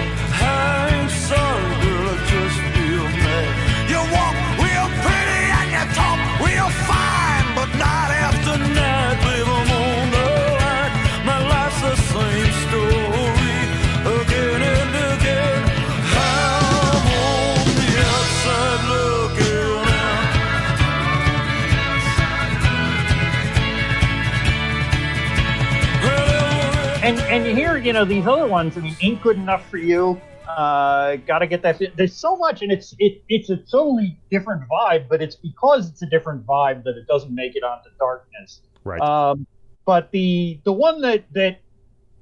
And you hear, you know these other ones i mean ain't good enough for you uh gotta get that there's so much and it's it, it's a totally different vibe but it's because it's a different vibe that it doesn't make it onto darkness Right. um but the the one that that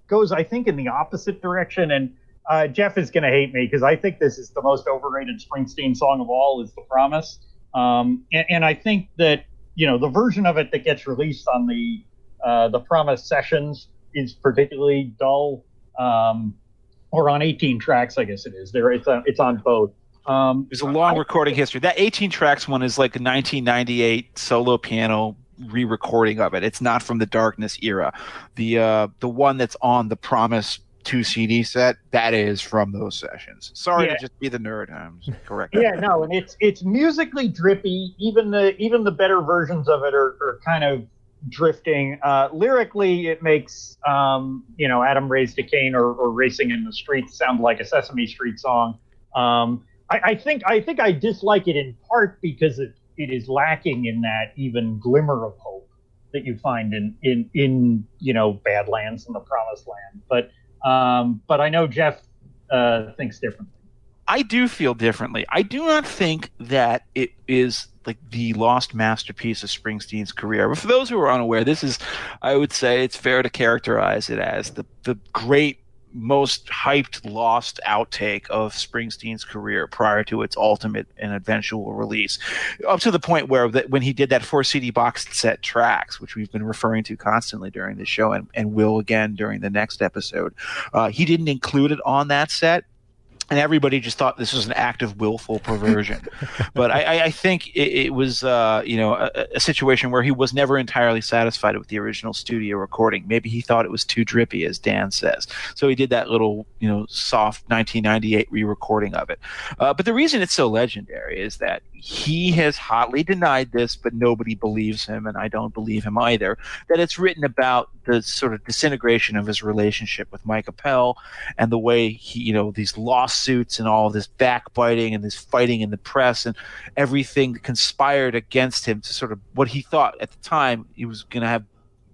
goes i think in the opposite direction and uh, Jeff is going to hate me because I think this is the most overrated Springsteen song of all. Is "The Promise," um, and, and I think that you know the version of it that gets released on the uh, the Promise sessions is particularly dull, um, or on 18 tracks, I guess it is. There, it's on, it's on both. Um, There's a long recording history. That 18 tracks one is like a 1998 solo piano re-recording of it. It's not from the Darkness era. The uh, the one that's on the Promise two CD set that is from those sessions. Sorry Yeah. to just be the nerd. I'm correct. yeah, no, and it's it's musically drippy. Even the even the better versions of it are, are kind of drifting. Uh, lyrically, it makes um, you know Adam Raised a Cain or, or racing in the streets sound like a Sesame Street song. Um, I, I think I think I dislike it in part because it, it is lacking in that even glimmer of hope that you find in in in you know Badlands and the Promised Land. But um, but I know Jeff uh, thinks differently. I do feel differently. I do not think that it is like the lost masterpiece of Springsteen's career. But for those who are unaware, this is, I would say, it's fair to characterize it as the the great most hyped lost outtake of Springsteen's career prior to its ultimate and eventual release, up to the point where that when he did that four CD box set tracks, which we've been referring to constantly during the show and, and will again during the next episode, uh, he didn't include it on that set and everybody just thought this was an act of willful perversion. but I, I think it, it was, uh, you know, a, a, situation where he was never entirely satisfied with the original studio recording. Maybe he thought it was too drippy, as Dan says. So he did that little, you know, soft 1998 re-recording of it. Uh, but the reason it's so legendary is that he has hotly denied this, but nobody believes him, and I don't believe him either. That it's written about the sort of disintegration of his relationship with Mike Appel and the way he, you know, these lawsuits and all this backbiting and this fighting in the press and everything conspired against him to sort of what he thought at the time he was going to have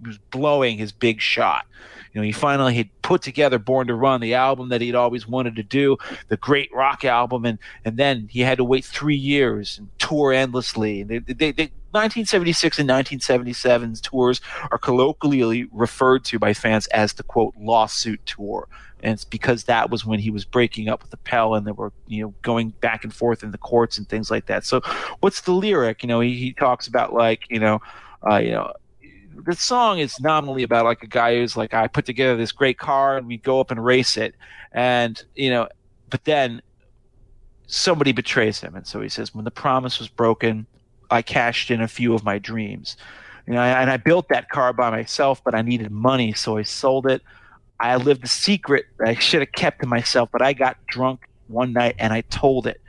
was blowing his big shot you know, he finally had put together Born to Run, the album that he'd always wanted to do, the great rock album, and and then he had to wait three years and tour endlessly. They, they, they, 1976 and 1977's tours are colloquially referred to by fans as the quote lawsuit tour. And it's because that was when he was breaking up with Appel and they were you know going back and forth in the courts and things like that. So what's the lyric? You know he, he talks about like you know uh, you know the song is nominally about like a guy who's like I put together this great car and we go up and race it, and you know, but then somebody betrays him, and so he says, when the promise was broken, I cashed in a few of my dreams, you know, and I built that car by myself, but I needed money, so I sold it. I lived a secret I should have kept to myself, but I got drunk one night and I told it.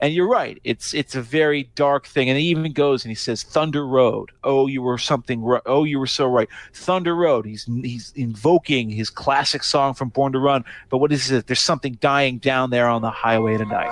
And you're right. It's it's a very dark thing. And he even goes and he says, "Thunder Road. Oh, you were something. Oh, you were so right. Thunder Road." He's he's invoking his classic song from Born to Run. But what is it? There's something dying down there on the highway tonight.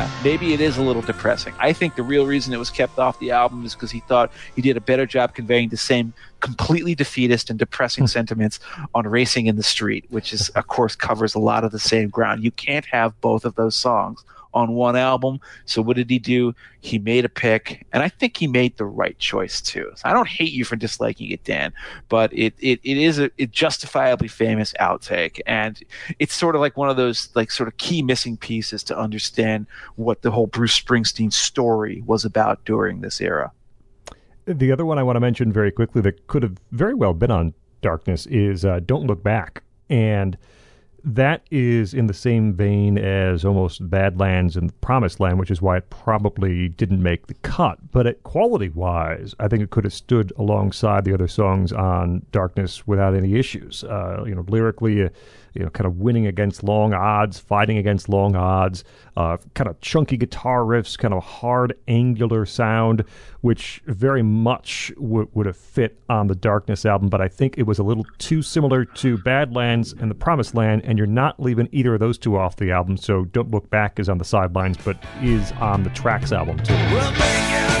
Yeah, maybe it is a little depressing. I think the real reason it was kept off the album is because he thought he did a better job conveying the same completely defeatist and depressing hmm. sentiments on Racing in the Street, which is of course covers a lot of the same ground. You can't have both of those songs on one album. So what did he do? He made a pick, and I think he made the right choice too. So I don't hate you for disliking it, Dan, but it it, it is a, a justifiably famous outtake, and it's sort of like one of those like sort of key missing pieces to understand what the whole Bruce Springsteen story was about during this era. The other one I want to mention very quickly that could have very well been on Darkness is uh, Don't Look Back. And that is in the same vein as almost Badlands and Promised Land, which is why it probably didn't make the cut. But it, quality-wise, I think it could have stood alongside the other songs on Darkness without any issues. Uh, you know, lyrically, uh, you know, kind of winning against long odds, fighting against long odds, uh, kind of chunky guitar riffs, kind of hard angular sound, which very much w- would have fit on the Darkness album. But I think it was a little too similar to Badlands and the Promised Land, and you're not leaving either of those two off the album. So Don't Look Back is on the sidelines, but is on the Tracks album too.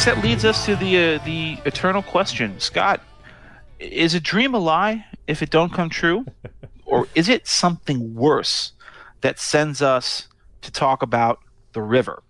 Guess that leads us to the uh, the eternal question, Scot. Is a dream a lie if it don't come true, or is it something worse that sends us to talk about the river?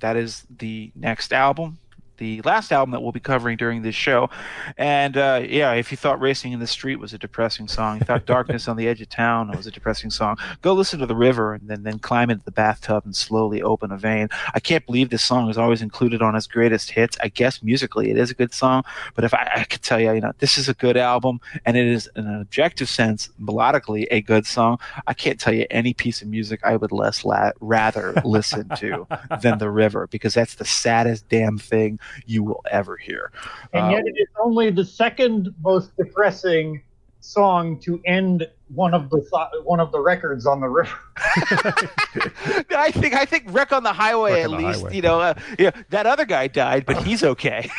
That is the next album the last album that we'll be covering during this show. And uh, yeah, if you thought Racing in the Street was a depressing song, you thought Darkness on the Edge of Town was a depressing song, go listen to The River and then, then climb into the bathtub and slowly open a vein. I can't believe this song is always included on his greatest hits. I guess musically it is a good song, but if I, I could tell you, you know, this is a good album and it is in an objective sense, melodically, a good song. I can't tell you any piece of music I would less la- rather listen to than The River because that's the saddest damn thing you will ever hear. And yet, uh, it is only the second most depressing song to end one of the one of the records on the river. I think I think Wreck on the Highway Wreck at least highway. you know uh, yeah that other guy died but he's okay.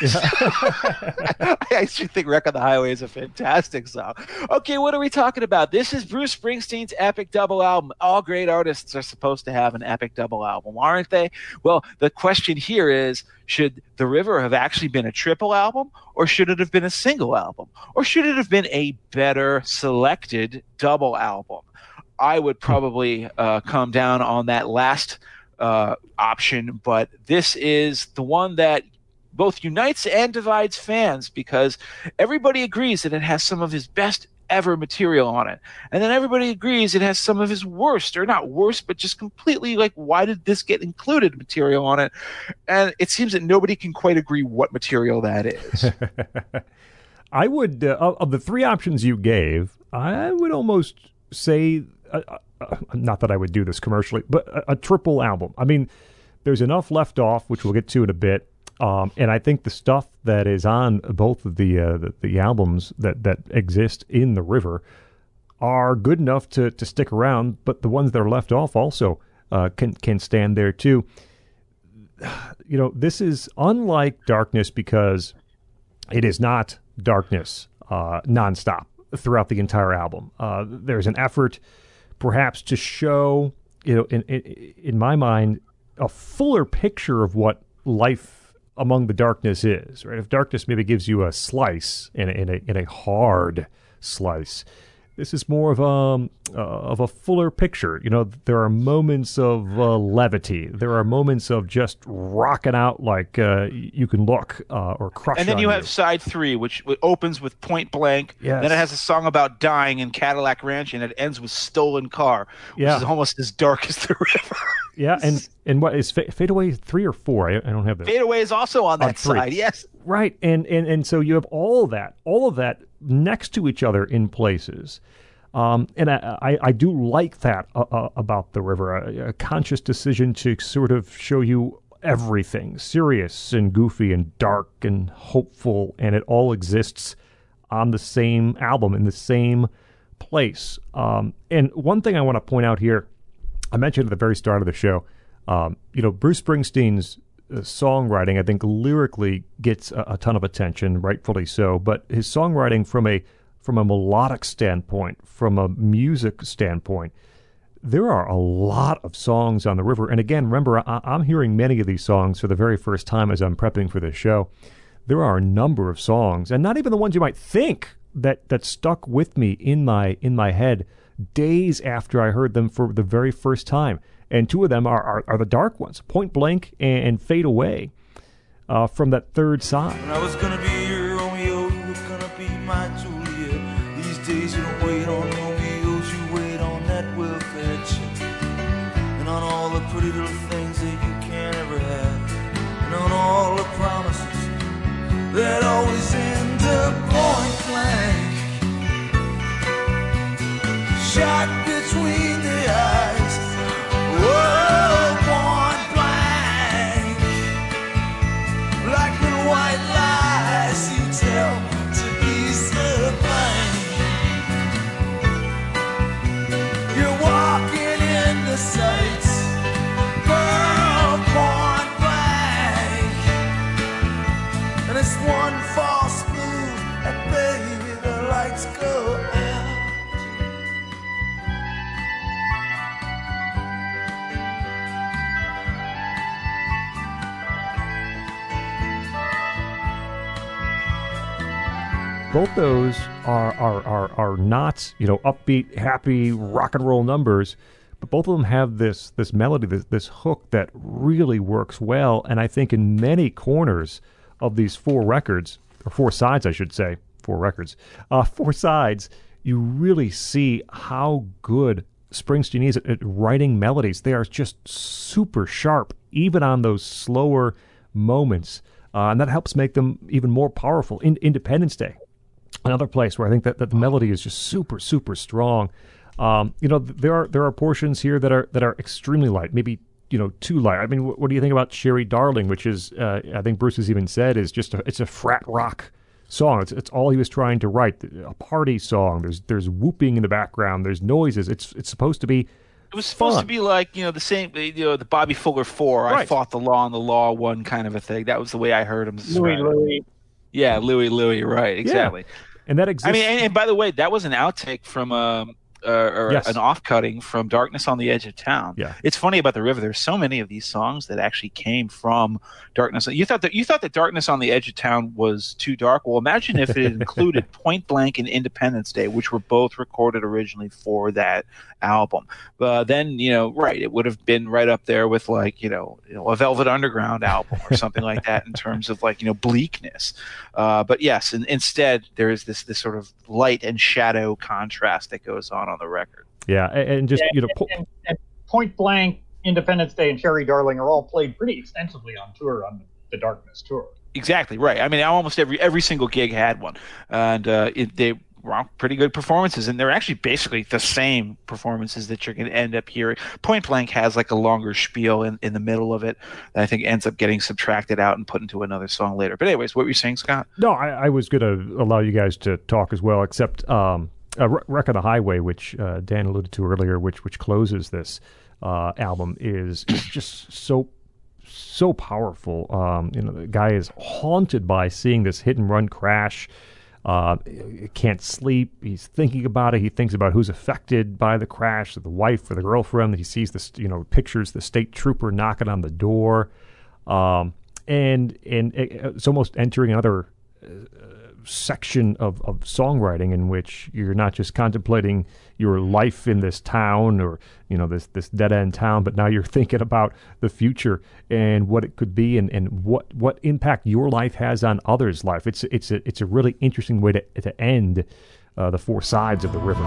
I should think Wreck on the Highway is a fantastic song. Okay, what are we talking about? This is Bruce Springsteen's epic double album. All great artists are supposed to have an epic double album, aren't they? Well, the question here is should The River have actually been a triple album or should it have been a single album or should it have been a better selected double album. I would probably uh, come down on that last uh, option, but this is the one that both unites and divides fans because everybody agrees that it has some of his best ever material on it. And then everybody agrees it has some of his worst, or not worst, but just completely like, why did this get included material on it? And it seems that nobody can quite agree what material that is. I would, uh, of the three options you gave, I would almost say, uh, uh, uh, not that I would do this commercially, but a, a, triple album. I mean, there's enough left off, which we'll get to in a bit. Um, and I think the stuff that is on both of the, uh, the, the albums that that exist in the river are good enough to to stick around. But the ones that are left off also uh, can can stand there too. You know, this is unlike Darkness because it is not darkness uh, nonstop throughout the entire album. Uh, there's an effort, perhaps, to show, you know, in, in, in my mind, a fuller picture of what life among the darkness is. Right? If darkness maybe gives you a slice in a, in a, in a hard slice, this is more of a um, uh, of a fuller picture. You know, there are moments of uh, levity. There are moments of just rocking out like uh, you can look uh, or crush. And then you, you have side three, which opens with Point Blank. Yes. Then it has a song about dying in Cadillac Ranch, and it ends with Stolen Car, which yeah. is almost as dark as the river. Yeah, and and what is Fade Away three or four? I, I don't have that. Fade Away is also on that on side. Yes. Right, and and and so you have all of that, all of that next to each other in places. Um, and I, I, I, do like that uh, uh, about the river a, a, conscious decision to sort of show you everything serious and goofy and dark and hopeful, and it all exists on the same album in the same place. Um, and one thing I want to point out here I mentioned at the very start of the show, um, you know, Bruce Springsteen's uh, songwriting, I think lyrically gets a, a ton of attention, rightfully so, but his songwriting from a from a melodic standpoint, from a music standpoint, there are a lot of songs on the river. And again, remember, I, am hearing many of these songs for the very first time as I'm prepping for this show. There are a number of songs, and not even the ones you might think that that stuck with me in my in my head days after I heard them for the very first time. And two of them are, are, are the dark ones Point Blank and, and Fade Away uh, from that third side. When I between both those are, are are are not you know upbeat, happy rock and roll numbers, but both of them have this this melody, this this hook that really works well. And I think in many corners of these four records, or four sides, I should say, four records, uh, four sides, you really see how good Springsteen is at, at writing melodies. They are just super sharp, even on those slower moments. Uh, and that helps make them even more powerful. In Independence Day, another place where I think that, that the melody is just super super strong. Um, you know, th- there are there are portions here that are that are extremely light, maybe you know too light. I mean, wh- what do you think about Sherry Darling, which is uh, I think Bruce has even said is just a, it's a frat rock song. It's it's all he was trying to write, a party song. There's there's whooping in the background. There's noises. It's it's supposed to be. It was supposed Fun. to be like you know the same you know the Bobby Fuller four. I fought the law and the law won kind of a thing. That was the way I heard him. Louie. Louie. Yeah, Louie Louie. Right. Exactly. And that exists. I mean, and, and by the way, that was an outtake from um, uh, or Yes. an off-cutting from "Darkness on the Edge of Town." Yeah. it's funny about the river. There's so many of these songs that actually came from "Darkness." You thought that you thought that "Darkness on the Edge of Town" was too dark. Well, imagine if it included "Point Blank" and "Independence Day," which were both recorded originally for that album. But then, you know, right, it would have been right up there with like you know, you know a Velvet Underground album or something like that in terms of like you know bleakness. Uh, but yes, and instead there is this this sort of light and shadow contrast that goes on on the record. yeah, and, and just you know, po- and, and Point Blank, Independence Day, and Sherry Darling are all played pretty extensively on tour on the, the Darkness tour. Exactly right. I mean, almost every every single gig had one, and uh, it, they were all pretty good performances, and they're actually basically the same performances that you're going to end up hearing. Point Blank has like a longer spiel in, in the middle of it that I think ends up getting subtracted out and put into another song later. But anyways, what were you saying, Scot? No, I, I was going to allow you guys to talk as well, except um, uh, Wreck on the Highway, which uh, Dan alluded to earlier, which which closes this uh, album, is, is just so so powerful. Um, you know, the guy is haunted by seeing this hit and run crash. Uh, can't sleep. He's thinking about it. He thinks about who's affected by the crash, the wife or the girlfriend. He sees this, you know, pictures the state trooper knocking on the door, um, and and it's almost entering another section of, of songwriting in which you're not just contemplating your life in this town or you know this this dead end town, but now you're thinking about the future and what it could be and, and what what impact your life has on others' life. It's it's a it's a really interesting way to to end uh, the four sides of the river.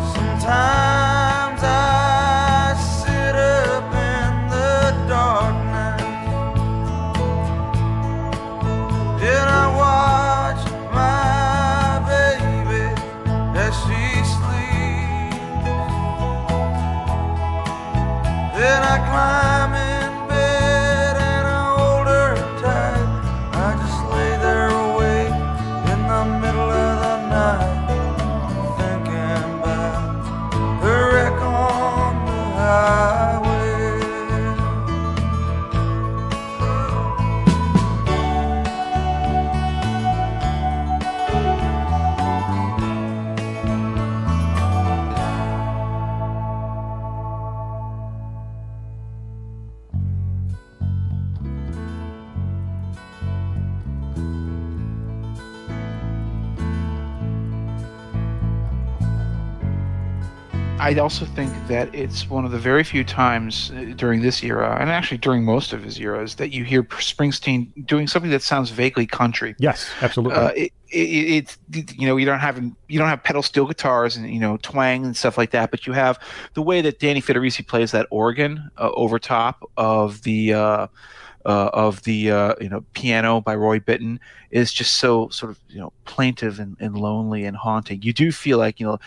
I also think that it's one of the very few times uh, during this era, and actually during most of his eras, that you hear Springsteen doing something that sounds vaguely country. Yes, absolutely. Uh, it, it, it's you know you don't have you don't have pedal steel guitars and you know twang and stuff like that, but you have the way that Danny Federici plays that organ uh, over top of the uh, uh, of the uh, you know piano by Roy Bittan is just so sort of you know plaintive and, and lonely and haunting. You do feel like you know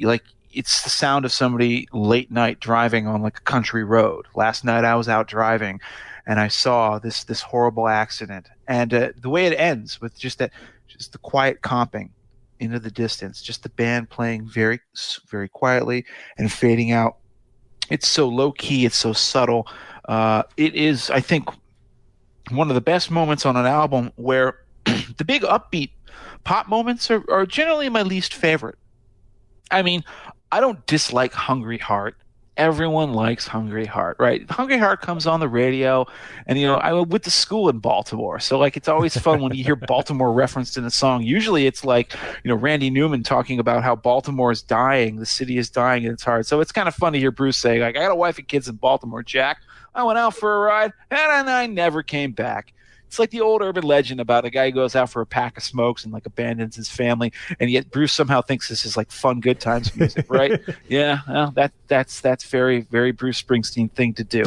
like it's the sound of somebody late night driving on like a country road. Last night I was out driving and I saw this this horrible accident. And uh, the way it ends with just that just the quiet comping into the distance, just the band playing very very quietly and fading out. It's so low key, it's so subtle. Uh, it is, I think, one of the best moments on an album where the big upbeat pop moments are, are generally my least favorite. I mean, I don't dislike Hungry Heart. Everyone likes Hungry Heart, right? Hungry Heart comes on the radio, and you know I went to school in Baltimore, so like it's always fun when you hear Baltimore referenced in a song. Usually it's like you know Randy Newman talking about how Baltimore is dying, the city is dying, and it's hard. So it's kind of fun to hear Bruce say like I got a wife and kids in Baltimore, Jack. I went out for a ride, and I never came back it's like the old urban legend about a guy who goes out for a pack of smokes and like abandons his family, and yet Bruce somehow thinks this is like fun, good times music, right? yeah, well, that that's that's very very Bruce Springsteen thing to do.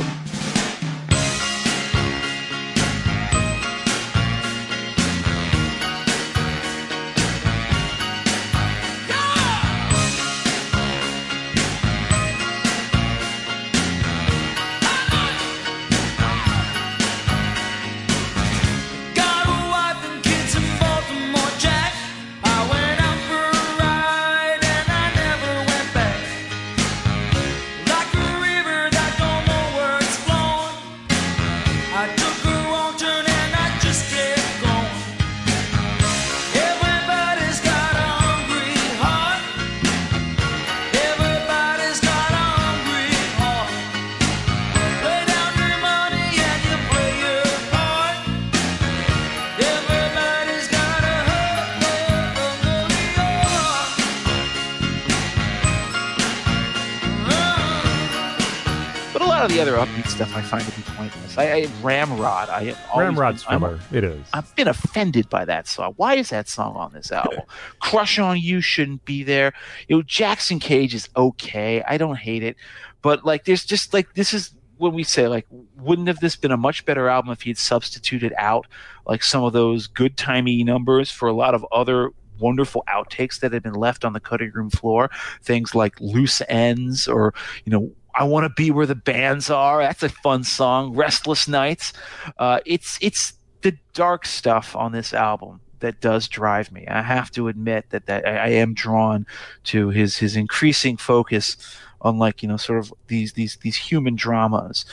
Pointless. I, I Ramrod. I Ramrod's been, it is. I've been offended by that song. Why is that song on this album? Crush on You shouldn't be there. You know, Jackson Cage is okay. I don't hate it, but like, there's just like this is when we say like, wouldn't have this been a much better album if he had substituted out like some of those good timey numbers for a lot of other wonderful outtakes that had been left on the cutting room floor. Things like loose ends or, you know, I want to be where the bands are. That's a fun song. Restless Nights. Uh, it's it's the dark stuff on this album that does drive me. I have to admit that that I, I am drawn to his his increasing focus on like you know sort of these these these human dramas.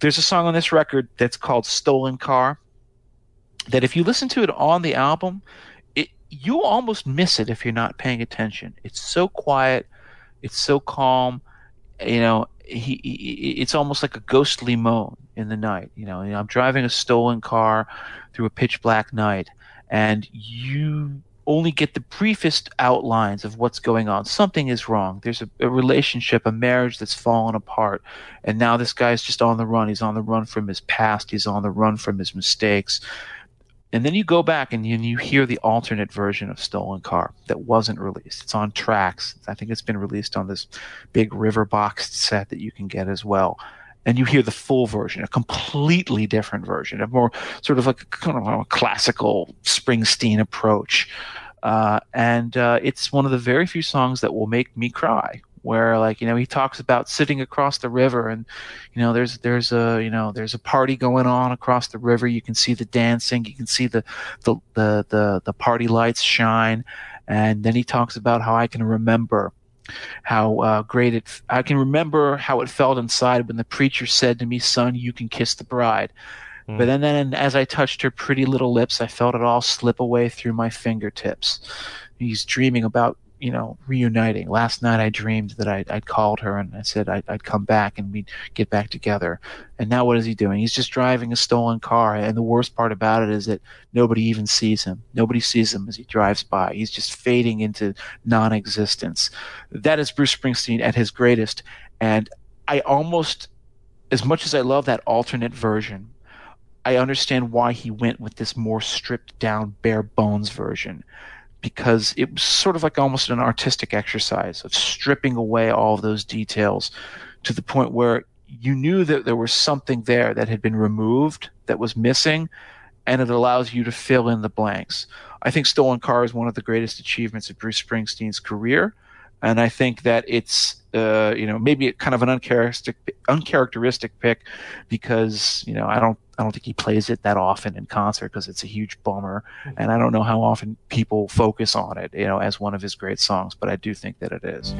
There's a song on this record that's called "Stolen Car." That if you listen to it on the album, it you almost miss it if you're not paying attention. It's so quiet. It's so calm you know he, he, it's almost like a ghostly moan in the night. You know, I'm driving a stolen car through a pitch black night, and you only get the briefest outlines of what's going on. Something is wrong. There's a, a relationship, a marriage that's fallen apart, and now this guy's just on the run. He's on the run from his past. He's on the run from his mistakes. And then you go back and you, and you hear the alternate version of Stolen Car that wasn't released. It's on tracks. I think it's been released on this big river boxed set that you can get as well. And you hear the full version, a completely different version, a more sort of like a kind of a classical Springsteen approach. Uh, and uh, it's one of the very few songs that will make me cry where like you know he talks about sitting across the river and you know there's there's a you know there's a party going on across the river. You can see the dancing. You can see the the the the, the party lights shine. And then he talks about how I can remember how uh, great it I can remember how it felt inside when the preacher said to me son you can kiss the bride. Mm. but then, then as I touched her pretty little lips I felt it all slip away through my fingertips. He's dreaming about you know, reuniting. Last night I dreamed that I'd, I'd called her and I said I'd, I'd, come back and we'd get back together. And now what is he doing? He's just driving a stolen car. And the worst part about it is that nobody even sees him. Nobody sees him as he drives by. He's just fading into non-existence. That is Bruce Springsteen at his greatest. And I almost, as much as I love that alternate version, I understand why he went with this more stripped down, bare bones version because it was sort of like almost an artistic exercise of stripping away all of those details to the point where you knew that there was something there that had been removed that was missing and it allows you to fill in the blanks. I think Stolen Car is one of the greatest achievements of Bruce Springsteen's career and I think that it's uh, you know maybe kind of an uncharacteristic uncharacteristic pick because you know I don't I don't think he plays it that often in concert because it's a huge bummer, mm-hmm. and I don't know how often people focus on it you know as one of his great songs, but I do think that it is.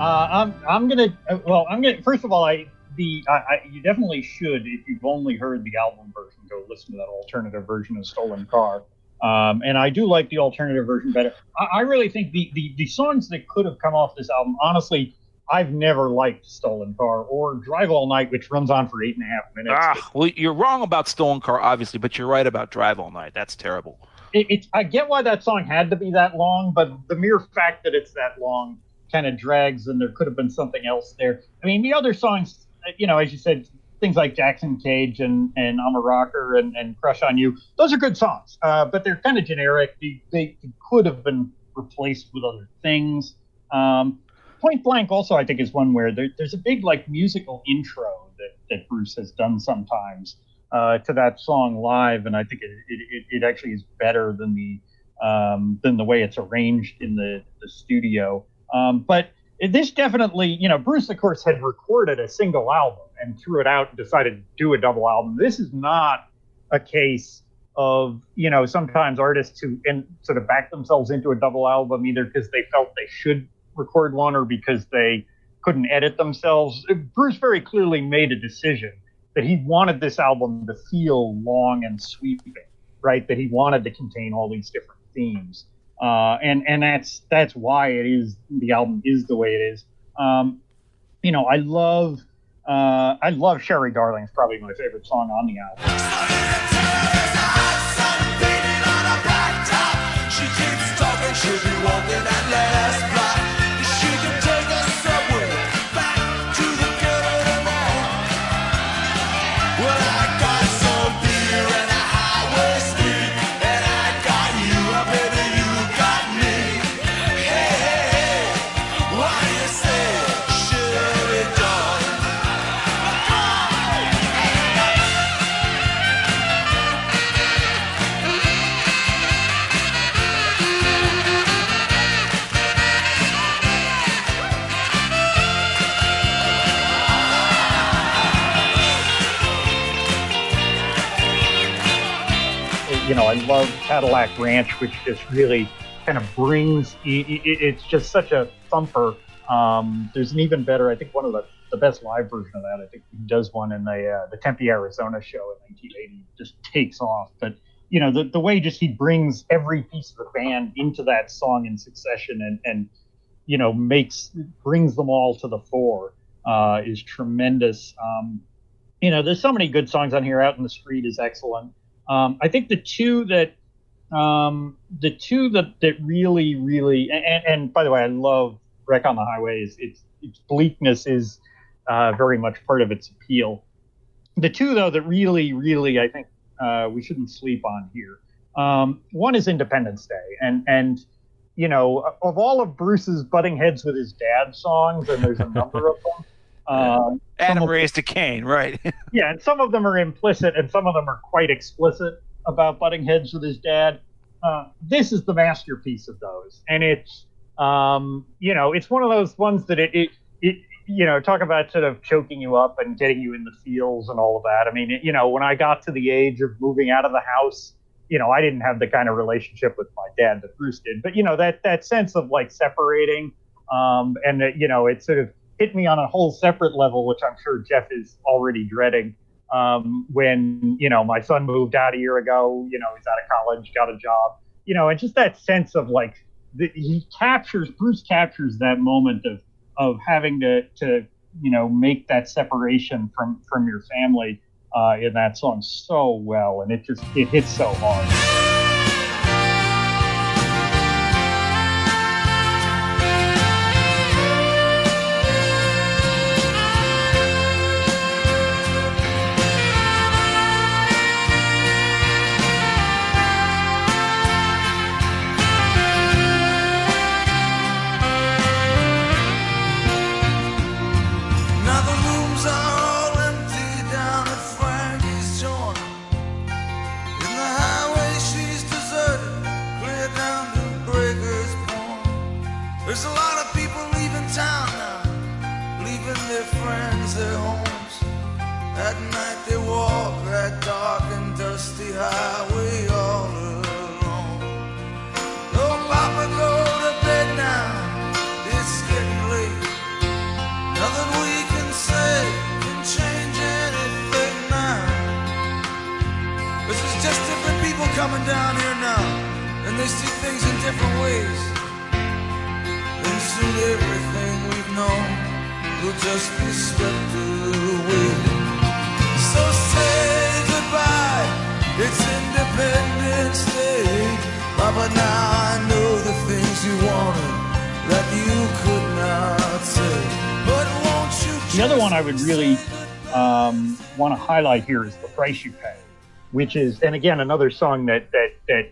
I'm I'm gonna uh, well I'm gonna first of all I the I, I, you definitely should if you've only heard the album version go listen to that alternative version of Stolen Car. Um, and I do like the alternative version better. I, I really think the, the the songs that could have come off this album, honestly, I've never liked Stolen Car or Drive All Night, which runs on for eight and a half minutes. Ah, well, you're wrong about Stolen Car, obviously, but you're right about Drive All Night. That's terrible. It, it, I get why that song had to be that long, but the mere fact that it's that long kind of drags and there could have been something else there. I mean, the other songs, you know, as you said, things like Jackson Cage and, and I'm a Rocker and, and Crush on You, those are good songs, uh, but they're kind of generic. They, they, could have been replaced with other things. Um, Point Blank also, I think, is one where there, there's a big like musical intro that, that Bruce has done sometimes uh, to that song live, and I think it, it, it actually is better than the um, than the way it's arranged in the, the studio. Um, but this definitely, you know, Bruce, of course, had recorded a single album and threw it out and decided to do a double album. This is not a case of, you know, sometimes artists who sort of back themselves into a double album either because they felt they should record one or because they couldn't edit themselves. Bruce very clearly made a decision that he wanted this album to feel long and sweeping, right? That he wanted to contain all these different themes uh, and and that's that's why it is the album is the way it is. Um, you know, I love uh, I love Sherry Darling. It's probably my favorite song on the album. You know, I love Cadillac Ranch, which just really kind of brings. It, it, it's just such a thumper. Um, there's an even better. I think one of the the best live version of that. I think he does one in the uh, the Tempe, Arizona show in 1980. Just takes off. But you know the the way just he brings every piece of the band into that song in succession and and you know makes brings them all to the fore uh, is tremendous. Um, you know, there's so many good songs on here. Out in the Street is excellent. Um, I think the two that um, the two that that really really and, and by the way, I love Wreck on the Highway. Is its its bleakness is uh, very much part of its appeal. The two though that really really I think uh, we shouldn't sleep on here. Um, one is Independence Day, and and you know of all of Bruce's butting heads with his dad songs, and there's a number of them. Um, Adam raised a Cain, right? yeah, and some of them are implicit, and some of them are quite explicit about butting heads with his dad. Uh, this is the masterpiece of those, and it's um, you know it's one of those ones that it, it it you know talk about sort of choking you up and getting you in the feels and all of that. I mean, it, you know, when I got to the age of moving out of the house, you know, I didn't have the kind of relationship with my dad that Bruce did, but you know that that sense of like separating, um, and you know, it sort of hit me on a whole separate level, which I'm sure Jeff is already dreading. Um, when you know my son moved out a year ago, you know he's out of college, got a job, you know, and just that sense of like the, he captures Bruce captures that moment of of having to to you know make that separation from from your family uh, in that song so well, and it just it hits so hard. highway all alone. No, Papa, go to bed now. It's getting late. Nothing we can say can change anything now. This is just different people coming down here now, and they see things in different ways. And soon everything we've known will just be swept away. So say. Highlight here is the price you pay, which is, and again, another song that that that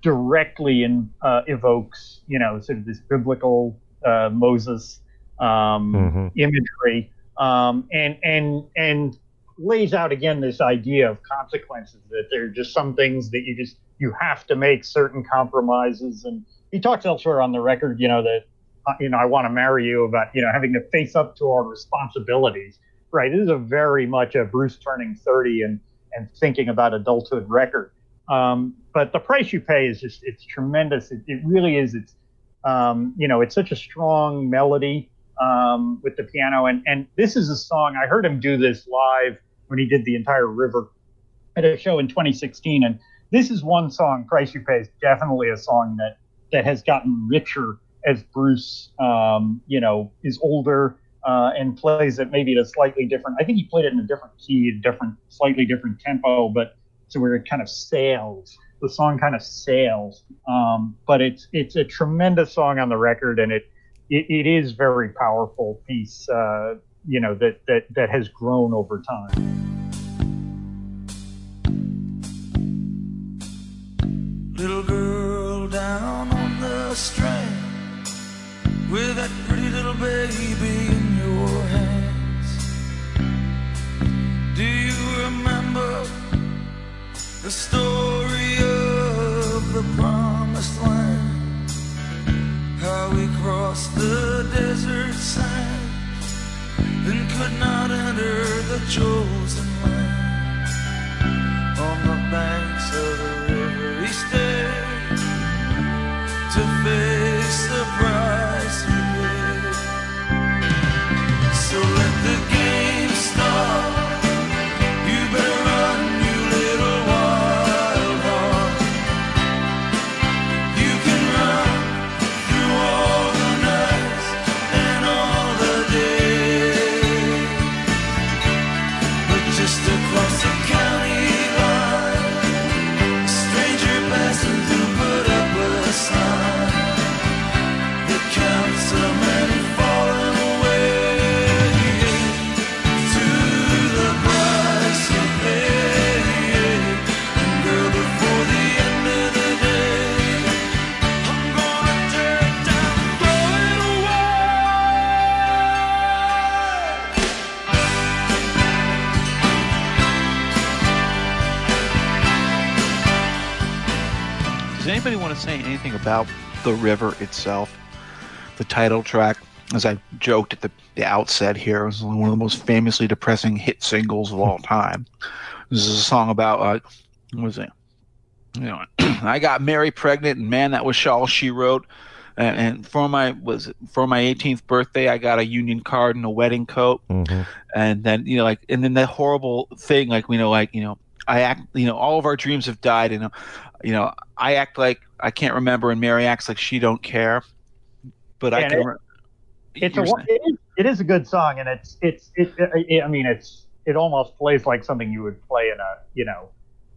directly in, uh, evokes, you know, sort of this biblical uh, Moses um, mm-hmm. imagery, um, and and and lays out again this idea of consequences that there are just some things that you just you have to make certain compromises and he talks elsewhere on the record you know that uh, you know i want to marry you about you know having to face up to our responsibilities right. This is a very much a Bruce turning 30 and, and thinking about adulthood record. Um, but the price you pay is just, it's tremendous. It, it really is. It's, um, you know, it's such a strong melody um, with the piano. And, and this is a song, I heard him do this live when he did the entire river at a show in 2016. And this is one song, Price You Pay, is definitely a song that, that has gotten richer as Bruce, um, you know, is older uh, and plays it maybe at a slightly different. I think he played it in a different key, different, slightly different tempo, but so where it kind of sails. The song kind of sails, um, but it's it's a tremendous song on the record, and it it, it is very powerful piece. Uh, you know that that that has grown over time. Strand with that pretty little baby in your hands. Do you remember the story of the promised land? How we crossed the desert sand and could not enter the chosen land. On the banks about the river itself? The title track, as I joked at the, the outset here, was one of the most famously depressing hit singles of all time. This is a song about uh, what was it? You know, I got Mary pregnant, and man, that was all she wrote. And, and for my was for my 18th birthday, I got a union card and a wedding coat Mhm. and then you know like and then that horrible thing like you know like you know i act you know all of our dreams have died and you know i act like i can't remember and mary acts like she don't care but i can and re- it's a it is, it is a good song, and it's it's it, it. I mean, it's it almost plays like something you would play in a you know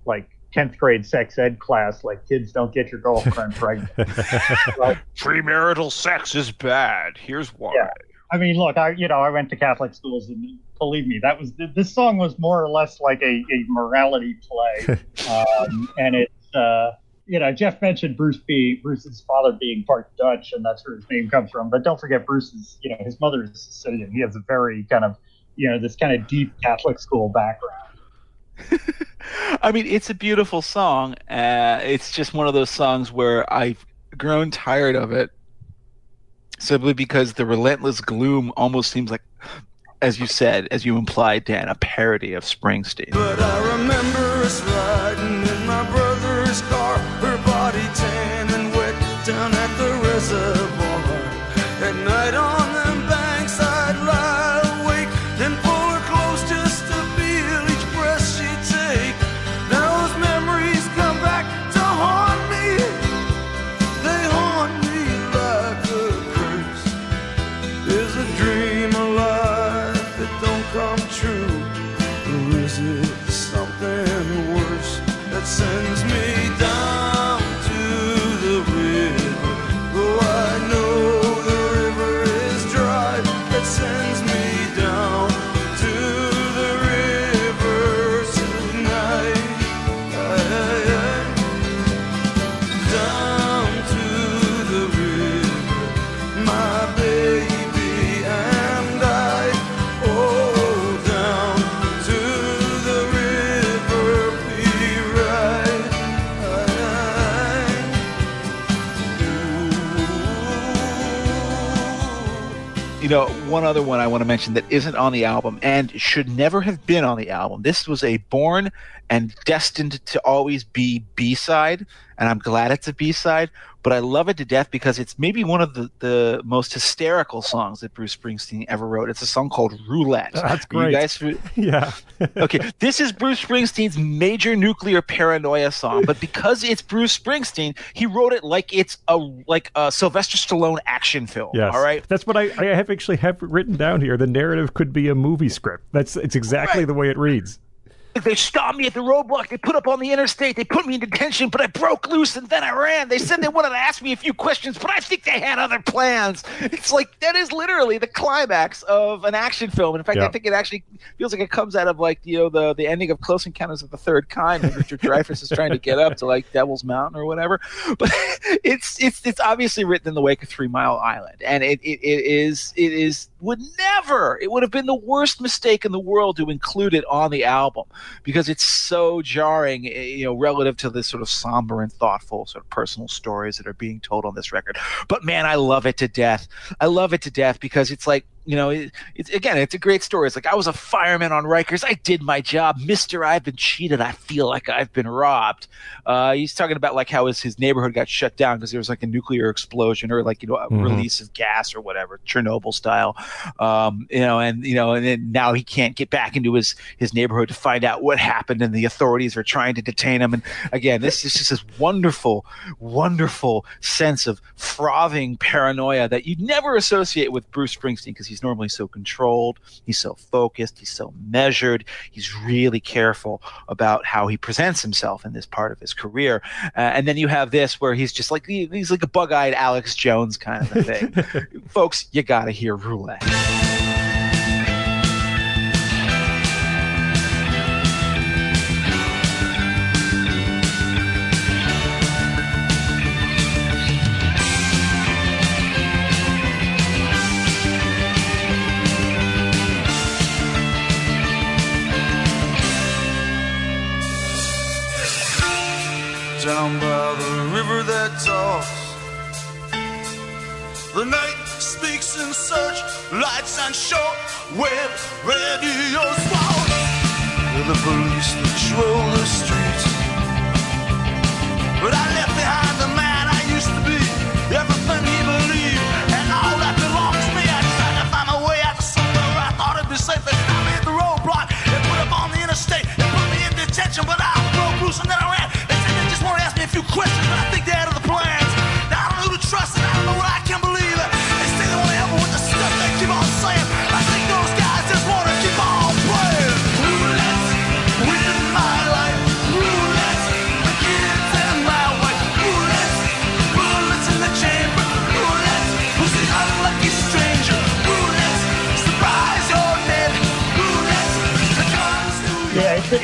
like tenth grade sex ed class. Like kids don't get your girlfriend pregnant. Like, premarital sex is bad here's why Yeah. I mean, look, I you know I went to Catholic schools, and believe me, that was this song was more or less like a, a morality play, um, and it's uh, you know Jeff mentioned Bruce being Bruce's father being part Dutch, and that's where his name comes from. But don't forget Bruce's you know his mother is Sicilian. He has a very kind of you know this kind of deep Catholic school background. I mean, it's a beautiful song. Uh, it's just one of those songs where I've grown tired of it simply because the relentless gloom almost seems like, as you said, as you implied, Dan, a parody of Springsteen. You know, one other one I want to mention that isn't on the album and should never have been on the album. This was a born and destined to always be B side, and I'm glad it's a B side. But I love it to death because it's maybe one of the, the most hysterical songs that Bruce Springsteen ever wrote. It's a song called Roulette. That's Are you great. guys, yeah. okay, this is Bruce Springsteen's major nuclear paranoia song, but because it's Bruce Springsteen, he wrote it like it's a like a Sylvester Stallone action film. Yes. All right. That's what I, I have actually have written down here. The narrative could be a movie script. That's it's exactly Right. the way it reads. They stopped me at the roadblock. They put up on the interstate. They put me in detention, but I broke loose and then I ran. They said they wanted to ask me a few questions, but I think they had other plans. It's like that is literally the climax of an action film. In fact, Yeah. I think it actually feels like it comes out of like you know the the ending of Close Encounters of the Third Kind when Richard Dreyfuss is trying to get up to like Devil's Mountain or whatever. But it's it's it's obviously written in the wake of Three Mile Island, and it, it, it is it is would never it would have been the worst mistake in the world to include it on the album because it's so jarring, eh, you know, relative to the sort of somber and thoughtful sort of personal stories that are being told on this record. But man, I love it to death. I love it to death because it's like you know, it, it's again, it's a great story. It's like I was a fireman on Rikers. I did my job, Mister. I've been cheated. I feel like I've been robbed. Uh, he's talking about like how his, his neighborhood got shut down because there was like a nuclear explosion or like you know a Mhm. release of gas or whatever, Chernobyl style. Um, you know, and you know, and then now he can't get back into his his neighborhood to find out what happened, and the authorities are trying to detain him. And again, this is just this wonderful, wonderful sense of frothing paranoia that you'd never associate with Bruce Springsteen because he's He's normally so controlled. He's so focused. He's so measured. He's really careful about how he presents himself in this part of his career. Uh, and then you have this where he's just like he's like a bug-eyed Alex Jones kind of thing. Folks, you got to hear Roulette. Down by the river that talks. The night speaks in search, lights and short web radios fall. With the police patrol the streets. But I left behind the man I used to be, everything he believed, and all that belonged to me. I tried to find my way out to somewhere where I thought it'd be safe. They stopped me at the roadblock and put up on the interstate and put me in detention. But I broke loose and then I few questions, but I think they're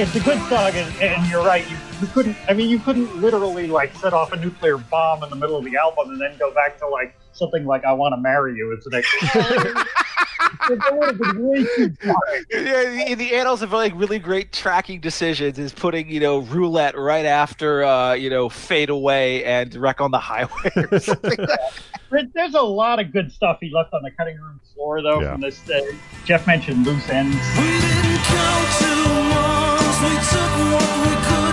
it's a, good song, and, and you're right. You, you couldn't. I mean, you couldn't literally like set off a nuclear bomb in the middle of the album and then go back to like something like "I Want to Marry You." It's like that would have been way too dark. Yeah, in the annals of like really great tracking decisions is putting you know roulette right after uh, you know fade away and wreck on the highway or something. like that. There's a lot of good stuff he left on the cutting room floor, though. Yeah. From this, uh, Jeff mentioned loose ends. We took what we could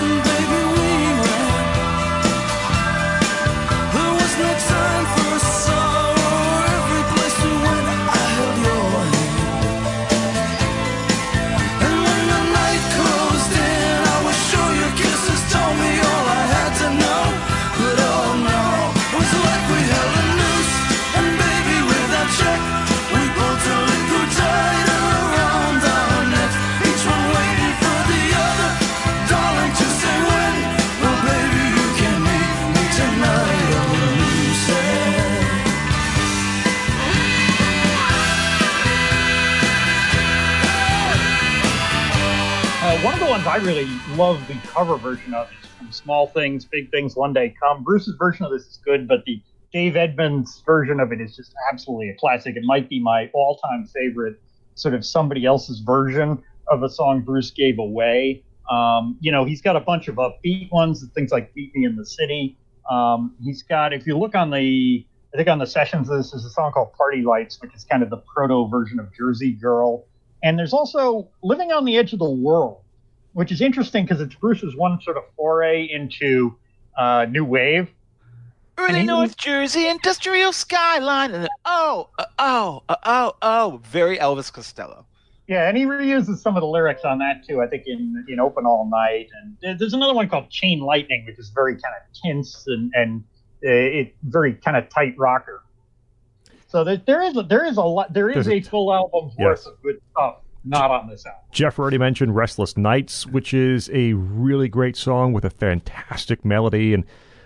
I really love the cover version of is from Small Things, Big Things, One Day Come. Bruce's version of this is good, but the Dave Edmunds version of it is just absolutely a classic. It might be my all-time favorite, sort of somebody else's version of a song Bruce gave away. Um, you know, he's got a bunch of upbeat ones, things like "Beat Me in the City." Um, he's got, if you look on the, I think on the sessions, this is a song called "Party Lights," which is kind of the proto version of "Jersey Girl." And there's also Living on the Edge of the World, which is interesting because it's Bruce's one sort of foray into uh, new wave. Early he- North Jersey industrial skyline, and then oh, uh, oh, uh, oh, oh, very Elvis Costello. Yeah, and he reuses some of the lyrics on that too. I think in in Open All Night, and there's another one called Chain Lightning, which is very kind of tense and and uh, it very kind of tight rocker. So there, there is a, there is a lot there is There's a a- full album's worth Yes. of good stuff not on this album. Jeff already mentioned Restless Nights, which is a really great song with a fantastic melody. And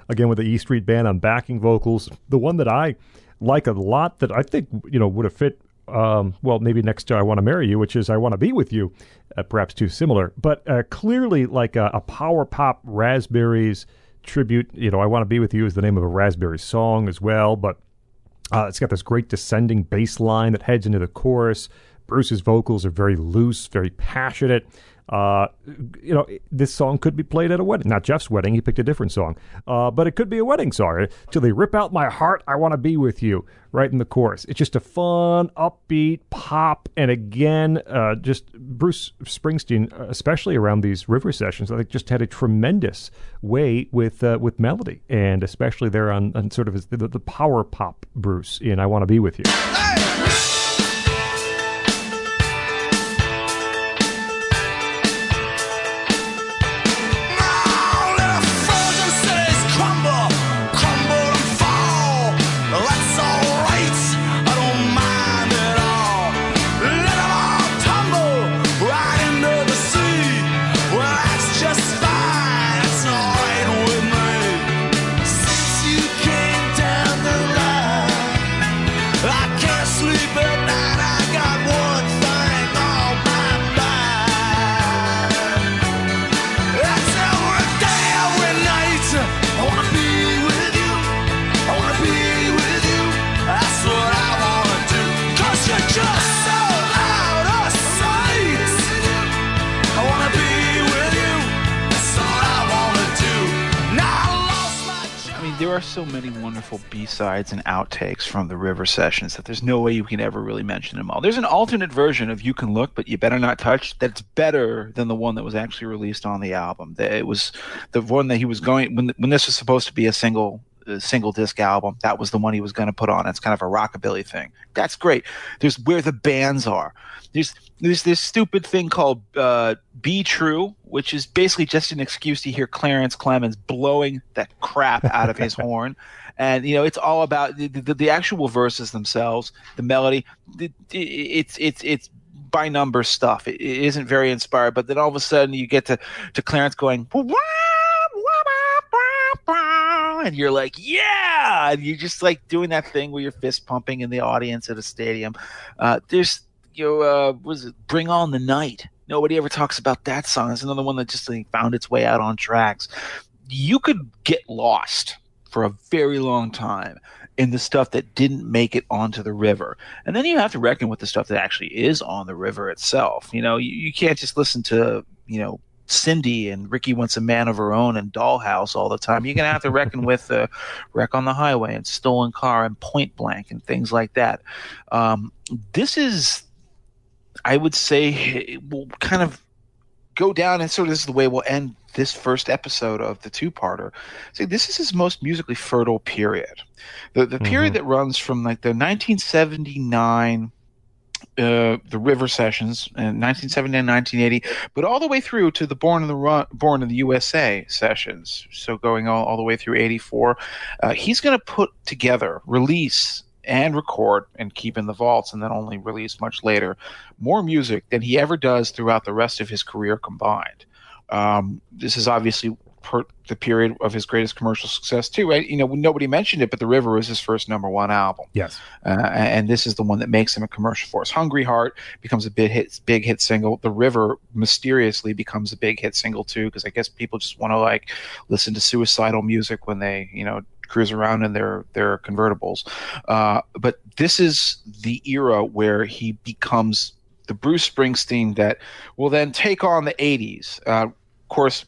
again, with the E Street Band on backing vocals. The one that I like a lot that I think, you know, would have fit, um, well, maybe next to I Want to Marry You, which is I Want to Be With You, uh, perhaps too similar. But uh, clearly like a, a power pop Raspberries tribute. You know, I Want to Be With You is the name of a Raspberry song as well. But uh, it's got this great descending bass line that heads into the chorus. Bruce's vocals are very loose, very passionate. Uh, you know, this song could be played at a wedding. Not Jeff's wedding; he picked a different song. Uh, but it could be a wedding song. Till they rip out my heart, I want to be with you. Right in the chorus. It's just a fun, upbeat pop, and again, uh, just Bruce Springsteen, especially around these river sessions, I think just had a tremendous way with uh, with melody, and especially there on, on sort of his, the, the power pop Bruce in "I Want to Be with You." Now so many wonderful B-sides and outtakes from the River sessions that there's no way you can ever really mention them all. There's an alternate version of You Can Look, but You Better Not Touch that's better than the one that was actually released on the album. It was the one that he was going when when this was supposed to be a single single disc album. That was the one he was going to put on. It's kind of a rockabilly thing. That's great. There's where the bands are. There's there's this stupid thing called uh, "Be True," which is basically just an excuse to hear Clarence Clemons blowing the crap out of his horn. And you know, it's all about the, the, the actual verses themselves, the melody. It, it's it's it's by number stuff. It, it isn't very inspired, but then all of a sudden you get to to Clarence going. Wah, and you're like, yeah, and you're just like doing that thing where you're fist pumping in the audience at a stadium. Uh, there's, you know, uh, was it Bring On the Night? Nobody ever talks about that song. It's another one that just like, found its way out on tracks. You could get lost for a very long time in the stuff that didn't make it onto the river. And then you have to reckon with the stuff that actually is on the river itself. You know, you, you can't just listen to, you know, Cindy and Ricky wants a man of her own and Dollhouse all the time. You're gonna have to reckon with uh, Wreck on the Highway and Stolen Car and Point Blank and things like that. Um, this is, I would say, it will kind of go down and sort of this is the way we'll end this first episode of the two-parter. See, this is his most musically fertile period. The the mm-hmm. period that runs from like the 1979 uh, the River Sessions in 1970 and 1980, but all the way through to the Born in the Run, Born in the USA sessions. So going all, all the way through 84, uh, he's going to put together, release, and record and keep in the vaults, and then only release much later more music than he ever does throughout the rest of his career combined. Um, this is obviously per the period of his greatest commercial success too. Right? You know, nobody mentioned it, but The River was his first number one album. Yes, uh, and this is the one that makes him a commercial force. Hungry Heart becomes a big hit, big hit single. The River mysteriously becomes a big hit single too, because I guess people just want to like listen to suicidal music when they, you know, cruise around in their their convertibles. Uh, but this is the era where he becomes the Bruce Springsteen that will then take on the '80s. Uh, of course,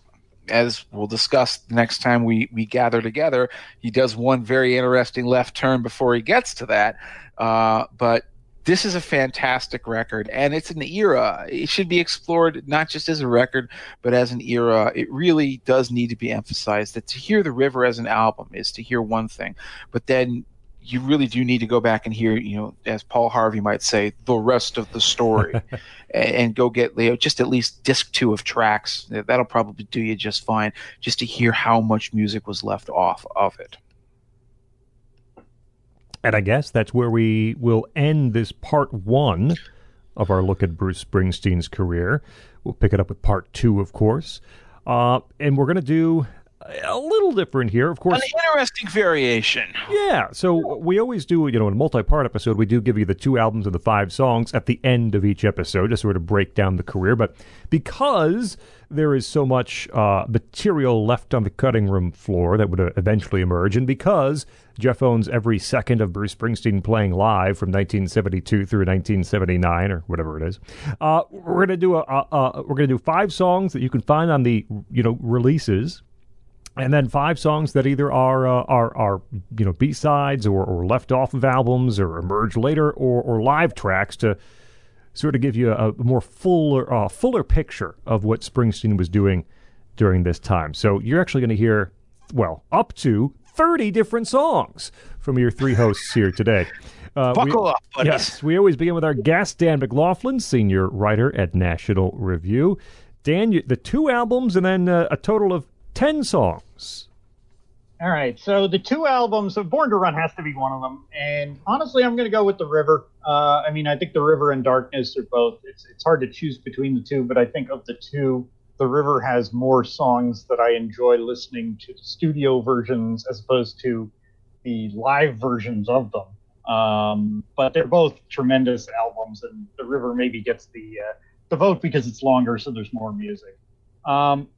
as we'll discuss next time we, we gather together, he does one very interesting left turn before he gets to that. Uh, but this is a fantastic record, and it's an era. It should be explored not just as a record, but as an era. It really does need to be emphasized that to hear The River as an album is to hear one thing, but then you really do need to go back and hear, you know, as Paul Harvey might say, the rest of the story, and, and, go get you know, just at least disc two of tracks. That'll probably do you just fine, just to hear how much music was left off of it. And I guess that's where we will end this part one of our look at Bruce Springsteen's career. We'll pick it up with part two, of course. Uh, and we're going to do a little different here, of course. An interesting variation. Yeah. So we always do, you know, in a multi-part episode, we do give you the two albums and the five songs at the end of each episode, to sort of break down the career. But because there is so much uh, material left on the cutting room floor that would uh, eventually emerge, and because Jeff owns every second of Bruce Springsteen playing live from 1972 through 1979 or whatever it is, uh, we're gonna do a, a, a we're gonna do five songs that you can find on the you know releases and then five songs that either are uh, are are you know B sides or, or left off of albums or emerge later or or live tracks to sort of give you a, more fuller uh, fuller picture of what Springsteen was doing during this time. So you're actually going to hear well up to 30 different songs from your three hosts here today. Uh, Buckle we, up, buddies. Yes, we always begin with our guest, Dan McLaughlin, senior writer at National Review. Dan, you, the two albums and then uh, a total of 10 songs. All right. So the two albums, of Born to Run has to be one of them. And honestly, I'm going to go with The River. Uh, I mean, I think The River and Darkness are both, it's, it's hard to choose between the two, but I think of the two, The River has more songs that I enjoy listening to the studio versions as opposed to the live versions of them. Um, but they're both tremendous albums, and The River maybe gets the, uh, the vote because it's longer, so there's more music. Um,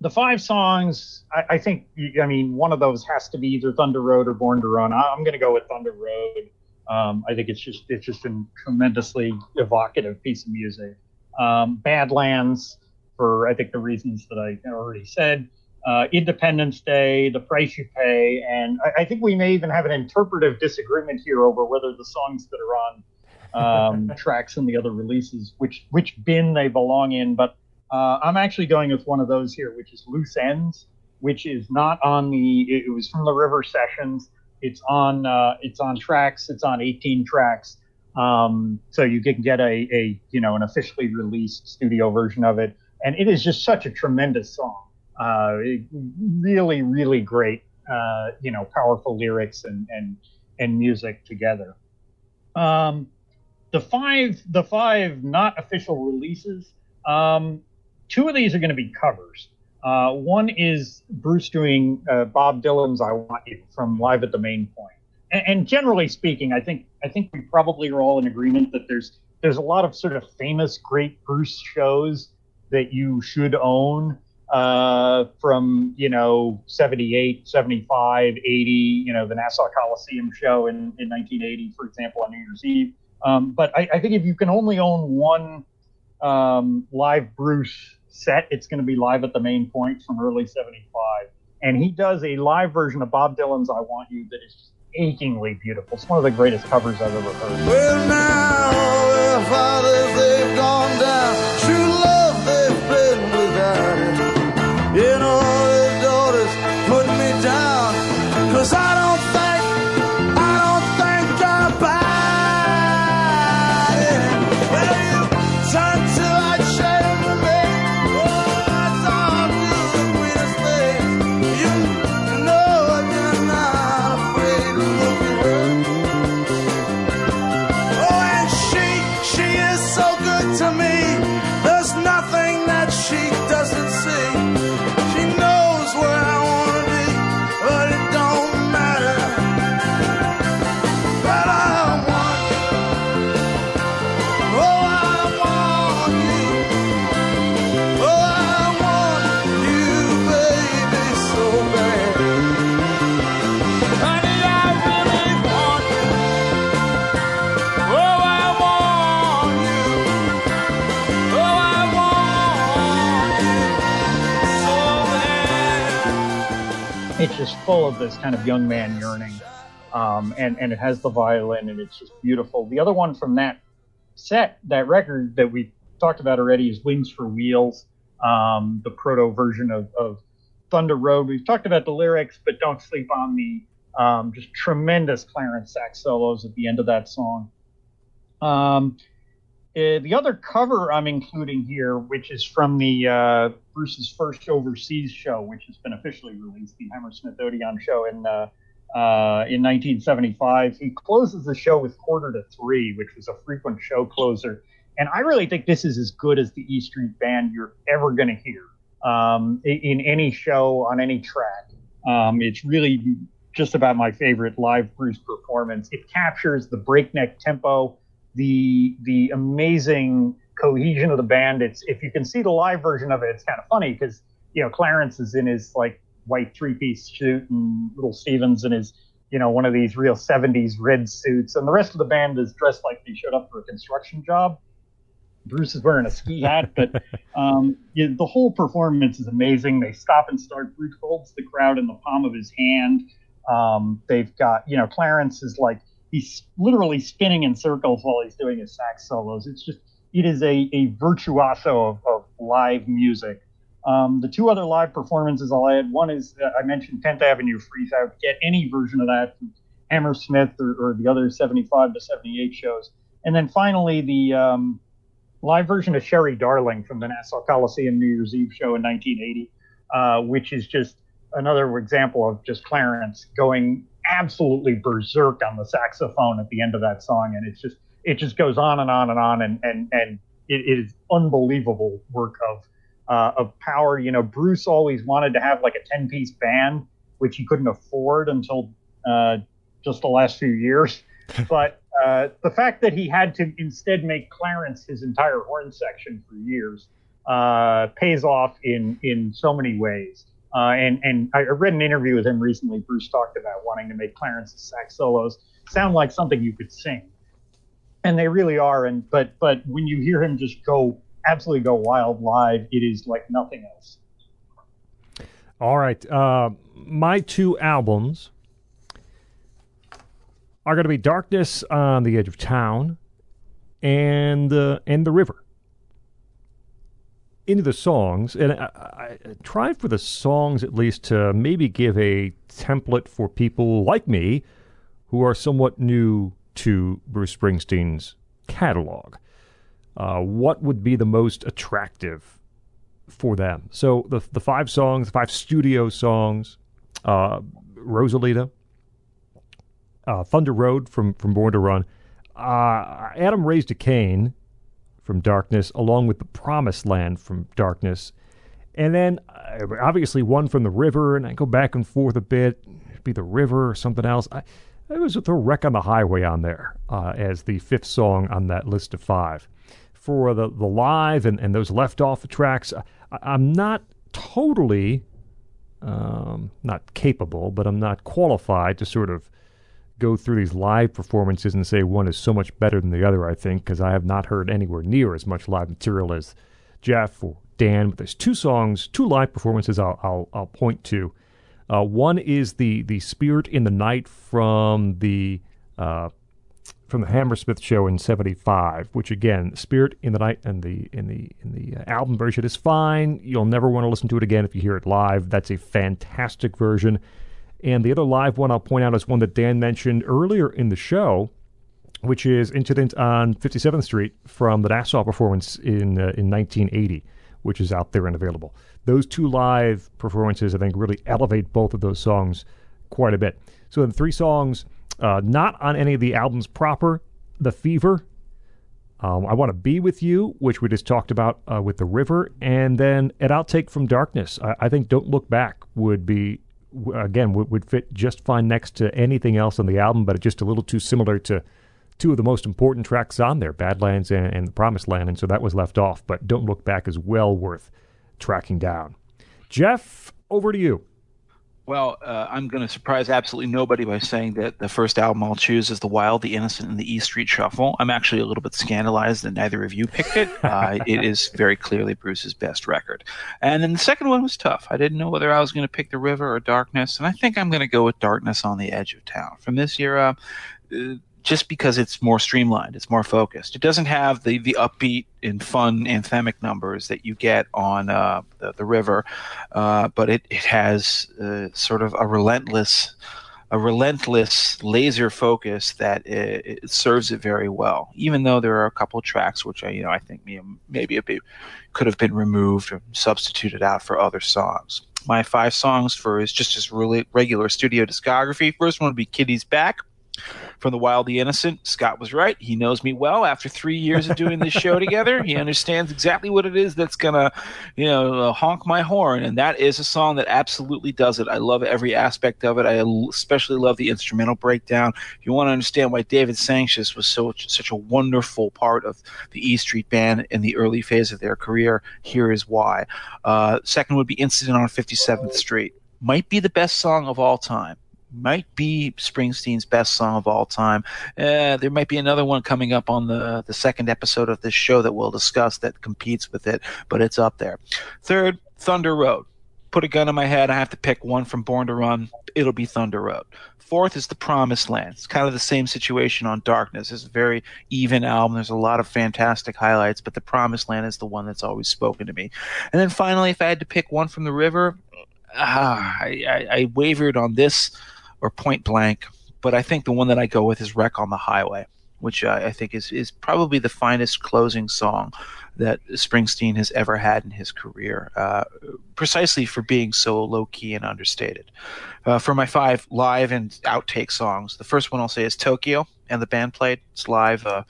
the five songs, I, I, think, I mean, one of those has to be either Thunder Road or Born to Run. I, am going to go with Thunder Road. Um, I think it's just it's just a tremendously evocative piece of music. Um, Badlands, for I think the reasons that I already said. uh, Independence Day, The Price You Pay, and I, I, think we may even have an interpretive disagreement here over whether the songs that are on um, tracks in the other releases, which which bin they belong in. But uh, I'm actually going with one of those here, which is Loose Ends, which is not on the. It, was from the River Sessions. It's on. Uh, it's on tracks. It's on 18 tracks. Um, so you can get a, a you know an officially released studio version of it, and it is just such a tremendous song. Uh, really, really great, uh, you know, powerful lyrics and and and music together. Um, the five, the five not official releases. Um, two of these are going to be covers. Uh, one is Bruce doing uh, Bob Dylan's "I Want You" from Live at the Main Point. And, and generally speaking, I think I think we probably are all in agreement that there's there's a lot of sort of famous great Bruce shows that you should own uh, from, you know, 78, 75, 80, you know, the Nassau Coliseum show in, in 1980, for example, on New Year's Eve. Um, but I, I, think if you can only own one um, live Bruce set, it's going to be live at the main point from early 75. And he does a live version of Bob Dylan's I Want You that is achingly beautiful. It's one of the greatest covers I've ever heard. Well, now, of this kind of young man yearning. Um, and, and it has the violin and it's just beautiful. The other one from that set, that record that we talked about already is Wings for Wheels, um, the proto version of, of Thunder Road. We've talked about the lyrics, but don't sleep on the um, just tremendous Clarence sax solos at the end of that song. Um, uh, the other cover I'm including here, which is from the uh, Bruce's first overseas show, which has been officially released, the Hammersmith Odeon show in uh, uh in 1975. He closes the show with Quarter to Three, which was a frequent show closer, and I really think this is as good as the E Street Band you're ever going to hear um, in any show on any track. Um, it's really just about my favorite live Bruce performance. It captures the breakneck tempo the the amazing cohesion of the band. It's if you can see the live version of it, it's kind of funny because you know Clarence is in his like white three piece suit and Little Steven's in his you know one of these real 70s red suits, and the rest of the band is dressed like they showed up for a construction job. Bruce is wearing a ski hat, but um, yeah, the whole performance is amazing. They stop and start. Bruce holds the crowd in the palm of his hand. Um, they've got, you know, Clarence is like he's literally spinning in circles while he's doing his sax solos. It's just it is a, a virtuoso of, of live music. Um, the two other live performances I'll add one is uh, I mentioned 10th Avenue Freeze Out. Get any version of that from Hammersmith or, or, the other 75 to 78 shows. And then finally, the um, live version of Sherry Darling from the Nassau Coliseum New Year's Eve show in 1980, uh, which is just another example of just Clarence going absolutely berserk on the saxophone at the end of that song, and it's just it just goes on and on and on, and and and it, is unbelievable work of uh, of power. You know, Bruce always wanted to have like a ten piece band, which he couldn't afford until uh, just the last few years. But uh, the fact that he had to instead make Clarence his entire horn section for years uh, pays off in in so many ways. Uh, and and I read an interview with him recently. Bruce talked about wanting to make Clarence's sax solos sound like something you could sing, and they really are. And but but when you hear him just go absolutely go wild live, it is like nothing else. All right. Uh, my two albums are going to be Darkness on the Edge of Town and uh, and The River. Into the songs, and I, I for the songs at least to maybe give a template for people like me who are somewhat new to Bruce Springsteen's catalog. Uh, what would be the most attractive for them? So the the five songs, the five studio songs, uh, Rosalita, uh, Thunder Road from from Born to Run, uh, Adam raised a Cain from Darkness, along with the Promised Land from Darkness, and then uh, obviously one from the River, and I go back and forth a bit. It'd be the River or something else. I, I was throw Wreck on the Highway on there uh, as the fifth song on that list of five. For the, the live and, and those left off tracks, I, I'm not totally um, not capable, but I'm not qualified to sort of go through these live performances and say one is so much better than the other, I think, because I have not heard anywhere near as much live material as Jeff or Dan. But there's two songs, two live performances I'll, I'll, I'll point to. Uh, one is the, the Spirit in the Night from the uh, from the Hammersmith show in '75, which again, Spirit in the Night and the in the in the uh, album version is fine. You'll never want to listen to it again if you hear it live. That's a fantastic version. And the other live one I'll point out is one that Dan mentioned earlier in the show, which is Incident on 57th Street from the Nassau performance in uh, in 1980, which is out there and available. Those two live performances, I think, really elevate both of those songs quite a bit. So the three songs, uh, not on any of the albums proper, The Fever, um, I Want to Be With You, which we just talked about uh, with The River, and then an outtake from Darkness. I, I think Don't Look Back would be again would, would fit just fine next to anything else on the album, but it's just a little too similar to two of the most important tracks on there, Badlands and, and The Promised Land, and so that was left off. But Don't Look Back is well worth tracking down. Jeff, over to you. Well, uh, I'm going to surprise absolutely nobody by saying that the first album I'll choose is The Wild, The Innocent, and The E Street Shuffle. I'm actually a little bit scandalized that neither of you picked it. Uh, it is very clearly Bruce's best record. And then the second one was tough. I didn't know whether I was going to pick The River or Darkness, and I think I'm going to go with Darkness on the Edge of Town. From this era, uh, just because it's more streamlined, it's more focused. It doesn't have the the upbeat and fun anthemic numbers that you get on uh, the, the river, uh, but it it has uh, sort of a relentless a relentless laser focus that it, it, serves it very well. Even though there are a couple tracks which I you know I think maybe bit, could have been removed or substituted out for other songs. My five songs for is just as really regular studio discography. First one would be Kitty's Back from the Wild the Innocent. Scot was right. He knows me well. After three years of doing this show together, he understands exactly what it is that's gonna, you know, uh, honk my horn. And that is a song that absolutely does it. I love every aspect of it. I especially love the instrumental breakdown. If you want to understand why David Sancious was so such a wonderful part of the E Street Band in the early phase of their career, here is why. Uh, second would be Incident on 57th Street. Might be the best song of all time might be Springsteen's best song of all time. Uh, there might be another one coming up on the the second episode of this show that we'll discuss that competes with it, but it's up there. Third, Thunder Road. Put a gun in my head. I have to pick one from Born to Run. It'll be Thunder Road. Fourth is The Promised Land. It's kind of the same situation on Darkness. It's a very even album. There's a lot of fantastic highlights, but The Promised Land is the one that's always spoken to me. And then finally, if I had to pick one from the river, ah, I, I, I wavered on this or Point Blank, but I think the one that I go with is Wreck on the Highway, which uh, I think is is probably the finest closing song that Springsteen has ever had in his career, uh, precisely for being so low key and understated. Uh, for my five live and outtake songs, the first one I'll say is Tokyo, and the band played. It's live. Uh,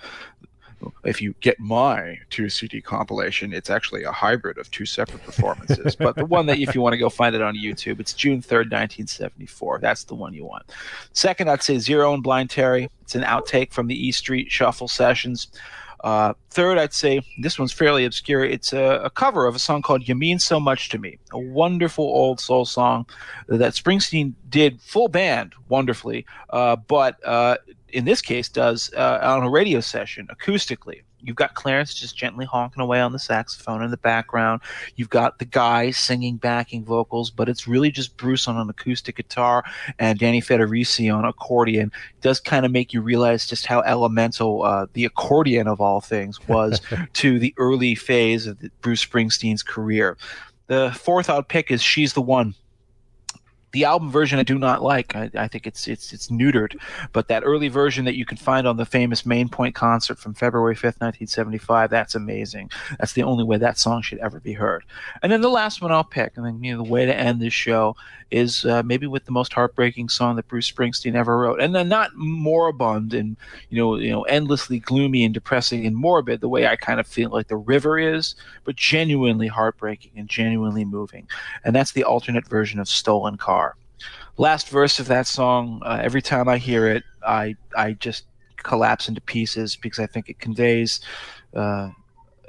if you get my two CD compilation, it's actually a hybrid of two separate performances. but the one that, if you want to go find it on YouTube, it's June 3rd, 1974. That's the one you want. Second, I'd say Zero and Blind Terry. It's an outtake from the E Street Shuffle sessions. Uh, third, I'd say this one's fairly obscure. It's a, a, cover of a song called You Mean So Much to Me, a wonderful old soul song that Springsteen did full band wonderfully, uh, but uh, in this case does uh, on a radio session acoustically You've got Clarence just gently honking away on the saxophone in the background. You've got the guy singing backing vocals, but it's really just Bruce on an acoustic guitar and Danny Federici on accordion. It does kind of make you realize just how elemental uh, the accordion of all things was to the early phase of Bruce Springsteen's career. The fourth odd pick is "She's the One." The album version I do not like. I, I, think it's it's it's neutered. But that early version that you can find on the famous Main Point concert from February fifth, nineteen seventy five, that's amazing. That's the only way that song should ever be heard. And then the last one I'll pick, and then you know the way to end this show is uh, maybe with the most heartbreaking song that Bruce Springsteen ever wrote, and then not moribund and you know you know endlessly gloomy and depressing and morbid the way I kind of feel like the river is, but genuinely heartbreaking and genuinely moving. And that's the alternate version of Stolen Car last verse of that song, uh, every time I hear it, I I just collapse into pieces because I think it conveys uh,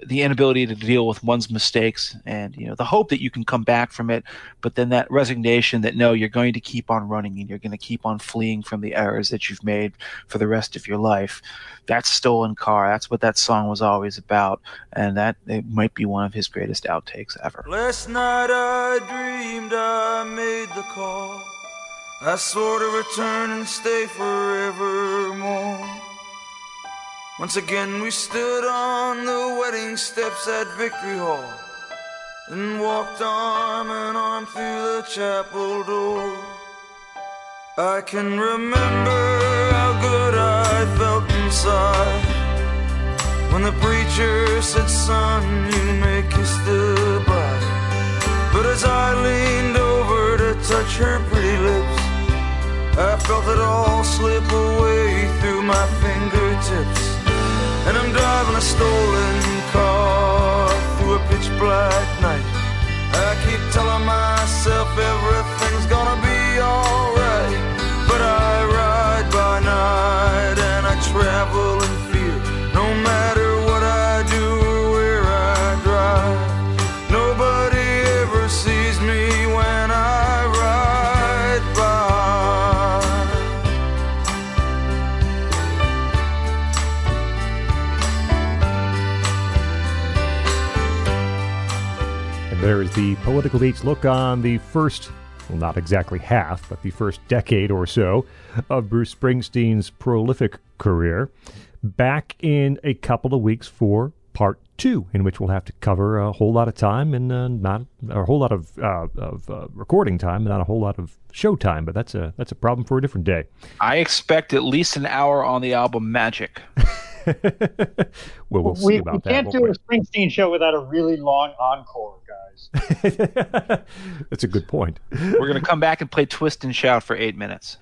the inability to deal with one's mistakes and you know the hope that you can come back from it, but then that resignation that no, you're going to keep on running and you're going to keep on fleeing from the errors that you've made for the rest of your life. That's stolen car. That's what that song was always about, and that it might be one of his greatest outtakes ever. Last night I dreamed I made the call. I swore to return and stay forevermore. Once again we stood on the wedding steps at Victory Hall and walked arm in arm through the chapel door. I can remember how good I felt inside when the preacher said, Son, you may kiss the bride. But as I leaned over to touch her pretty lips, I felt it all slip away through my fingertips. And I'm driving a stolen car through a pitch black night. I keep telling myself everything's the Political Beats look on the first, well, not exactly half, but the first decade or so of Bruce Springsteen's prolific career. Back in a couple of weeks for part two, in which we'll have to cover a whole lot of time and uh, not a whole lot of uh, of uh, recording time, and not a whole lot of show time. But that's a that's a problem for a different day. I expect at least an hour on the album Magic. well, we'll see we, about we that. can't won't do a Springsteen show without a really long encore, guys. That's a good point. We're going to come back and play Twist and Shout for eight minutes.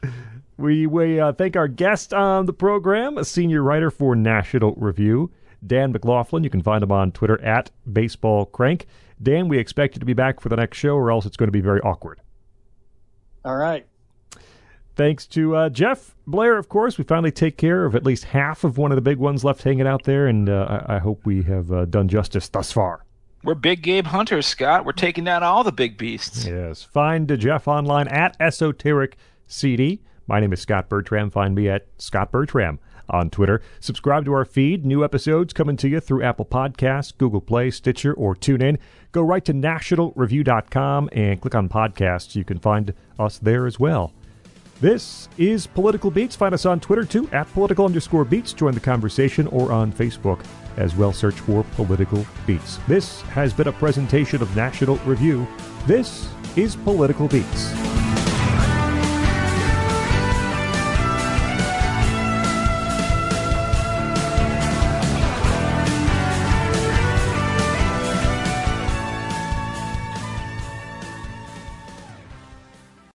We, we uh, thank our guest on the program, a senior writer for National Review, Dan McLaughlin. You can find him on Twitter at Baseball Crank. Dan, we expect you to be back for the next show, or else it's going to be very awkward. All right. Thanks to uh, Jeff Blehar, of course. We finally take care of at least half of one of the big ones left hanging out there, and uh, I, I hope we have uh, done justice thus far. We're big Gabe hunters, Scot. We're taking down all the big beasts. Yes. Find Jeff online at Esoteric CD. My name is Scot Bertram. Find me at Scot Bertram on Twitter. Subscribe to our feed. New episodes coming to you through Apple Podcasts, Google Play, Stitcher, or TuneIn. Go right to nationalreview.com and click on podcasts. You can find us there as well. This is Political Beats. Find us on Twitter too, at political underscore beats. Join the conversation or on Facebook as well. Search for Political Beats. This has been a presentation of National Review. This is Political Beats.